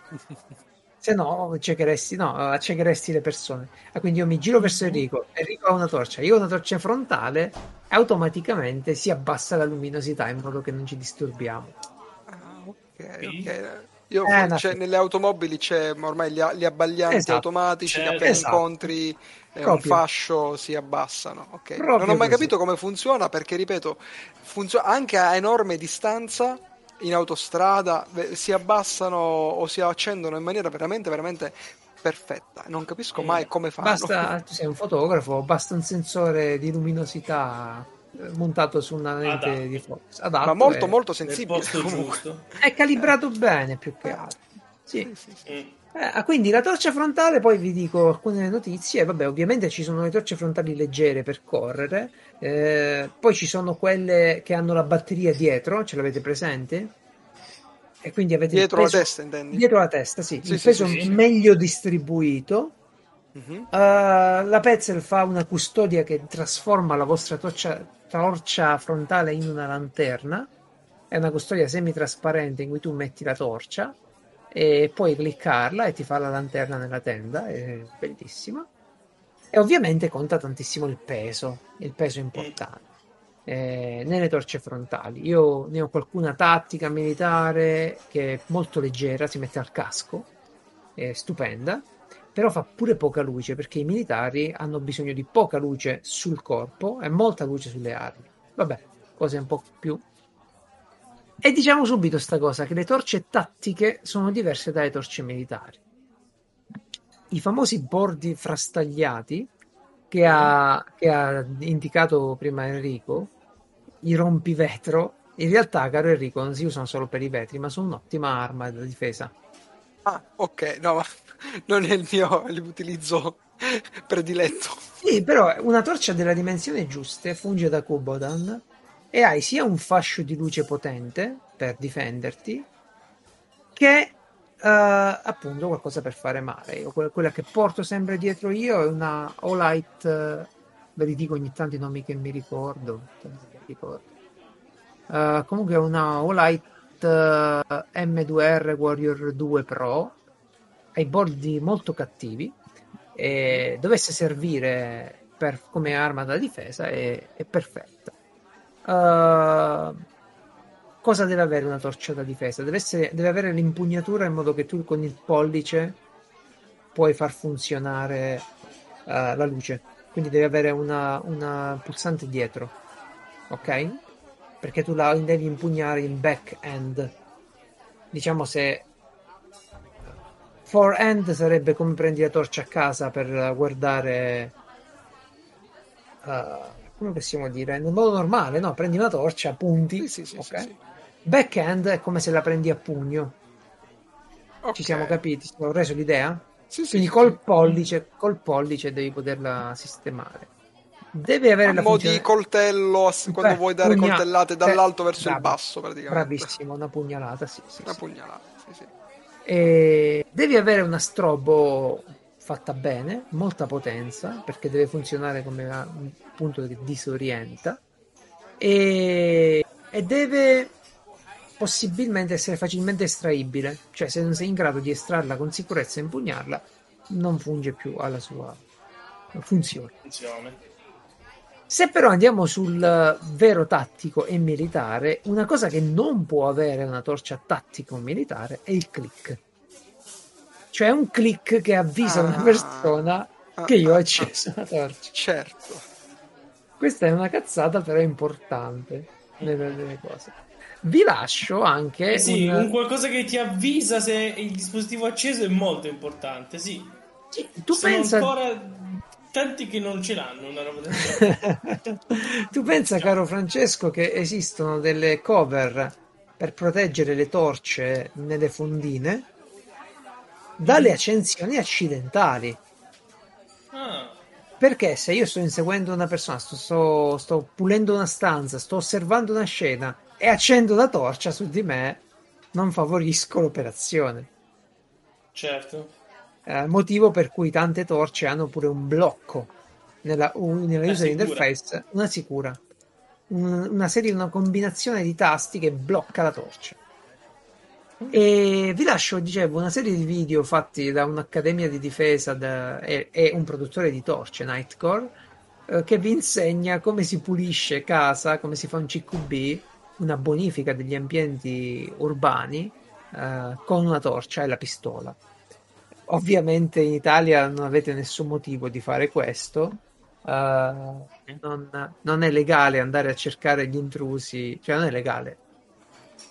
S1: [laughs] Se no, accecheresti, no, accecheresti le persone. Ah, quindi io mi giro verso. Enrico, Enrico ha una torcia, io ho una torcia frontale, e automaticamente si abbassa la luminosità in modo che non ci disturbiamo.
S3: Ah, ok, ok. Io, eh, cioè, nelle automobili c'è ormai gli, gli abbaglianti esatto. automatici certo. che appena esatto. incontri eh, un fascio si abbassano. Okay. Non ho mai così. capito come funziona perché, ripeto, funziona anche a enorme distanza in autostrada si abbassano o si accendono in maniera veramente, veramente perfetta. Non capisco mai come fanno.
S1: Basta, tu sei un fotografo, basta un sensore di luminosità eh, montato su una lente adatto. di focus.
S3: Adatto Ma molto, e... molto sensibile.
S1: È calibrato bene più che altro. Sì. sì, sì. Mm. Eh, quindi la torcia frontale, poi vi dico alcune notizie. Vabbè, ovviamente ci sono le torce frontali leggere per correre, eh, poi ci sono quelle che hanno la batteria dietro, ce l'avete presente? E quindi avete
S3: dietro peso, la testa, intendi?
S1: Dietro la testa, sì, sì il sì, peso sì, meglio distribuito. Uh-huh. Uh, la Petzl fa una custodia che trasforma la vostra torcia, torcia frontale in una lanterna. È una custodia semi-trasparente in cui tu metti la torcia e puoi cliccarla e ti fa la lanterna nella tenda, è bellissima. E ovviamente conta tantissimo il peso, il peso importante. Eh, nelle torce frontali. Io ne ho qualcuna tattica militare che è molto leggera, si mette al casco, è stupenda, però fa pure poca luce perché i militari hanno bisogno di poca luce sul corpo e molta luce sulle armi. Vabbè, cose un po' più e diciamo subito sta cosa, che le torce tattiche sono diverse dalle torce militari. I famosi bordi frastagliati che ha, che ha indicato prima Enrico, i rompivetro, in realtà, caro Enrico, non si usano solo per i vetri, ma sono un'ottima arma da difesa.
S3: Ah, ok, no, [laughs] non è il mio utilizzo prediletto.
S1: Sì, però una torcia della dimensione giusta funge da Kubodan e hai sia un fascio di luce potente per difenderti che uh, appunto qualcosa per fare male. Io, quella che porto sempre dietro io è una Olight, uh, ve li dico ogni tanto i nomi che mi ricordo. ricordo. Uh, comunque è una Olight M2R Warrior 2 Pro, ai bordi molto cattivi e dovesse servire per, come arma da difesa è, è perfetta. Uh, cosa deve avere una torcia da difesa? Deve, essere, deve, avere l'impugnatura in modo che tu con il pollice puoi far funzionare uh, la luce. Quindi deve avere una, una, pulsante dietro, ok? Perché tu la devi impugnare in back end. Diciamo se forehand sarebbe come prendi la torcia a casa per guardare. Uh, come possiamo dire, nel modo normale, no? Prendi una torcia, punti, sì, sì? Sì, Backhand è come se la prendi a pugno. Okay. Ci siamo capiti? Ho reso l'idea? Sì, Quindi col pollice, col pollice devi poterla sistemare. Deve avere a la
S3: funzione... di coltello quando Beh, vuoi dare pugna... coltellate dall'alto verso bravo, il basso, praticamente.
S1: Bravissimo, una pugnalata, sì. sì
S3: una pugnalata, sì, sì.
S1: E devi avere una strobo fatta bene, molta potenza, perché deve funzionare come un punto che disorienta. E, e deve possibilmente essere facilmente estraibile, cioè se non sei in grado di estrarla con sicurezza e impugnarla, non funge più alla sua funzione. Se però andiamo sul vero tattico e militare, una cosa che non può avere una torcia tattico militare è il click. Cioè un click che avvisa ah, una persona ah, che io ho acceso la torcia.
S3: Certo.
S1: Questa è una cazzata però importante nelle, nelle cose. Vi lascio anche
S2: Eh sì,
S1: un...
S2: un qualcosa che ti avvisa se il dispositivo è acceso è molto importante, sì.
S1: Sì, tu
S2: Sono
S1: pensa...
S2: ancora tanti che non ce l'hanno una roba del genere. [laughs]
S1: tu pensa, caro Francesco, che esistono delle cover per proteggere le torce nelle fondine dalle accensioni accidentali.
S2: Ah,
S1: Perché se io sto inseguendo una persona, sto, sto- sto pulendo una stanza, sto osservando una scena e accendo la torcia su di me, non favorisco l'operazione.
S2: certo.
S1: Eh, motivo per cui tante torce hanno pure un blocco nella, nella user interface, una sicura, Un- una serie, una combinazione di tasti che blocca la torcia. E vi lascio, dicevo, una serie di video fatti da un'accademia di difesa da- e, e un produttore di torce, Nightcore, eh, che vi insegna come si pulisce casa, come si fa un CQB, una bonifica degli ambienti urbani eh, con una torcia e la pistola. Ovviamente in Italia non avete nessun motivo di fare questo. eh, non, non è legale andare a cercare gli intrusi, cioè non è legale.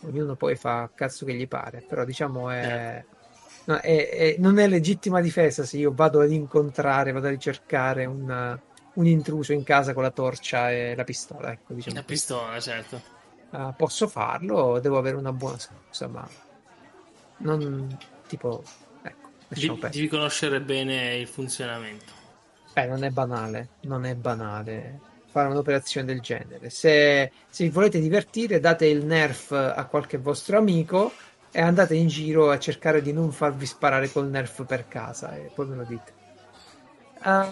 S1: Ognuno poi fa cazzo che gli pare, però diciamo è, no, è- è- non è legittima difesa se io vado ad incontrare, vado a ricercare un, un intruso in casa con la torcia e la pistola. Ecco, diciamo
S2: La pistola, certo.
S1: Uh, posso farlo, devo avere una buona scusa, ma non tipo,
S2: Di- devi conoscere bene il funzionamento.
S1: Beh, non è banale, non è banale fare un'operazione del genere. Se, se vi volete divertire, date il nerf a qualche vostro amico e andate in giro a cercare di non farvi sparare col nerf per casa e poi me lo dite. Ah,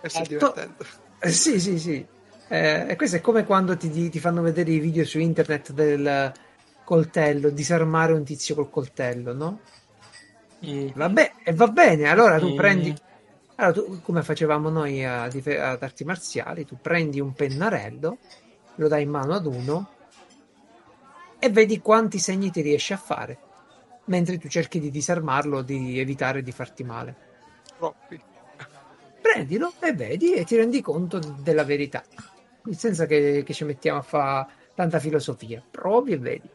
S3: Questo è
S1: to-
S3: divertente.
S1: eh, sì, sì, sì. Eh, e questo è come quando ti, ti fanno vedere i video su internet del coltello, disarmare un tizio col coltello, no?
S2: Mm.
S1: Vabbè, e va bene, allora tu
S2: Mm.
S1: prendi, allora tu, come facevamo noi a, ad arti marziali, tu prendi un pennarello, lo dai in mano ad uno e vedi quanti segni ti riesci a fare, mentre tu cerchi di disarmarlo, di evitare di farti male.
S3: Troppi.
S1: Prendilo e vedi e ti rendi conto della verità, senza che, che ci mettiamo a fare tanta filosofia. Provi e vedi.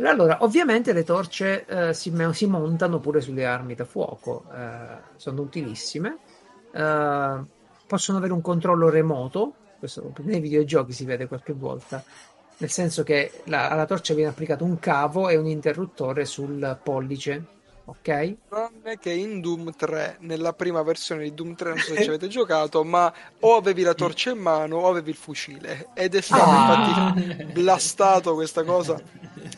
S1: Allora, ovviamente le torce eh, si, si montano pure sulle armi da fuoco, eh, sono utilissime, eh, possono avere un controllo remoto, questo nei videogiochi si vede qualche volta, nel senso che la- alla torcia viene applicato un cavo e un interruttore sul pollice, ok?
S3: Tranne che in Doom 3, nella prima versione di Doom 3, non so se ci [laughs] avete giocato, ma o avevi la torcia in mano o avevi il fucile. Ed è stato
S1: Ah.
S3: infatti blastato questa cosa.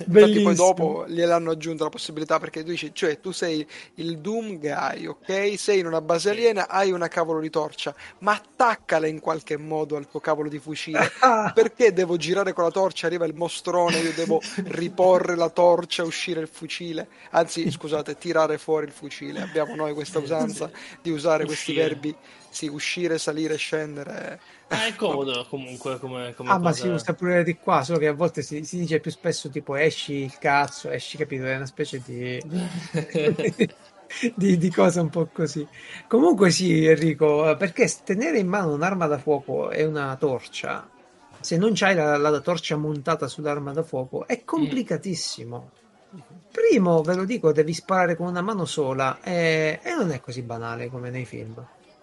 S3: Infatti
S1: Bellissimo.
S3: poi dopo gliel'hanno aggiunto la possibilità perché tu dici, cioè tu sei il Doom guy, ok? Sei in una base aliena, hai una cavolo di torcia, ma attaccala in qualche modo al tuo cavolo di fucile. [laughs] Perché devo girare con la torcia? Arriva il mostrone, io devo riporre la torcia, uscire il fucile. Anzi, scusate, tirare fuori il fucile. Abbiamo noi questa usanza di usare questi
S2: Uscire.
S3: verbi, sì, uscire, salire, scendere.
S2: Ah, è comodo comunque come, come
S1: Ah, ma
S2: cosa.
S1: si usa pure di qua, solo che a volte si, si dice più spesso tipo esci il cazzo, esci, capito? È una specie di, [laughs] di, di cosa un po' così. Comunque sì, Enrico, perché tenere in mano un'arma da fuoco e una torcia, se non c'hai la, la torcia montata sull'arma da fuoco, è complicatissimo. Primo, ve lo dico, devi sparare con una mano sola e, e non è così banale come nei film,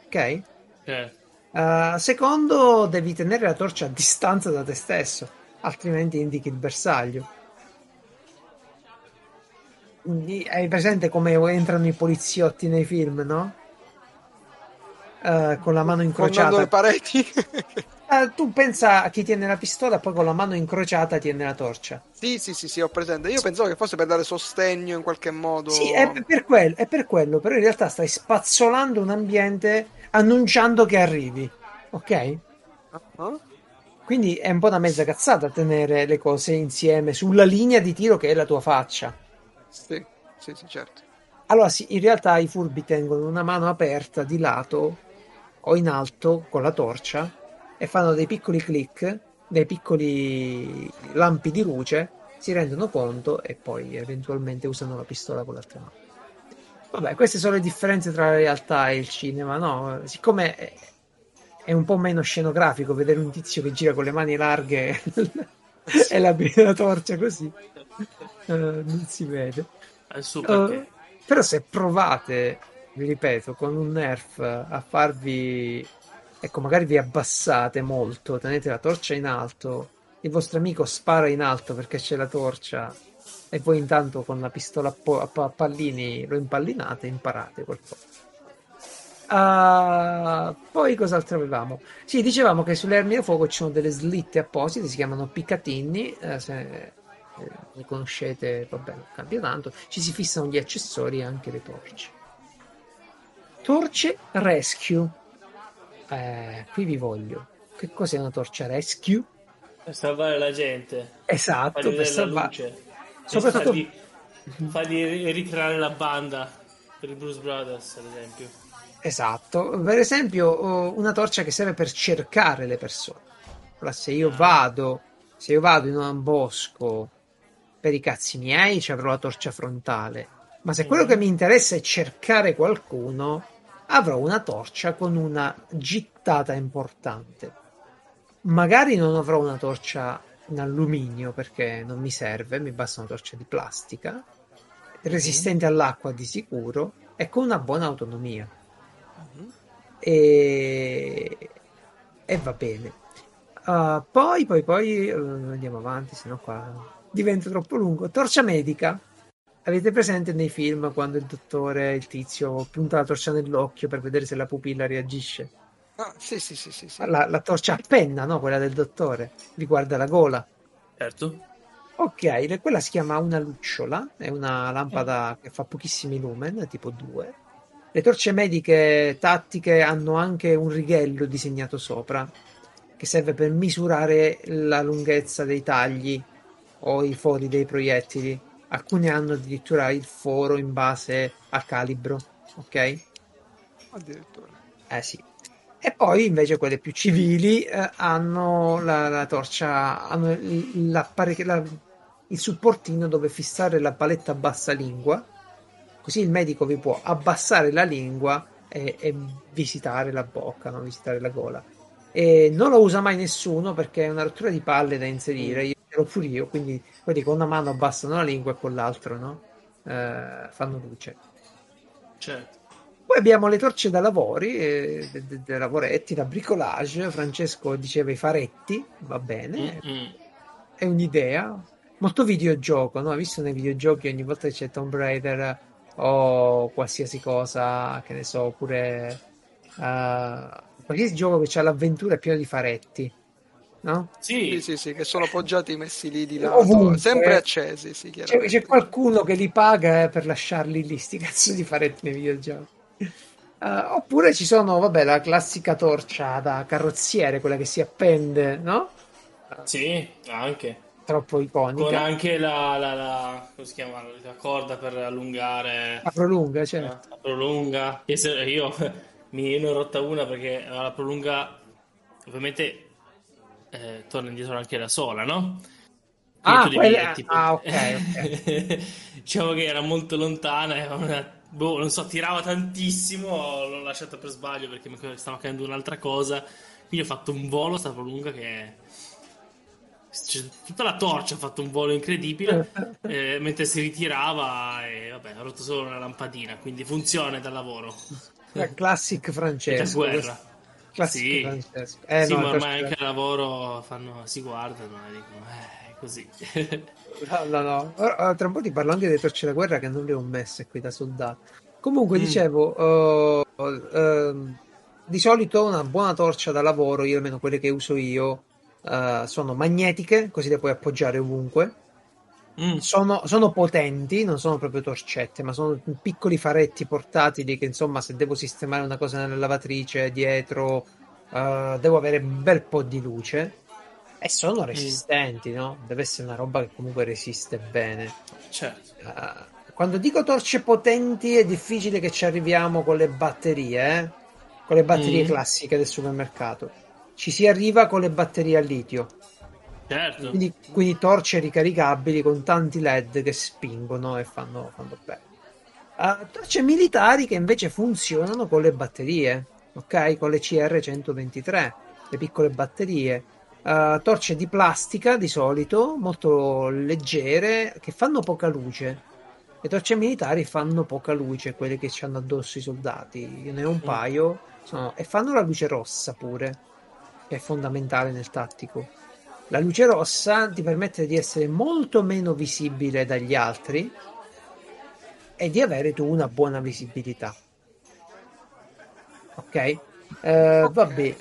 S1: ok?
S2: Eh,
S1: Uh, secondo, devi tenere la torcia a distanza da te stesso, altrimenti indichi il bersaglio. Hai presente come entrano i poliziotti nei film, no? Uh, con la mano
S3: Fondando le
S1: incrociata.
S3: pareti. [laughs]
S1: Uh, tu pensa a chi tiene la pistola, poi con la mano incrociata tiene la torcia.
S3: sì, sì, sì, sì, ho presente. Io pensavo che fosse per dare sostegno in qualche modo.
S1: Sì, è per, quello, è per quello, però in realtà stai spazzolando un ambiente annunciando che arrivi, ok?
S3: Ah?
S1: Quindi è un po' una mezza cazzata tenere le cose insieme sulla linea di tiro che è la tua faccia.
S3: Sì, sì, sì, certo.
S1: Allora sì, in realtà i furbi tengono una mano aperta di lato o in alto con la torcia e fanno dei piccoli click, dei piccoli lampi di luce, si rendono conto e poi eventualmente usano la pistola con l'altra mano. Vabbè, queste sono le differenze tra la realtà e il cinema, no? Siccome è- è un po' meno scenografico vedere un tizio che gira con le mani larghe [laughs] e la, la torcia così uh, non si vede. Uh, però se provate, vi ripeto, con un nerf a farvi... Ecco, magari vi abbassate molto, tenete la torcia in alto, il vostro amico spara in alto perché c'è la torcia e voi intanto con la pistola a, po- a pallini lo impallinate e imparate qualcosa. Uh, poi cos'altro avevamo? Sì, dicevamo che sulle armi da fuoco ci sono delle slitte apposite, si chiamano picatinni. Eh, se eh, li conoscete, vabbè, non cambia tanto. Ci si fissano gli accessori e anche le torce. Torce rescue. Eh, qui vi voglio. Che cos'è una torcia rescue?
S2: Per salvare la gente.
S1: Esatto, per salvare. Soprattutto fargli,
S2: fargli ricreare la banda per i Bruce Brothers, ad esempio.
S1: Esatto, per esempio una torcia che serve per cercare le persone. Allora, se io vado, se io vado in un bosco per i cazzi miei, ci avrò la torcia frontale. Ma se quello che mi interessa è cercare qualcuno, avrò una torcia con una gittata importante. Magari non avrò una torcia in alluminio perché non mi serve, mi basta una torcia di plastica, resistente all'acqua di sicuro e con una buona autonomia. E, e va bene. Uh, poi, poi, poi uh, andiamo avanti, se no qua diventa troppo lungo. Torcia medica. Avete presente nei film quando il dottore, il tizio, punta la torcia nell'occhio per vedere se la pupilla reagisce?
S3: Ah, sì, sì, sì, sì, sì.
S1: La, la, torcia a penna, no? Quella del dottore, riguarda la gola.
S2: Certo.
S1: Ok, quella si chiama una lucciola, è una lampada eh. che fa pochissimi lumen, tipo 2 le torce mediche tattiche hanno anche un righello disegnato sopra che serve per misurare la lunghezza dei tagli o i fori dei proiettili. Alcune hanno addirittura il foro in base al calibro, ok?
S3: Addirittura.
S1: Eh sì. E poi invece quelle più civili eh, hanno la, la, torcia, hanno il, la, il supportino dove fissare la paletta bassa lingua Così il medico vi può abbassare la lingua e, e visitare la bocca, no? visitare la gola. E non lo usa mai nessuno perché è una rottura di palle da inserire. Io ero pure io, quindi quelli con una mano abbassano la lingua e con l'altro no? eh, fanno luce.
S2: Certo.
S1: Poi abbiamo le torce da lavori, eh, dei de, de lavoretti, da bricolage. Francesco diceva i faretti, va bene, Mm-mm. è un'idea. Molto videogioco, no? Hai visto nei videogiochi ogni volta che c'è Tomb Raider o qualsiasi cosa, che ne so, oppure uh, qualsiasi gioco che ha l'avventura è pieno di faretti. No?
S3: Sì. sì, sì, sì, che sono appoggiati messi lì di lato, Ovunque. sempre accesi. Sì,
S1: c'è, c'è, qualcuno che li paga eh, per lasciarli lì, sti cazzo di faretti nei videogiochi. Uh, oppure ci sono, vabbè, la classica torcia da carrozziere, quella che si appende, no?
S2: Sì, anche
S1: troppo iconica.
S2: Con anche la, la, la, chiama, la corda per allungare.
S1: La prolunga, certo.
S2: La prolunga. Io [laughs] mi ne ho rotta una perché la prolunga ovviamente eh, torna indietro anche da sola, no?
S1: Ah, quella... tipo... ah, ok, ok. [laughs]
S2: diciamo che era molto lontana una... boh, non so, tirava tantissimo, l'ho lasciata per sbaglio perché mi stava cadendo un'altra cosa. Quindi ho fatto un volo sta prolunga che tutta la torcia ha fatto un volo incredibile [laughs] eh, mentre si ritirava e vabbè ha rotto solo una lampadina quindi funziona dal lavoro
S1: la classic [laughs] Francesco
S2: guerra
S1: classic
S2: sì,
S1: Francesco.
S2: Eh, sì no, ma ormai anche al lavoro fanno, si guardano e dicono eh, così
S1: no no no tra un po' ti parlo anche delle torce da guerra che non le ho messe qui da soldato comunque mm. dicevo uh, uh, di solito una buona torcia da lavoro io almeno quelle che uso io uh, sono magnetiche, così le puoi appoggiare ovunque. Mm. Sono, sono, potenti, non sono proprio torcette, ma sono piccoli faretti portatili che insomma se devo sistemare una cosa nella lavatrice dietro uh, devo avere un bel po' di luce. E sono mm. resistenti, mm. no? Deve essere una roba che comunque resiste bene.
S2: Certo.
S1: Uh, quando dico torce potenti è difficile che ci arriviamo con le batterie, eh? con le batterie mm. classiche del supermercato ci si arriva con le batterie a litio.
S2: Certo.
S1: Quindi, quindi torce ricaricabili con tanti LED che spingono e fanno, fanno bene. Uh, torce militari che invece funzionano con le batterie, ok? Con le CR123, le piccole batterie. Uh, torce di plastica di solito, molto leggere, che fanno poca luce. Le torce militari fanno poca luce, quelle che ci hanno addosso i soldati. Io ne ho un mm. paio sono... e fanno la luce rossa pure, che è fondamentale nel tattico. La luce rossa ti permette di essere molto meno visibile dagli altri e di avere tu una buona visibilità. Ok? Uh, vabbè.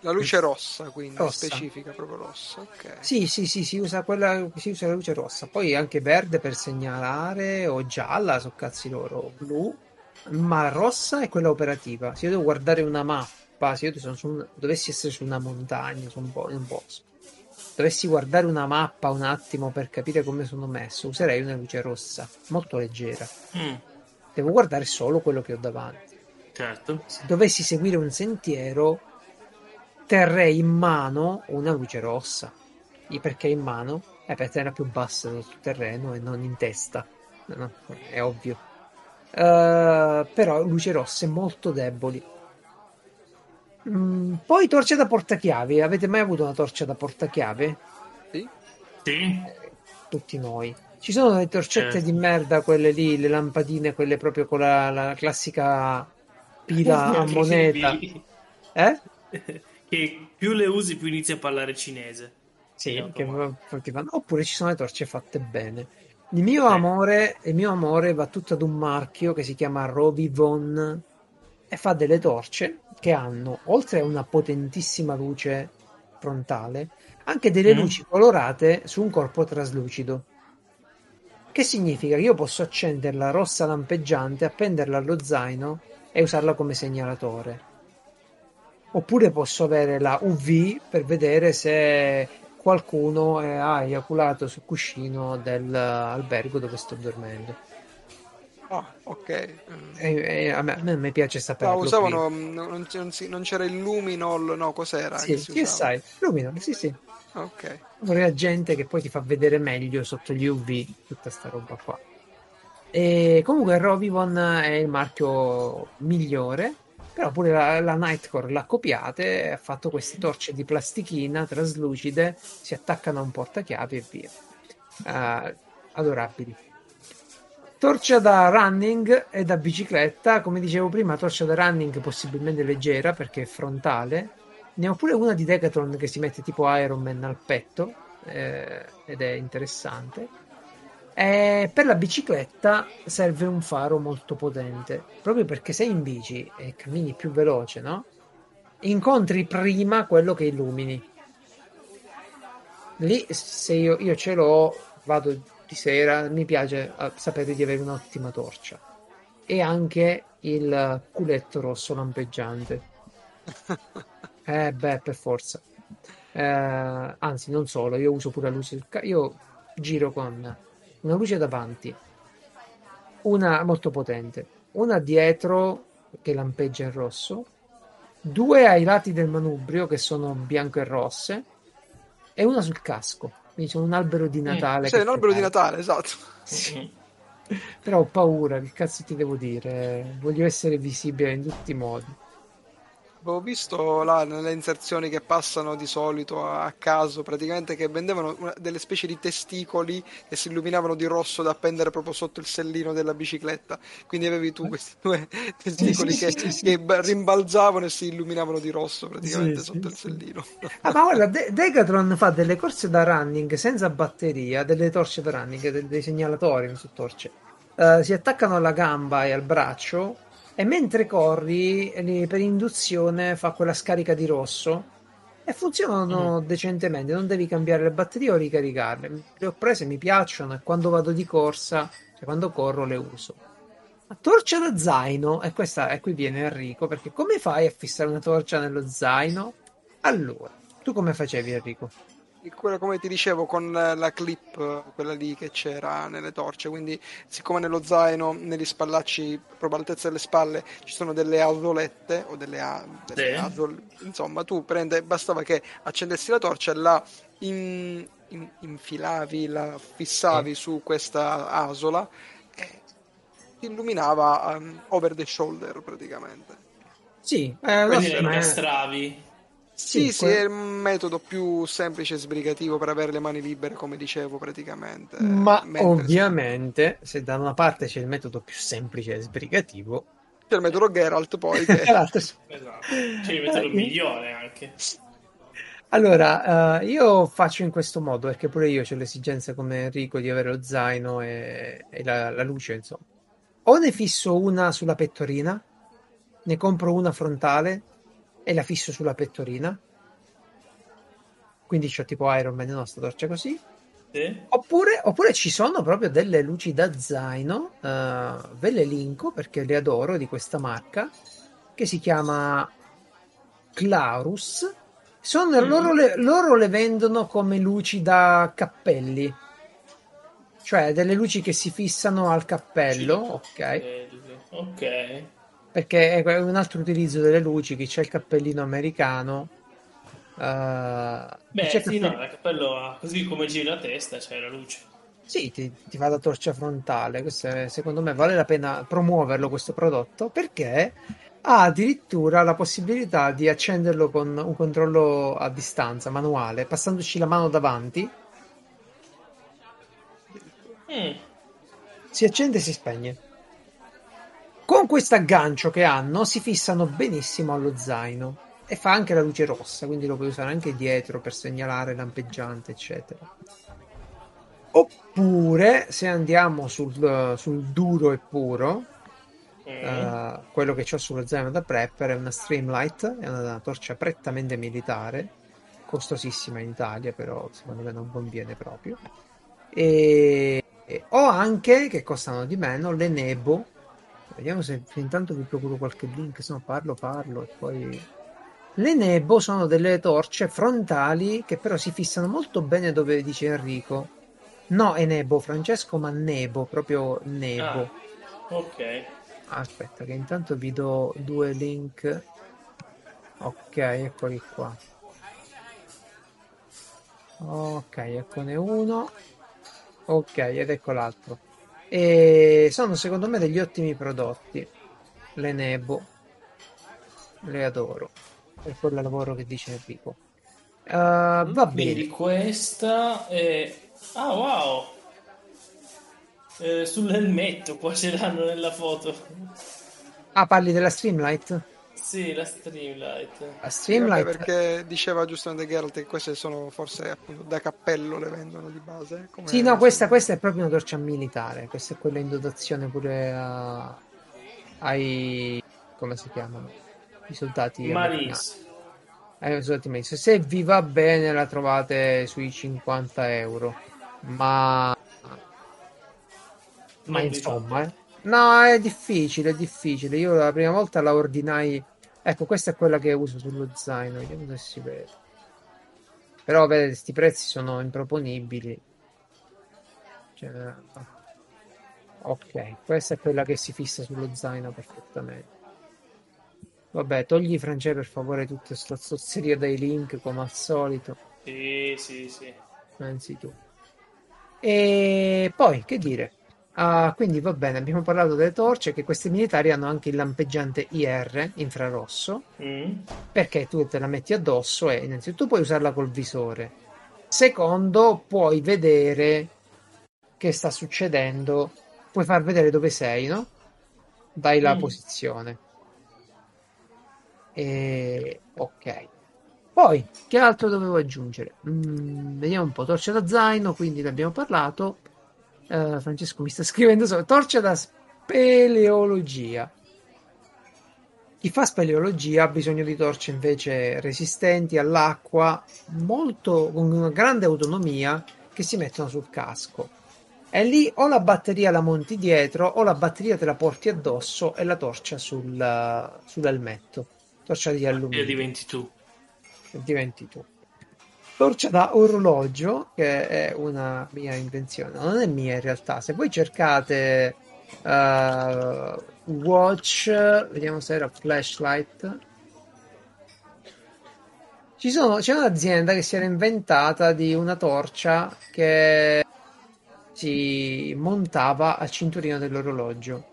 S3: La luce rossa, quindi rossa. specifica proprio rossa. Okay.
S1: Sì, sì, sì, si usa, quella, si usa la luce rossa. Poi anche verde per segnalare, o gialla, so cazzi loro, blu. Ma rossa è quella operativa. Se io devo guardare una mappa, se io sono su, dovessi essere su una montagna, su un, po- in un bosco, dovessi guardare una mappa un attimo per capire come sono messo, userei una luce rossa, molto leggera. Mm. Devo guardare solo quello che ho davanti.
S2: Certo.
S1: Se dovessi seguire un sentiero, terrei in mano una luce rossa. E perché in mano? È per tenerla più bassa sul terreno e non in testa. No, è ovvio. Uh, però luci rosse molto deboli. Mm, poi torce da portachiavi. Avete mai avuto una torcia da portachiave?
S3: Sì.
S2: Sì.
S1: Eh, tutti noi. Ci sono le torcette certo. di merda, quelle lì, le lampadine, quelle proprio con la, la classica pila a moneta. Eh?
S2: che più le usi più inizi a parlare cinese.
S1: Sì, che vanno. oppure ci sono le torce fatte bene. Il mio, eh. amore, il mio amore va tutto ad un marchio che si chiama Rovivon e fa delle torce che hanno, oltre a una potentissima luce frontale, anche delle mm. luci colorate su un corpo traslucido. Che significa che io posso accenderla rossa lampeggiante, appenderla allo zaino e usarla come segnalatore. Oppure posso avere la UV per vedere se qualcuno ha eiaculato sul cuscino dell'albergo dove sto dormendo.
S3: Ah, ok.
S1: E, e a, me, a, me, piace saperlo.
S3: No, usavano, non, non, non, c'era il luminol, no, cos'era?
S1: Sì, che, che sai? Luminol, sì, sì.
S3: Ok.
S1: Un reagente che poi ti fa vedere meglio sotto gli UV, tutta sta roba qua. E comunque Rovivon è il marchio migliore però pure la, la Nightcore l'ha copiate ha fatto queste torce di plastichina traslucide, si attaccano a un portachiavi e via. Uh, adorabili. Torcia da running e da bicicletta, come dicevo prima, torcia da running possibilmente leggera perché è frontale. Ne ho pure una di Decathlon che si mette tipo Iron Man al petto eh, ed è interessante. E per la bicicletta serve un faro molto potente, proprio perché sei in bici e cammini più veloce, no? Incontri prima quello che illumini. Lì, se io, io ce l'ho, vado di sera, mi piace eh, sapere di avere un'ottima torcia. E anche il culetto rosso lampeggiante. [laughs] eh, beh, per forza. Eh, anzi, non solo, io uso pure la luce. Io giro con una luce davanti, una molto potente, una dietro che lampeggia in rosso, due ai lati del manubrio che sono bianco e rosse e una sul casco. Quindi c'è un albero di Natale.
S3: Sì, un albero di Natale, esatto.
S1: Sì. Però ho paura, che cazzo ti devo dire? Voglio essere visibile in tutti i modi.
S3: Avevo visto là nelle inserzioni che passano di solito a caso, praticamente che vendevano una, delle specie di testicoli che si illuminavano di rosso da appendere proprio sotto il sellino della bicicletta. Quindi avevi tu questi due [laughs] testicoli sì, che, sì, sì, che rimbalzavano e si illuminavano di rosso praticamente sotto il sellino.
S1: Ah, ma guarda, De- Decathlon fa delle corse da running senza batteria, delle torce da running, dei, dei segnalatori, non so torce. Uh, si attaccano alla gamba e al braccio e mentre corri per induzione fa quella scarica di rosso e funzionano mm. decentemente, non devi cambiare le batterie o ricaricarle. Le ho prese, mi piacciono e quando vado di corsa, cioè quando corro le uso. La torcia da zaino, e questa e qui viene Enrico, perché come fai a fissare una torcia nello zaino? Allora, tu come facevi Enrico?
S3: Quella come ti dicevo con la clip quella lì che c'era nelle torce quindi siccome nello zaino negli spallacci proprio all'altezza delle spalle ci sono delle asolette o delle, a, delle sì. asol, insomma tu prende bastava che accendessi la torcia e la in, in, infilavi la fissavi sì. su questa asola e ti illuminava um, over the shoulder praticamente
S1: sì
S2: eh, quindi la incastravi
S3: Sì,
S1: Sì,
S3: è il metodo più semplice e sbrigativo per avere le mani libere, come dicevo praticamente.
S1: Ma
S3: Mentre
S1: ovviamente, se da una parte c'è il metodo più semplice e sbrigativo,
S3: c'è il metodo Geralt poi che... [laughs]
S2: Esatto. C'è il metodo migliore anche.
S1: Allora, eh, io faccio in questo modo perché pure io ho l'esigenza come Enrico di avere lo zaino e, e la, la luce, insomma. O ne fisso una sulla pettorina, ne compro una frontale e la fisso sulla pettorina. Quindi c'ho tipo Iron Man, no, sta torcia così.
S2: Sì?
S1: Oppure, oppure ci sono proprio delle luci da zaino, eh, ve le linko perché le adoro di questa marca, che si chiama Clarus. Sono,
S2: Mm.
S1: loro, le, loro le vendono come luci da cappelli, cioè delle luci che si fissano al cappello, ok?
S2: Eh, Ok.
S1: Perché è un altro utilizzo delle luci, chi c'è il cappellino americano. eh,
S2: Beh,
S1: c'è
S2: sì, no,
S1: cappell-
S2: il cappello così come giri la testa c'è la luce.
S1: Sì, ti, ti fa la torcia frontale. Questo è- secondo me vale la pena promuoverlo questo prodotto perché ha addirittura la possibilità di accenderlo con un controllo a distanza manuale, passandoci la mano davanti,
S2: Mm.
S1: si accende e si spegne. Con questo aggancio che hanno si fissano benissimo allo zaino e fa anche la luce rossa, quindi lo puoi usare anche dietro per segnalare lampeggiante, eccetera. Oppure se andiamo sul, sul duro e puro,
S2: Mm.
S1: eh, quello che ho sullo zaino da prepper è una Streamlight, è una torcia prettamente militare, costosissima in Italia, però secondo me non conviene proprio. E, e ho anche, che costano di meno, le Nebo. Vediamo se intanto vi procuro qualche link, se no parlo, parlo e poi... Le Nebo sono delle torce frontali che però si fissano molto bene dove dice Enrico. No, è Nebo, Francesco, ma Nebo, proprio Nebo.
S2: Ah, ok.
S1: Aspetta, che intanto vi do due link. Ok, eccoli qua. Ok, eccone uno. Ok, ed ecco l'altro. E sono secondo me degli ottimi prodotti. Le Nebo. Le adoro. Per quel lavoro che dice Enrico. Eh, va bene.
S2: questa è... Ah, wow! Eh, sull'elmetto qua ce l'hanno nella foto.
S1: Ah, parli della Streamlight?
S2: Sì, la Streamlight.
S1: La Streamlight
S3: perché diceva giustamente Geralt che queste sono forse appunto da cappello le vendono di base. come-
S1: Sì, no, questa, questa è proprio una torcia militare. Questa è quella in dotazione pure a- ai. come si chiamano? I soldati americani.
S2: Marines.
S1: Eh, soldati americani. Se vi va bene, la trovate sui 50 euro. Ma. Ma insomma, eh. No, è difficile, è difficile. Io la prima volta la ordinai. Ecco, questa è quella che uso sullo zaino. Vediamo se si vede. Però, vedete, questi prezzi sono improponibili. Cioè, ok, questa è quella che si fissa sullo zaino perfettamente. Vabbè, togli Francesco per favore tutte questa zozzeria dai link come al solito.
S2: Sì, sì, sì.
S1: Pensi tu. E poi, che dire? Ah, quindi va bene, abbiamo parlato delle torce, che queste militari hanno anche il lampeggiante IR, infrarosso,
S2: Mm.
S1: perché tu te la metti addosso e innanzitutto puoi usarla col visore. Secondo, puoi vedere che sta succedendo, puoi far vedere dove sei, no? Dai la
S2: Mm.
S1: posizione. E ok. Poi, che altro dovevo aggiungere? Mm, vediamo un po'. Torcia da zaino, quindi ne abbiamo parlato. Eh, Francesco mi sta [laughs] scrivendo solo. Torcia da speleologia. Chi fa speleologia ha bisogno di torce invece resistenti all'acqua, molto con una grande autonomia che si mettono sul casco. E lì o la batteria la monti dietro o la batteria te la porti addosso e la torcia sul, sull'elmetto. Torcia di
S2: E
S1: alluminio
S2: diventi tu.
S1: diventi tu. Torcia da orologio, che è una mia invenzione, non è mia in realtà. Se voi cercate eh, watch, vediamo se era flashlight. Ci sono, c'è un'azienda che si era inventata di una torcia che si montava al cinturino dell'orologio.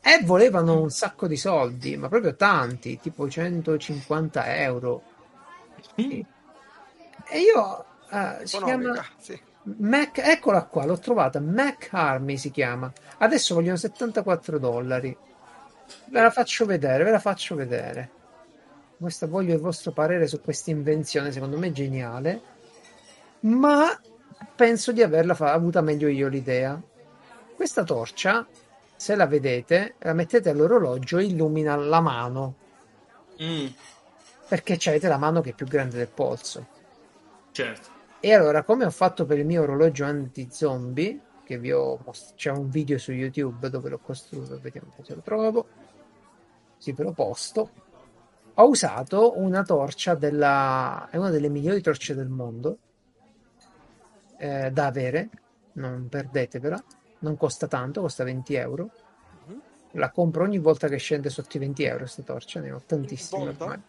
S1: E volevano un sacco di soldi, ma proprio tanti, tipo 150 euro. Sì. E io uh, si chiama
S3: sì.
S1: Mac, eccola qua, l'ho trovata. Mac Army si chiama. Adesso vogliono 74 dollari. Ve la faccio vedere, ve la faccio vedere. Questa voglio il vostro parere su questa invenzione, secondo me geniale. Ma penso di averla fa- avuta meglio io l'idea. Questa torcia, se la vedete, la mettete all'orologio e illumina la mano.
S2: Mm,
S1: Perché avete la mano che è più grande del polso.
S2: Certo.
S1: E allora, come ho fatto per il mio orologio anti-zombie, che vi ho most- c'è un video su YouTube dove l'ho costruito, vediamo se lo trovo. Sì, ve lo posto. Ho usato una torcia della. è una delle migliori torce del mondo eh, da avere, non perdetevela. Non costa tanto, costa 20 euro. La compro ogni volta che scende sotto i 20 euro. Questa torcia ne ho tantissime ormai.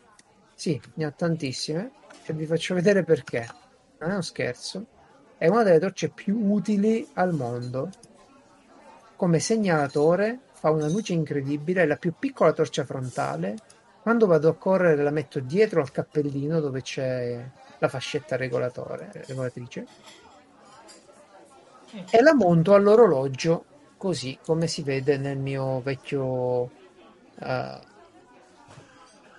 S1: Sì, ne ho tantissime. E vi faccio vedere perché. Non è uno scherzo. È una delle torce più utili al mondo. Come segnalatore fa una luce incredibile, è la più piccola torcia frontale. Quando vado a correre la metto dietro al cappellino dove c'è la fascetta regolatrice e la monto all'orologio così come si vede nel mio vecchio eh,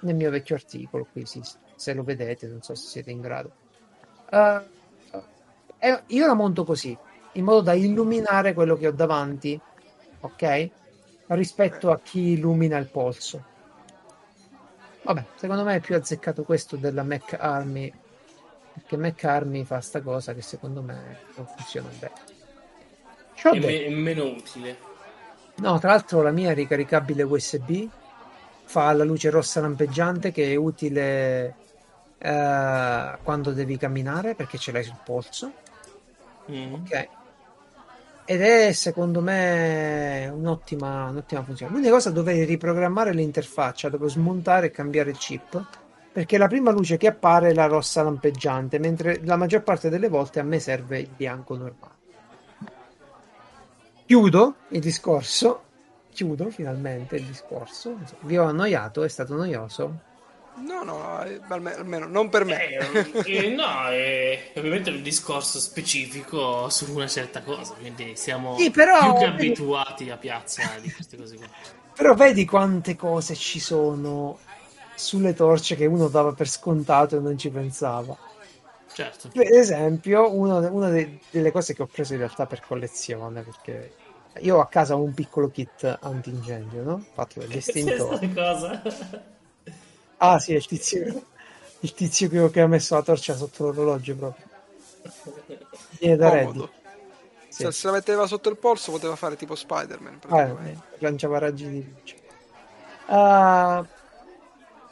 S1: nel mio vecchio articolo qui sì, se lo vedete non so se siete in grado. Eh, eh, io la monto così in modo da illuminare quello che ho davanti ok? Rispetto a chi illumina il polso. Vabbè secondo me è più azzeccato questo della Mac Army perché Mac Army fa sta cosa che secondo me non funziona bene.
S2: È, me- è meno utile.
S1: No, tra l'altro la mia è ricaricabile USB, fa la luce rossa lampeggiante che è utile eh, quando devi camminare perché ce l'hai sul polso.
S2: Mm.
S1: Ok. Ed è secondo me un'ottima, un'ottima funzione. L'unica cosa dovrei riprogrammare l'interfaccia, devo smontare e cambiare il chip. Perché la prima luce che appare è la rossa lampeggiante, mentre la maggior parte delle volte a me serve il bianco normale. Chiudo il discorso. Chiudo finalmente il discorso. Vi ho annoiato, è stato noioso.
S3: No, no, eh, almeno, non per me.
S2: Eh, eh, no, è ovviamente un discorso specifico su una certa cosa, quindi siamo
S1: Sì, però-
S2: più che abituati a piazza di queste cose qua.
S1: Però vedi quante cose ci sono sulle torce che uno dava per scontato e non ci pensava.
S2: Certo.
S1: Per esempio, uno- una de- delle cose che ho preso in realtà per collezione, perché io ho a casa un piccolo kit antincendio, no? Fatto.
S2: Questa cosa.
S1: Ah, sì, è il tizio, il tizio che, che ha messo la torcia sotto l'orologio proprio. Viene da. Reddit. Sì.
S3: Se se la metteva sotto il polso poteva fare tipo Spider-Man.
S1: Ah, eh, lanciava raggi di luce. Ah,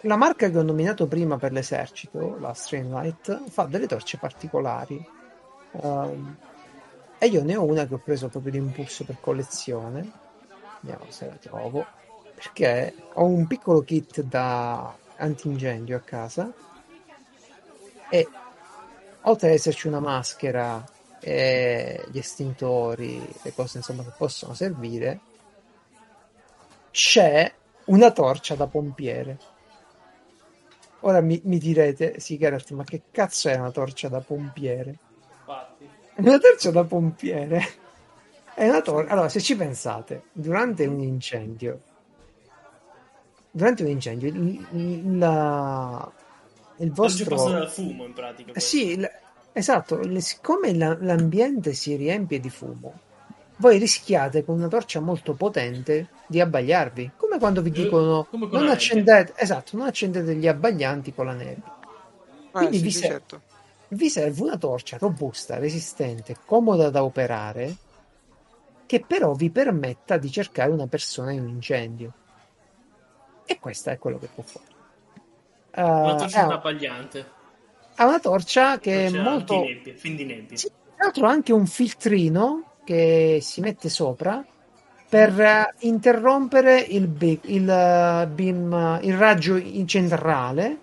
S1: la marca che ho nominato prima per l'esercito, la Streamlight, fa delle torce particolari. Ehm, e io ne ho una che ho preso proprio di impulso per collezione. Vediamo se la trovo. Perché ho un piccolo kit da antincendio a casa. E oltre ad esserci una maschera e gli estintori, le cose insomma che possono servire, c'è una torcia da pompiere. Ora mi, mi direte, sì, Geralt, ma che cazzo è una torcia da pompiere? Una torcia da pompiere è una torcia. Allora, se ci pensate, durante un incendio, durante un incendio, il, il- la- il
S2: Oggi passa
S1: vostro.
S2: dal fumo in pratica.
S1: Eh Sì, il- esatto, le- siccome la- l'ambiente si riempie di fumo, voi rischiate con una torcia molto potente di abbagliarvi, come quando vi
S2: Eh,
S1: dicono non
S2: la
S1: accendete, esatto, non accendete gli abbaglianti con la nebbia.
S3: Eh,
S1: Quindi
S3: sì,
S1: vi
S3: sì,
S1: ser-
S3: certo.
S1: Vi serve una torcia robusta, resistente, comoda da operare, che però vi permetta di cercare una persona in un incendio. E questo è quello che può fare.
S2: Una
S1: Eh,
S2: torcia
S1: è-
S2: abbagliante.
S1: ha una torcia che è
S2: Torcia
S1: molto...
S2: antinebbia, fin di nebbia.
S1: Sì, tra l'altro ha anche un filtrino che si mette sopra per eh, interrompere il, be- il, eh, beam, il raggio in centrale.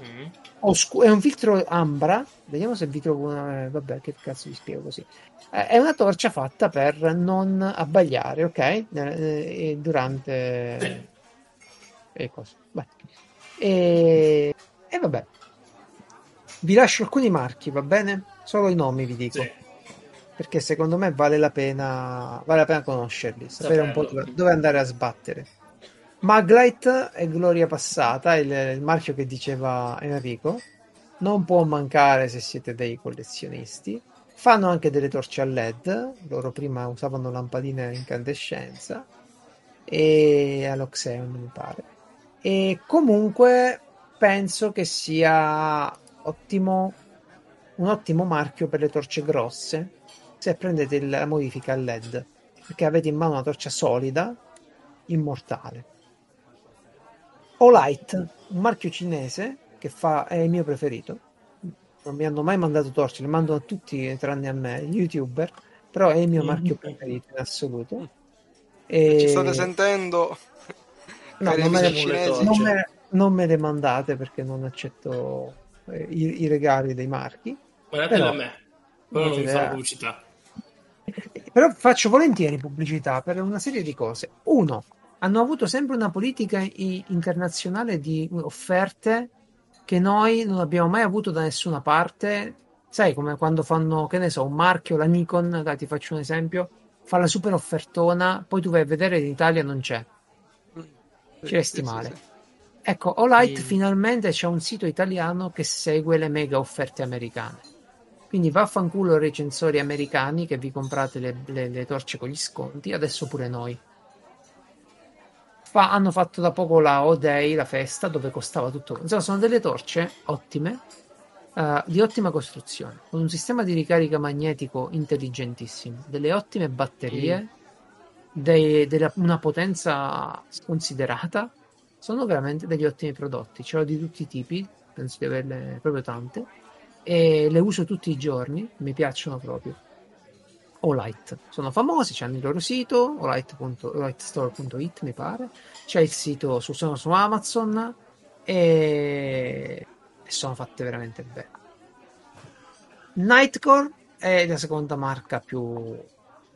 S2: Mm.
S1: Oscu- è un filtro ambra. Vediamo se vi trovo una. eh, Vabbè, che cazzo vi spiego così. Eh, è una torcia fatta per non abbagliare, ok? Eh, eh, durante. E cose. Beh. E... e vabbè, Vi lascio alcuni marchi, va bene? Solo i nomi vi dico.
S2: Sì.
S1: Perché secondo me vale la pena, vale la pena conoscerli, sapere un po'
S2: Saperlo.
S1: dove, dove andare a sbattere. Maglite è gloria passata, il, il marchio che diceva Enrico. Non può mancare se siete dei collezionisti. Fanno anche delle torce a LED. Loro prima usavano lampadine a incandescenza e all'Oxeon mi pare. E comunque penso che sia ottimo, un ottimo marchio per le torce grosse se prendete la modifica a LED perché avete in mano una torcia solida, immortale. Olight, un marchio cinese che fa, è il mio preferito. Non mi hanno mai mandato torce, le mando a tutti tranne a me, gli youtuber, però è il mio
S2: Mm.
S1: marchio preferito in assoluto. E...
S3: Ci state sentendo?
S1: No, non me, le,
S3: cinesi?
S1: non, me, non me le mandate perché non accetto eh, i, i regali dei marchi.
S2: Guardatele
S1: Però-
S2: a me. Però non
S1: Eh,
S2: farò pubblicità.
S1: Però faccio volentieri pubblicità per una serie di cose. Uno, hanno avuto sempre una politica i- internazionale di offerte che noi non abbiamo mai avuto da nessuna parte. Sai, come quando fanno, che ne so, un marchio, la Nikon, dai, ti faccio un esempio, fa la super offertona, poi tu vai a vedere in Italia non c'è. Ci resti male. Ecco, Olight
S2: Sì.
S1: finalmente c'è un sito italiano che segue le mega offerte americane. Quindi vaffanculo recensori americani che vi comprate le, le- le torce con gli sconti, adesso pure noi. Fa- hanno fatto da poco la O-Day, la festa, dove costava tutto. Insomma, sono delle torce ottime, eh, di ottima costruzione, con un sistema di ricarica magnetico intelligentissimo, delle ottime batterie, dei- della- una potenza sconsiderata. Sono veramente degli ottimi prodotti. Ce l'ho di tutti i tipi, penso di averle proprio tante. E le uso tutti i giorni, mi piacciono proprio. Olight sono famosi, hanno il loro sito, olight.- olightstore.it mi pare. C'è il sito su, su Amazon e, e sono fatte veramente bene. Nightcore è la seconda marca più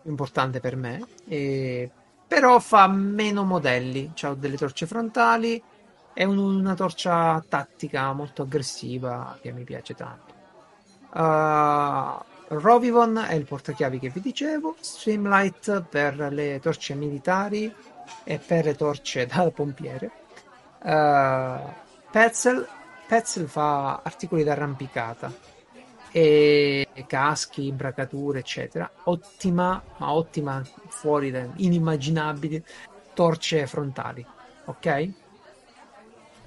S1: importante per me, e- però fa meno modelli, ha delle torce frontali è un- una torcia tattica molto aggressiva che mi piace tanto. Uh, Rovivon è il portachiavi che vi dicevo, Streamlight per le torce militari e per le torce [laughs] da pompiere. Uh, Petzl, Petzl fa articoli d'arrampicata e caschi, bracature, eccetera. Ottima, ma ottima, fuori da inimmaginabili torce frontali, ok? Eh,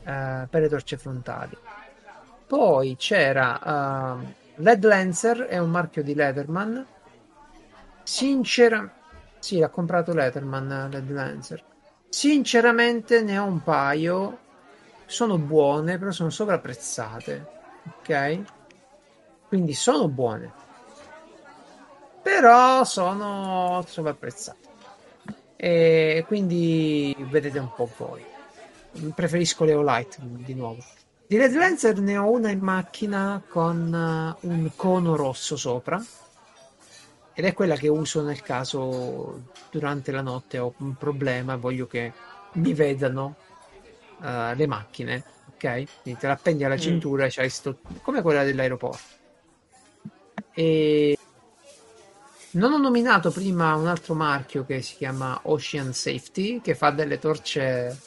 S1: per le torce frontali. Poi c'era uh, Led Lancer, è un marchio di Leatherman. Sincera, sì, l'ha comprato Leatherman Led Lancer. Sinceramente ne ho un paio. Sono buone, però sono sovrapprezzate. Ok? Quindi sono buone. Però sono sovrapprezzate. E quindi vedete un po' voi. Preferisco le Olight di nuovo. Di Red Lancer ne ho una in macchina con uh, un cono rosso sopra. Ed è quella che uso nel caso durante la notte ho un problema e voglio che mi vedano uh, le macchine. Ok? Quindi te la appendi alla cintura e c'hai sto... come quella dell'aeroporto. E non ho nominato prima un altro marchio che si chiama Ocean Safety, che fa delle torce,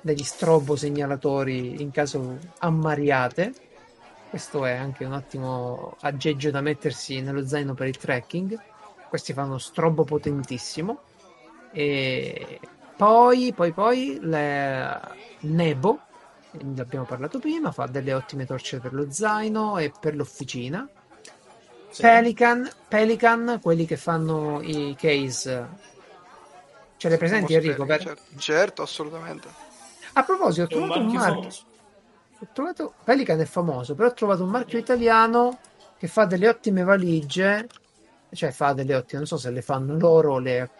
S1: degli strobo segnalatori in caso ammariate. Questo è anche un ottimo aggeggio da mettersi nello zaino per il trekking. Questi fanno strobo potentissimo. E poi, poi, poi, le Nebo, ne abbiamo parlato prima, fa delle ottime torce per lo zaino e per l'officina.
S2: Sì.
S1: Pelican, Pelican, quelli che fanno i case. Ce le presenti Enrico? Per...
S3: Certo, certo, assolutamente.
S1: A proposito, ho
S2: un
S1: trovato un
S2: marchio
S1: marchio.
S2: famoso.
S1: Ho trovato... Pelican è famoso, però ho trovato un marchio italiano che fa delle ottime valigie. Cioè, fa delle ottime, non so se le fanno loro o le.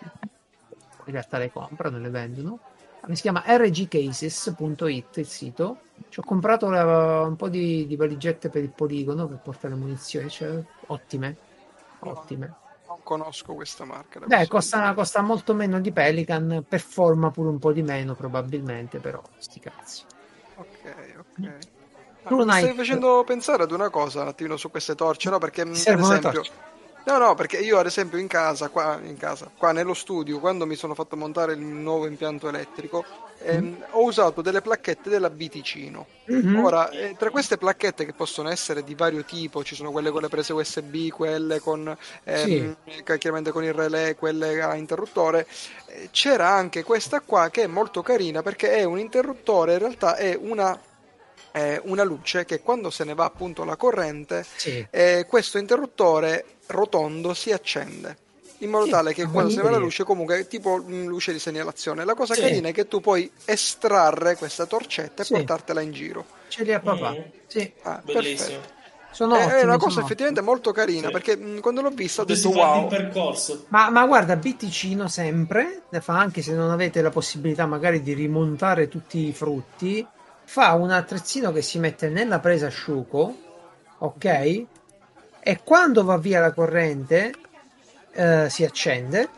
S1: In realtà le comprano le vendono. Mi si chiama rgcases.it il sito. Ci ho comprato la- un po' di, di valigette per il poligono per portare munizioni. Cioè, ottime. Ottime.
S3: Conosco questa marca.
S1: Beh, costa, costa molto meno di Pelican, performa pure un po' di meno probabilmente, però sti cazzi.
S3: Ok, ok. Tu mi stai facendo pensare ad una cosa un attimino su queste torce, no? Perché ad esempio No, no, perché io ad esempio in casa, qua, in casa, qua nello studio, quando mi sono fatto montare il nuovo impianto elettrico, ehm, mm. ho usato delle placchette della Biticino. Mm-hmm. Ora, eh, tra queste placchette che possono essere di vario tipo, ci sono quelle con le prese USB, quelle con, ehm, sì. chiaramente con il relè, quelle a interruttore, eh, c'era anche questa qua che è molto carina perché è un interruttore, in realtà è una una luce che quando se ne va appunto la corrente, sì. eh, questo interruttore rotondo si accende in modo sì, tale che quando ne va la luce comunque è tipo luce di segnalazione. La cosa sì. carina è che tu puoi estrarre questa torcetta e sì. portartela in giro.
S1: Ce li ha papà. Mm. Sì.
S2: Ah, Bellissimo.
S3: Sono è, ottimi, è una cosa effettivamente ottimi. molto carina sì. perché mh, quando l'ho vista ho detto wow.
S2: percorso.
S1: Ma, ma guarda, Bitticino sempre, fa anche se non avete la possibilità magari di rimontare tutti i frutti, fa un attrezzino che si mette nella presa asciugo, ok? E quando va via la corrente eh, si accende.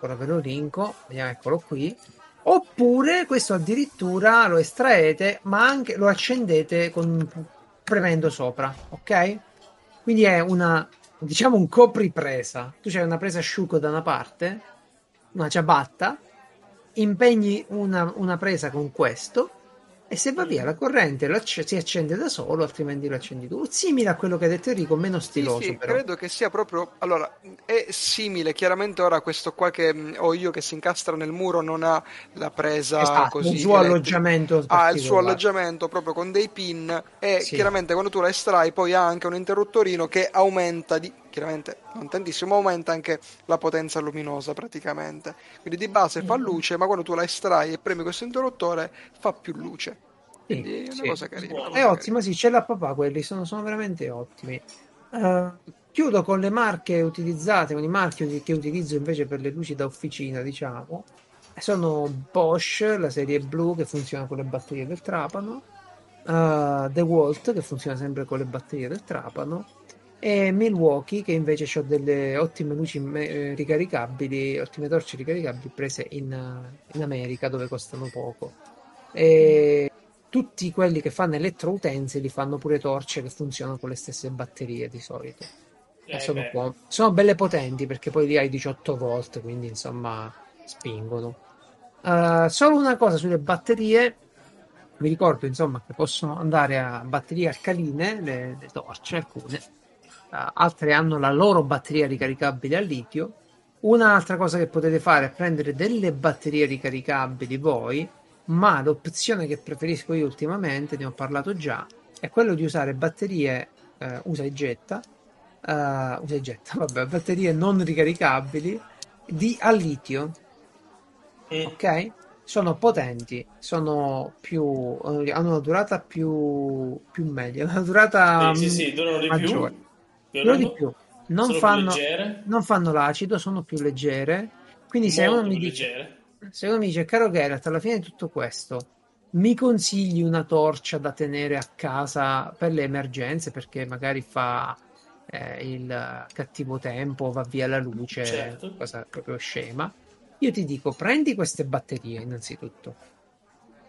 S1: Ora ve lo linko, vediamo, eccolo qui. Oppure questo addirittura lo estraete, ma anche lo accendete con, premendo sopra, ok? Quindi è una, diciamo, un copripresa. Tu c'hai una presa asciugo da una parte, una ciabatta, impegni una, una presa con questo e se va via la corrente si accende da solo, altrimenti lo accendi tu. Simile a quello che ha detto Enrico, meno stiloso. Sì, sì
S3: credo che sia proprio. Allora, è simile. Chiaramente ora questo qua che mm, ho io che si incastra nel muro non ha la presa esatto, così.
S1: Il suo alloggiamento.
S3: Ha il suo alloggiamento proprio con dei pin. E sì. chiaramente quando tu la estrai, poi ha anche un interruttorino che aumenta di chiaramente non tantissimo, aumenta anche la potenza luminosa praticamente. Quindi di base fa mm. luce, ma quando tu la estrai e premi questo interruttore fa più luce. Quindi sì, è una sì. cosa carina. Una
S1: è ottima, sì, ce l'ha papà quelli, sono, sono veramente ottimi. Uh, chiudo con le marche utilizzate, con i marchi che utilizzo invece per le luci da officina, diciamo. Sono Bosch, la serie blu che funziona con le batterie del trapano, uh, The Walt che funziona sempre con le batterie del trapano e Milwaukee che invece ha delle ottime luci eh, ricaricabili, ottime torce ricaricabili prese in, in, America dove costano poco. E tutti quelli che fanno elettroutensili li fanno pure torce che funzionano con le stesse batterie di solito. Eh, sono, sono, belle potenti perché poi lì hai 18 volt, quindi insomma spingono. Uh, solo una cosa sulle batterie, vi ricordo insomma che possono andare a batterie alcaline, le, le torce alcune altre hanno la loro batteria ricaricabile a litio. Un'altra cosa che potete fare è prendere delle batterie ricaricabili voi, ma l'opzione che preferisco io ultimamente, ne ho parlato già, è quello di usare batterie uh, usa e getta, uh, usa e getta, [laughs] vabbè, batterie non ricaricabili di a litio. Mm. Ok? Sono potenti, sono più hanno una durata più, più media, [laughs] una durata
S2: sì, sì, sì, maggiore. più
S1: però di più. Non fanno, non fanno, l'acido, sono più leggere. Quindi se uno, mi dice, se uno mi dice, caro Geralt, alla fine di tutto questo, mi consigli una torcia da tenere a casa per le emergenze perché magari fa eh, il cattivo tempo, va via la luce, certo. cosa proprio scema. Io ti dico, prendi queste batterie innanzitutto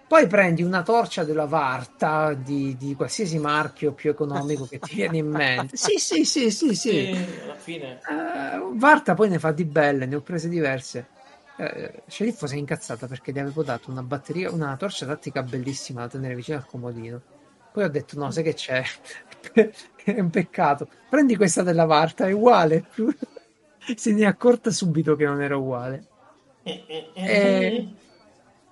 S1: poi prendi una torcia della Varta di, di qualsiasi marchio più economico che ti viene in mente. Sì, sì, sì, sì, sì.
S2: sì alla fine.
S1: Uh, Varta poi ne fa di belle, ne ho prese diverse. Uh, Sceriffo si è incazzata perché gli avevo dato una batteria, una torcia tattica bellissima da tenere vicino al comodino. Poi ho detto: no, sai che c'è? [laughs] è un peccato. Prendi questa della Varta, è uguale. [laughs] se ne è accorta subito che non era uguale. e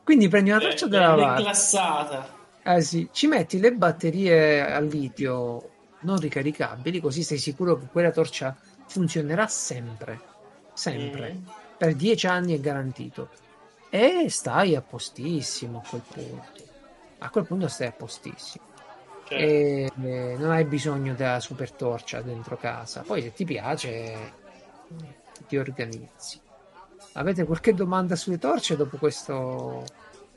S1: quindi prendi una torcia della
S2: lavata. classata.
S1: Eh sì, ci metti le batterie a litio non ricaricabili, così sei sicuro che quella torcia funzionerà sempre. Sempre. Mm. Per dieci anni è garantito. E stai a postissimo a quel punto. A quel punto stai a postissimo. Certo. E eh, non hai bisogno della super torcia dentro casa. Poi se ti piace ti organizzi. Avete qualche domanda sulle torce dopo questo,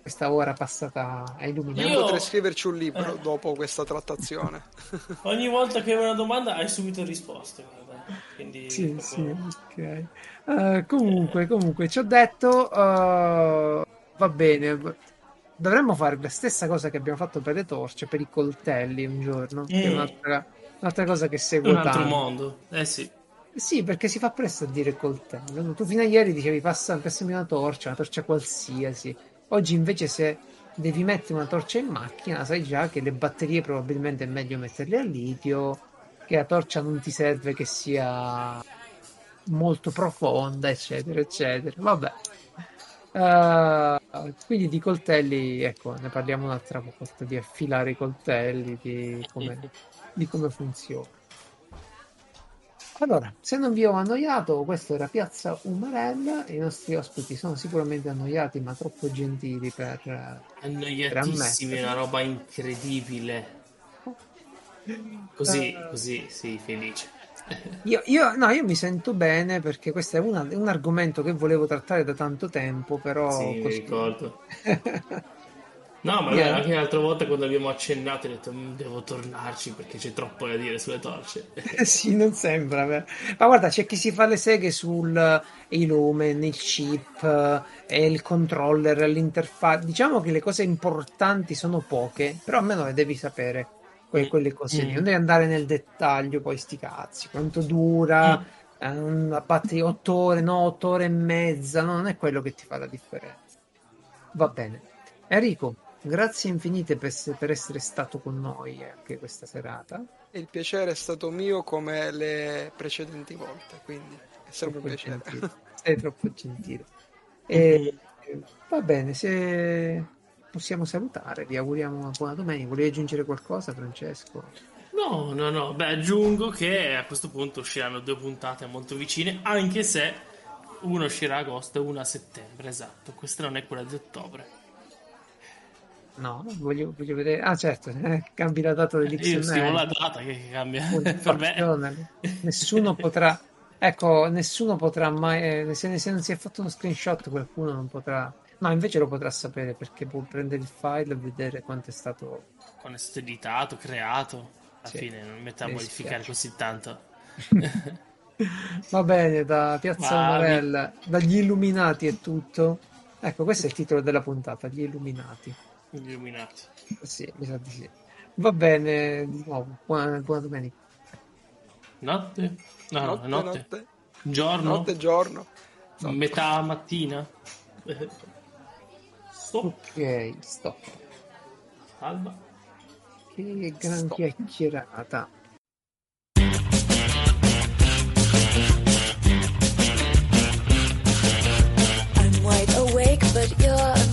S1: questa ora passata a illuminare?
S3: Io potrei scriverci un libro eh. dopo questa trattazione. [laughs]
S2: Ogni volta che hai una domanda hai subito risposte. Quindi
S1: sì, proprio... sì, ok. Uh, comunque, comunque, ci ho detto, uh, va bene. dovremmo fare la stessa cosa che abbiamo fatto per le torce, per i coltelli un giorno. Che è
S2: Mm.
S1: un'altra, un'altra cosa che segue
S2: Un altro
S1: tanto.
S2: mondo. Eh sì.
S1: Sì, perché si fa presto a dire coltello. Tu fino a ieri dicevi passa, passami una torcia, una torcia qualsiasi. Oggi invece se devi mettere una torcia in macchina, sai già che le batterie probabilmente è meglio metterle a litio, che la torcia non ti serve che sia molto profonda, eccetera, eccetera. Vabbè. Eh, quindi di coltelli, ecco, ne parliamo un'altra volta, di affilare i coltelli, di come, di come funziona. Allora, se non vi ho annoiato, questo era Piazza Umarella. I nostri ospiti sono sicuramente annoiati, ma troppo gentili per. eh,
S2: Annoiatissimi,
S1: Per
S2: una roba incredibile. Così,
S1: Eh,
S2: così, sì, felice.
S1: Io, io- no, io mi sento bene perché questo è, una- un argomento che volevo trattare da tanto tempo, però
S2: Sì, mi
S1: così.
S2: ricordo. [laughs] No, ma
S1: Niente.
S2: anche l'altra volta quando abbiamo accennato ho detto "Mm, devo tornarci perché c'è troppo da dire sulle torce. [laughs]
S1: Sì, non sembra. vero? Ma guarda, c'è chi si fa le seghe sul eh, i lumen, il chip, eh, il controller, l'interfaccia. Diciamo che le cose importanti sono poche, però almeno le devi sapere. que- quelle cose.
S2: Mm.
S1: Non devi andare nel dettaglio, poi sti cazzi. Quanto dura?
S2: Mm.
S1: eh, Una batteria 8 ore, no, 8 ore e mezza. No, non è quello che ti fa la differenza. Va bene. Enrico, grazie infinite per, per essere stato con noi anche questa serata.
S3: Il piacere è stato mio come le precedenti volte, quindi è sempre un
S1: Troppo
S3: piacere.
S1: gentile. [laughs] Sei troppo gentile. E, va bene, se possiamo salutare, vi auguriamo una buona domenica. Volevi aggiungere qualcosa, Francesco?
S2: No, no, no. Beh, aggiungo che a questo punto usciranno due puntate molto vicine, anche se una uscirà a agosto e una a settembre, esatto. Questa non è quella di ottobre.
S1: No, voglio, voglio vedere. Ah, certo, eh, cambi la data
S2: Io stimo
S1: dell'XML.
S2: la data che cambia. [laughs]
S1: Nessuno potrà. Ecco, nessuno potrà mai. eh, Se, se non si è fatto uno screenshot, qualcuno non potrà. No, invece lo potrà sapere perché può prendere il file e vedere quanto è stato.
S2: Quando è stato editato, creato, alla
S1: Sì.
S2: fine non mette a modificare così tanto. [laughs]
S1: Va bene, da Piazza
S2: Ma-
S1: Umarella, dagli Illuminati è tutto. Ecco, questo è il titolo della puntata, gli Illuminati.
S2: Illuminati.
S1: Sì, mi sa di sì. Va bene, di nuovo, buona, buona domenica.
S2: Notte? No,
S3: notte,
S2: notte.
S3: notte.
S2: Giorno?
S3: Notte, giorno. Stop.
S2: Metà mattina? Stop.
S1: Ok, stop.
S2: Alba.
S1: Che gran
S3: stop.
S1: chiacchierata. I'm wide awake, but you're